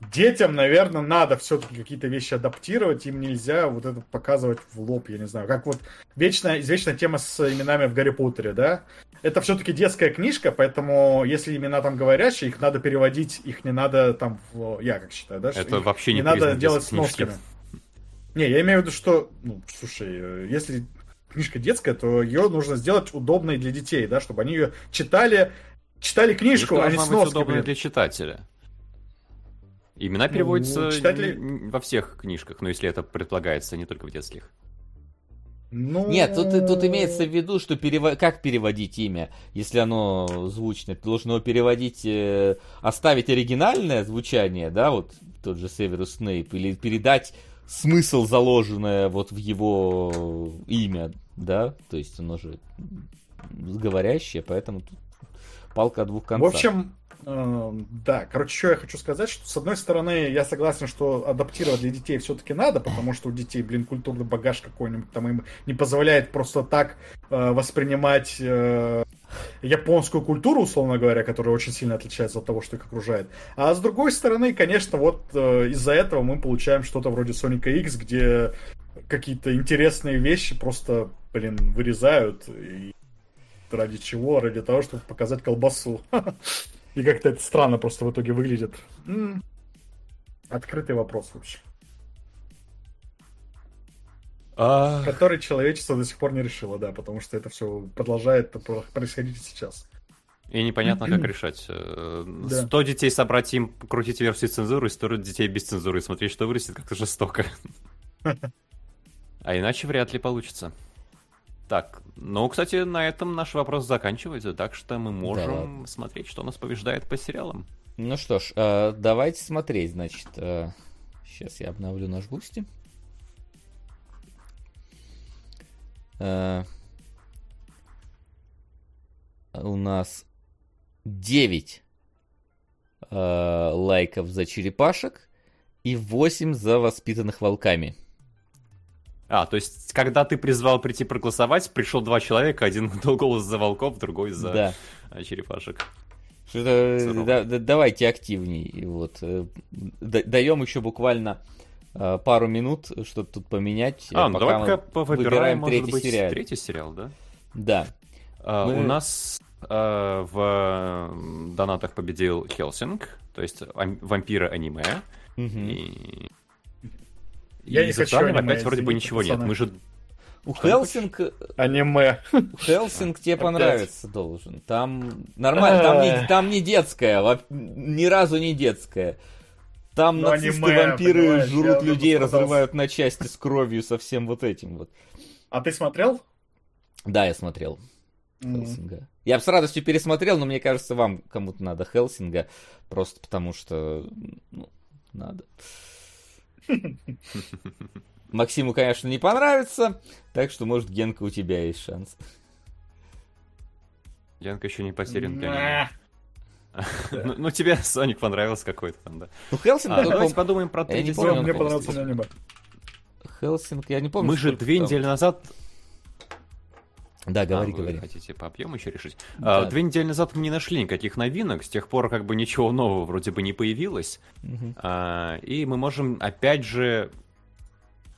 детям, наверное, надо все-таки какие-то вещи адаптировать, им нельзя вот это показывать в лоб, я не знаю. Как вот вечная, извечная тема с именами в Гарри Поттере, да? Это все-таки детская книжка, поэтому если имена там говорящие, их надо переводить, их не надо там, в... я как считаю, да? Это вообще не не надо делать с носками. Не, я имею в виду, что, ну, слушай, э, если книжка детская, то ее нужно сделать удобной для детей, да, чтобы они ее читали, читали книжку, Книжка а не должна с быть носками. удобной для читателя. Имена переводятся Ну, читатели- во всех книжках, но если это предполагается, не только в детских. Ну... Нет, тут, тут имеется в виду, что перево... как переводить имя, если оно звучное. Ты должен его переводить, э, оставить оригинальное звучание, да, вот тот же Северус Снейп, или передать смысл, заложенное вот в его имя, да, то есть оно же говорящее, поэтому тут палка о двух В концах. общем, Эм, Да, короче, что я хочу сказать, что с одной стороны, я согласен, что адаптировать для детей все-таки надо, потому что у детей, блин, культурный багаж какой-нибудь там им не позволяет просто так э, воспринимать э, японскую культуру, условно говоря, которая очень сильно отличается от того, что их окружает. А с другой стороны, конечно, вот э, из-за этого мы получаем что-то вроде Соника X, где какие-то интересные вещи просто, блин, вырезают. И ради чего? Ради того, чтобы показать колбасу. И как-то это странно просто в итоге выглядит. М. Открытый вопрос вообще. А, Который человечество до сих пор не решило, да, потому что это все продолжает про- происходить сейчас. И непонятно, как решать. Э, Да. 100 детей собрать им, крутить версию цензуры, и 100 детей без цензуры, и смотреть, что вырастет, как-то жестоко. А иначе вряд ли получится. Так, ну, кстати, на этом наш вопрос заканчивается, так что мы можем ладно. смотреть, что нас побеждает по сериалам. Ну что ж, э, давайте смотреть, значит. сейчас я обновлю наш густи. Э, у нас 9 э, лайков за черепашек и 8 за воспитанных волками. А, то есть, когда ты призвал прийти проголосовать, пришел два человека, один дал голос за волков, другой за Да. э, черепашек. Что-то, Здорово. да- да- давайте активней. Вот, э, да- даем еще буквально э, пару минут, чтобы тут поменять. А, э, ну давай пока выбираем, выбираем может третий быть, сериал. третий сериал, да? Да. А, Мы- У нас а, в донатах победил Хелсинг, то есть ам- вампиры аниме. Мгм. И... Я и не за хочу аниме, опять вроде бы ничего нет. пацаны. Мы же... У Что Хелсинг, Аниме. Хелсинг тебе Опять. понравится должен. Там нормально, там не, там не детская, ни разу не детская. Там Ну, нацисты, аниме, вампиры понимаешь, я жрут людей, разрывают на части с кровью, со всем вот этим вот. А ты смотрел? Да, я смотрел. М. Хелсинга. Я бы с радостью пересмотрел, но мне кажется, вам кому-то надо Хелсинга, просто потому что, ну, надо. Максиму, конечно, не понравится, так что, может, Генка, у тебя есть шанс. Янка еще не потерян для аниме. Ну, ну, тебе Соник понравился какой-то там, да. Ну, Хелсинг, А, ну, давайте подумаем про третий сериал. мне он понравился аниме. Хелсинг, я не помню. Мы же две недели назад... Да, говори, А, вы говори. хотите по объему еще решить? Да. А, Две недели назад мы не нашли никаких новинок, с тех пор как бы ничего нового вроде бы не появилось. Мгм. А, И мы можем опять же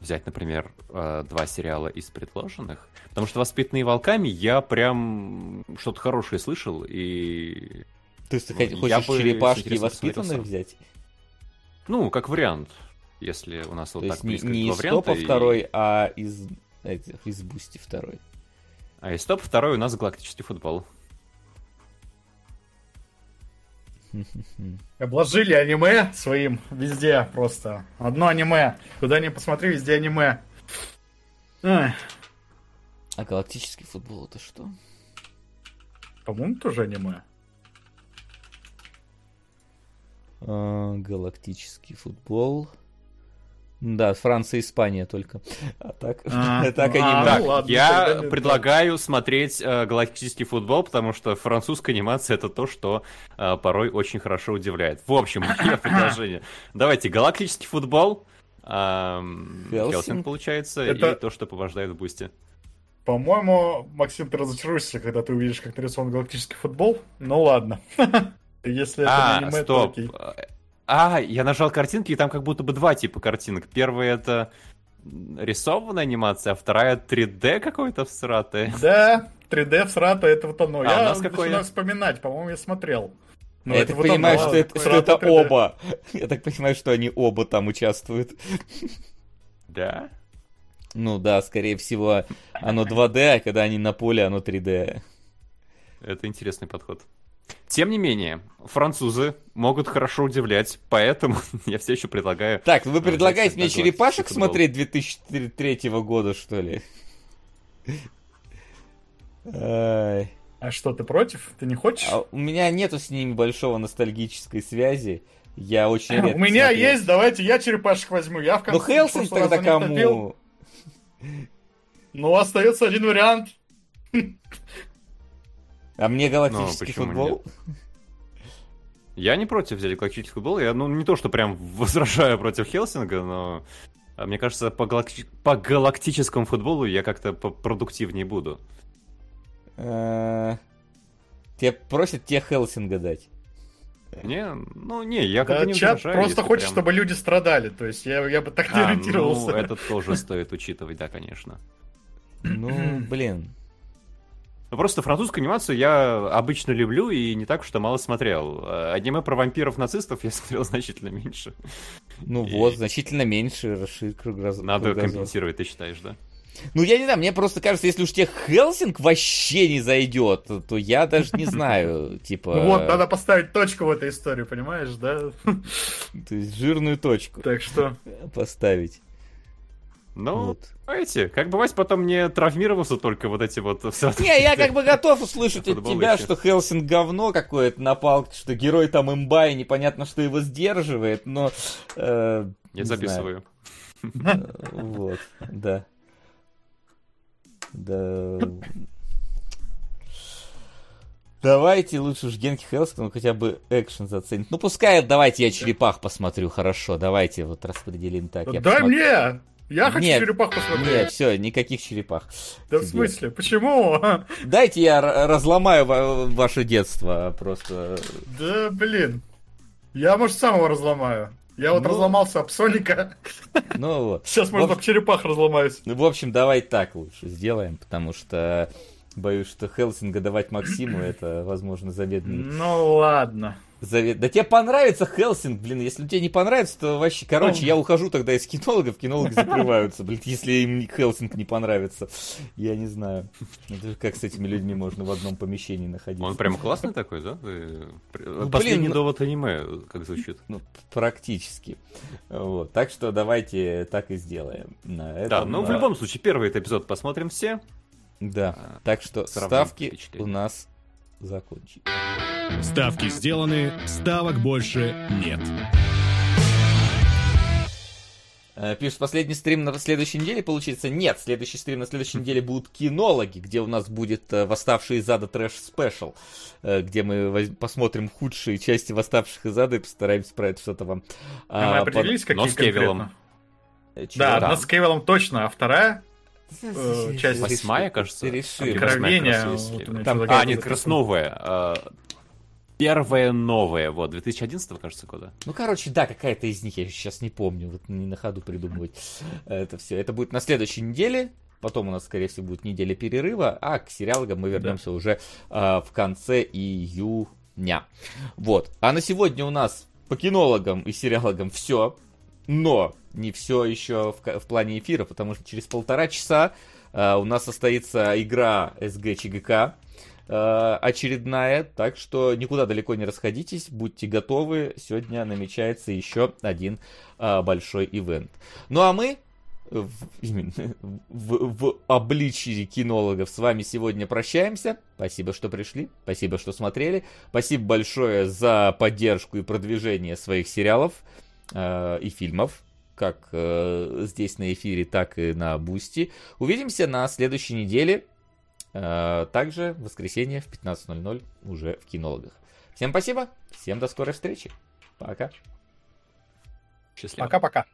взять, например, э, два сериала из предложенных. Потому что «Воспитанные волками» я прям что-то хорошее слышал, и... То есть ты Ну, хочешь бы черепашки и воспитанных взять? Ну, как вариант, если у нас вот То так есть не, близко не два из топа и- второй, а из этих, из Boosty второй. А из топ второй у нас «Галактический футбол». Обложили аниме своим везде просто. Одно аниме. Куда ни посмотри, везде аниме. Эх, А галактический футбол это что? По-моему, тоже аниме. А, галактический футбол. Да, Франция и Испания только. А так, А, так ну, аниме. а, Так, ну ладно, я не- предлагаю смотреть э, галактический футбол, потому что французская анимация это то, что э, порой очень хорошо удивляет. В общем, мое предложение. Давайте галактический футбол. Хелсинг. Хелсинг, получается, Это- и то, что побождает в бусте. По-моему, Максим, ты разочаруешься, когда ты увидишь, как нарисован галактический футбол. Ну ладно. Если это не А, аниме, то стоп. окей. А, я нажал картинки, и там как будто бы два типа картинок. Первая это рисованная анимация, а вторая 3D какой-то всратый. Да, 3D в срата, это вот оно. А, я нас какое? начинаю вспоминать, по-моему, я смотрел. Ну, я это так вот понимаю, оно, что это, что это 3D. оба. Я так понимаю, что они оба там участвуют. Да? Ну да, скорее всего, оно 2D, а когда они на поле, оно 3D. Это интересный подход. Тем не менее, французы могут хорошо удивлять, поэтому я все еще предлагаю... Так, вы предлагаете мне черепашек смотреть 2003 года, что ли? А что, ты против? Ты не хочешь? А у меня нету с ними большого ностальгической связи. Я очень редко У меня смотрел. есть, давайте я черепашек возьму. Я в Ну конце Хелсинг прошлого тогда кому? Ну, остается один вариант. А мне галактический Ну, почему футбол? Я не против взять галактический футбол. Я, ну, не то, что прям возражаю против Хелсинга, но а, мне кажется, по, галакти- по галактическому футболу я как-то продуктивнее буду. Э, Тебе просят тебе Хелсинга дать. Не, ну не, я как Да, бы не чат возражаю, просто хочет, прям- чтобы люди страдали. То есть я, я бы так не А, ориентировался. ну, это тоже стоит учитывать, да, конечно. Ну, блин. Ну, просто французскую анимацию я обычно люблю и не так, что мало смотрел. А Аниме про вампиров-нацистов я смотрел значительно меньше. Ну И- вот, значительно меньше расширить кругозор. Надо кругозор. компенсировать, ты считаешь, да? Ну, я не знаю, мне просто кажется, если уж тебе Хелсинг вообще не зайдет, то, то я даже не знаю, типа... Ну вот, надо поставить точку в этой истории, понимаешь, да? То есть жирную точку Так что... поставить. Ну, Вот. знаете, как бывать потом не травмировался только вот эти вот... Не, я как бы готов услышать от тебя, что Хелсинг говно какое-то на палке, что герой там имба и непонятно, что его сдерживает, но... э, Я записываю. Э, Вот, да. Да. Давайте лучше уж Генки Хелсинг, ну хотя бы экшен заценит. Ну пускай, давайте я черепах посмотрю, хорошо, давайте вот распределим так. я Дай посмотрю. мне! Я хочу Нет, черепах посмотреть. Нет, все, никаких черепах. Да в тебе. смысле? Почему? Дайте я разломаю ва- ваше детство просто. Да блин. Я, может, сам его разломаю. Я вот Ну. разломался об Соника. Ну вот. Сейчас, может, В об черепах разломаюсь. Ну, в общем, давай так лучше сделаем, потому что боюсь, что Хелсинга давать Максиму это, возможно, заветный Ну ладно. Завет. Да тебе понравится Хелсинг, блин, если тебе не понравится, то вообще, короче, я ухожу тогда из кинологов, кинологи закрываются, блин, если им Хелсинг не понравится. Я не знаю. Это же как с этими людьми можно в одном помещении находиться. Он прям классный такой, да? Блин, Последний ну- довод аниме, как звучит. Ну, практически. Вот. Так что давайте так и сделаем. На Да, этом, ну в а, любом случае, первый этот эпизод посмотрим все. Да. а, Так что ставки у нас закончились. Ставки сделаны, ставок больше нет. Э, Пишут, последний стрим на следующей неделе получится? Нет, следующий стрим на следующей неделе будут кинологи, где у нас будет э, «Восставшие из ада трэш спешл», э, где мы посмотрим худшие части «Восставших из ада» и постараемся про это что-то вам... А мы а, определились, но какие с Кевиллом. под-? Да, Да. одна с Кевиллом точно, а вторая часть Восьмая, кажется. Есть. вот Там- А, нет, как раз новая. Первая новая, вот, 2011 кажется, года. Ну, короче, да, какая-то из них, я сейчас не помню, вот не на ходу придумывать это все. Это будет на следующей неделе, потом у нас, скорее всего, будет неделя перерыва, а к сериалам мы вернемся уже а, в конце июня. Вот. А на сегодня у нас по кинологам и сериалогам все, но не все еще в, в плане эфира, потому что через полтора часа а, у нас состоится игра СГ ЧГК, э, очередная, так что никуда далеко не расходитесь, будьте готовы, сегодня намечается еще один э, большой ивент. Ну а мы в, именно в, в обличии кинологов с вами сегодня прощаемся. Спасибо, что пришли, спасибо, что смотрели, спасибо большое за поддержку и продвижение своих сериалов э, и фильмов как э, здесь на эфире, так и на Boosty. Увидимся на следующей неделе. Э, также в воскресенье в 15.00 уже в кинологах. Всем спасибо, всем до скорой встречи. Пока. Счастливо. Пока-пока.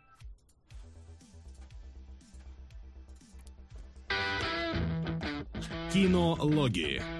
Кинологии.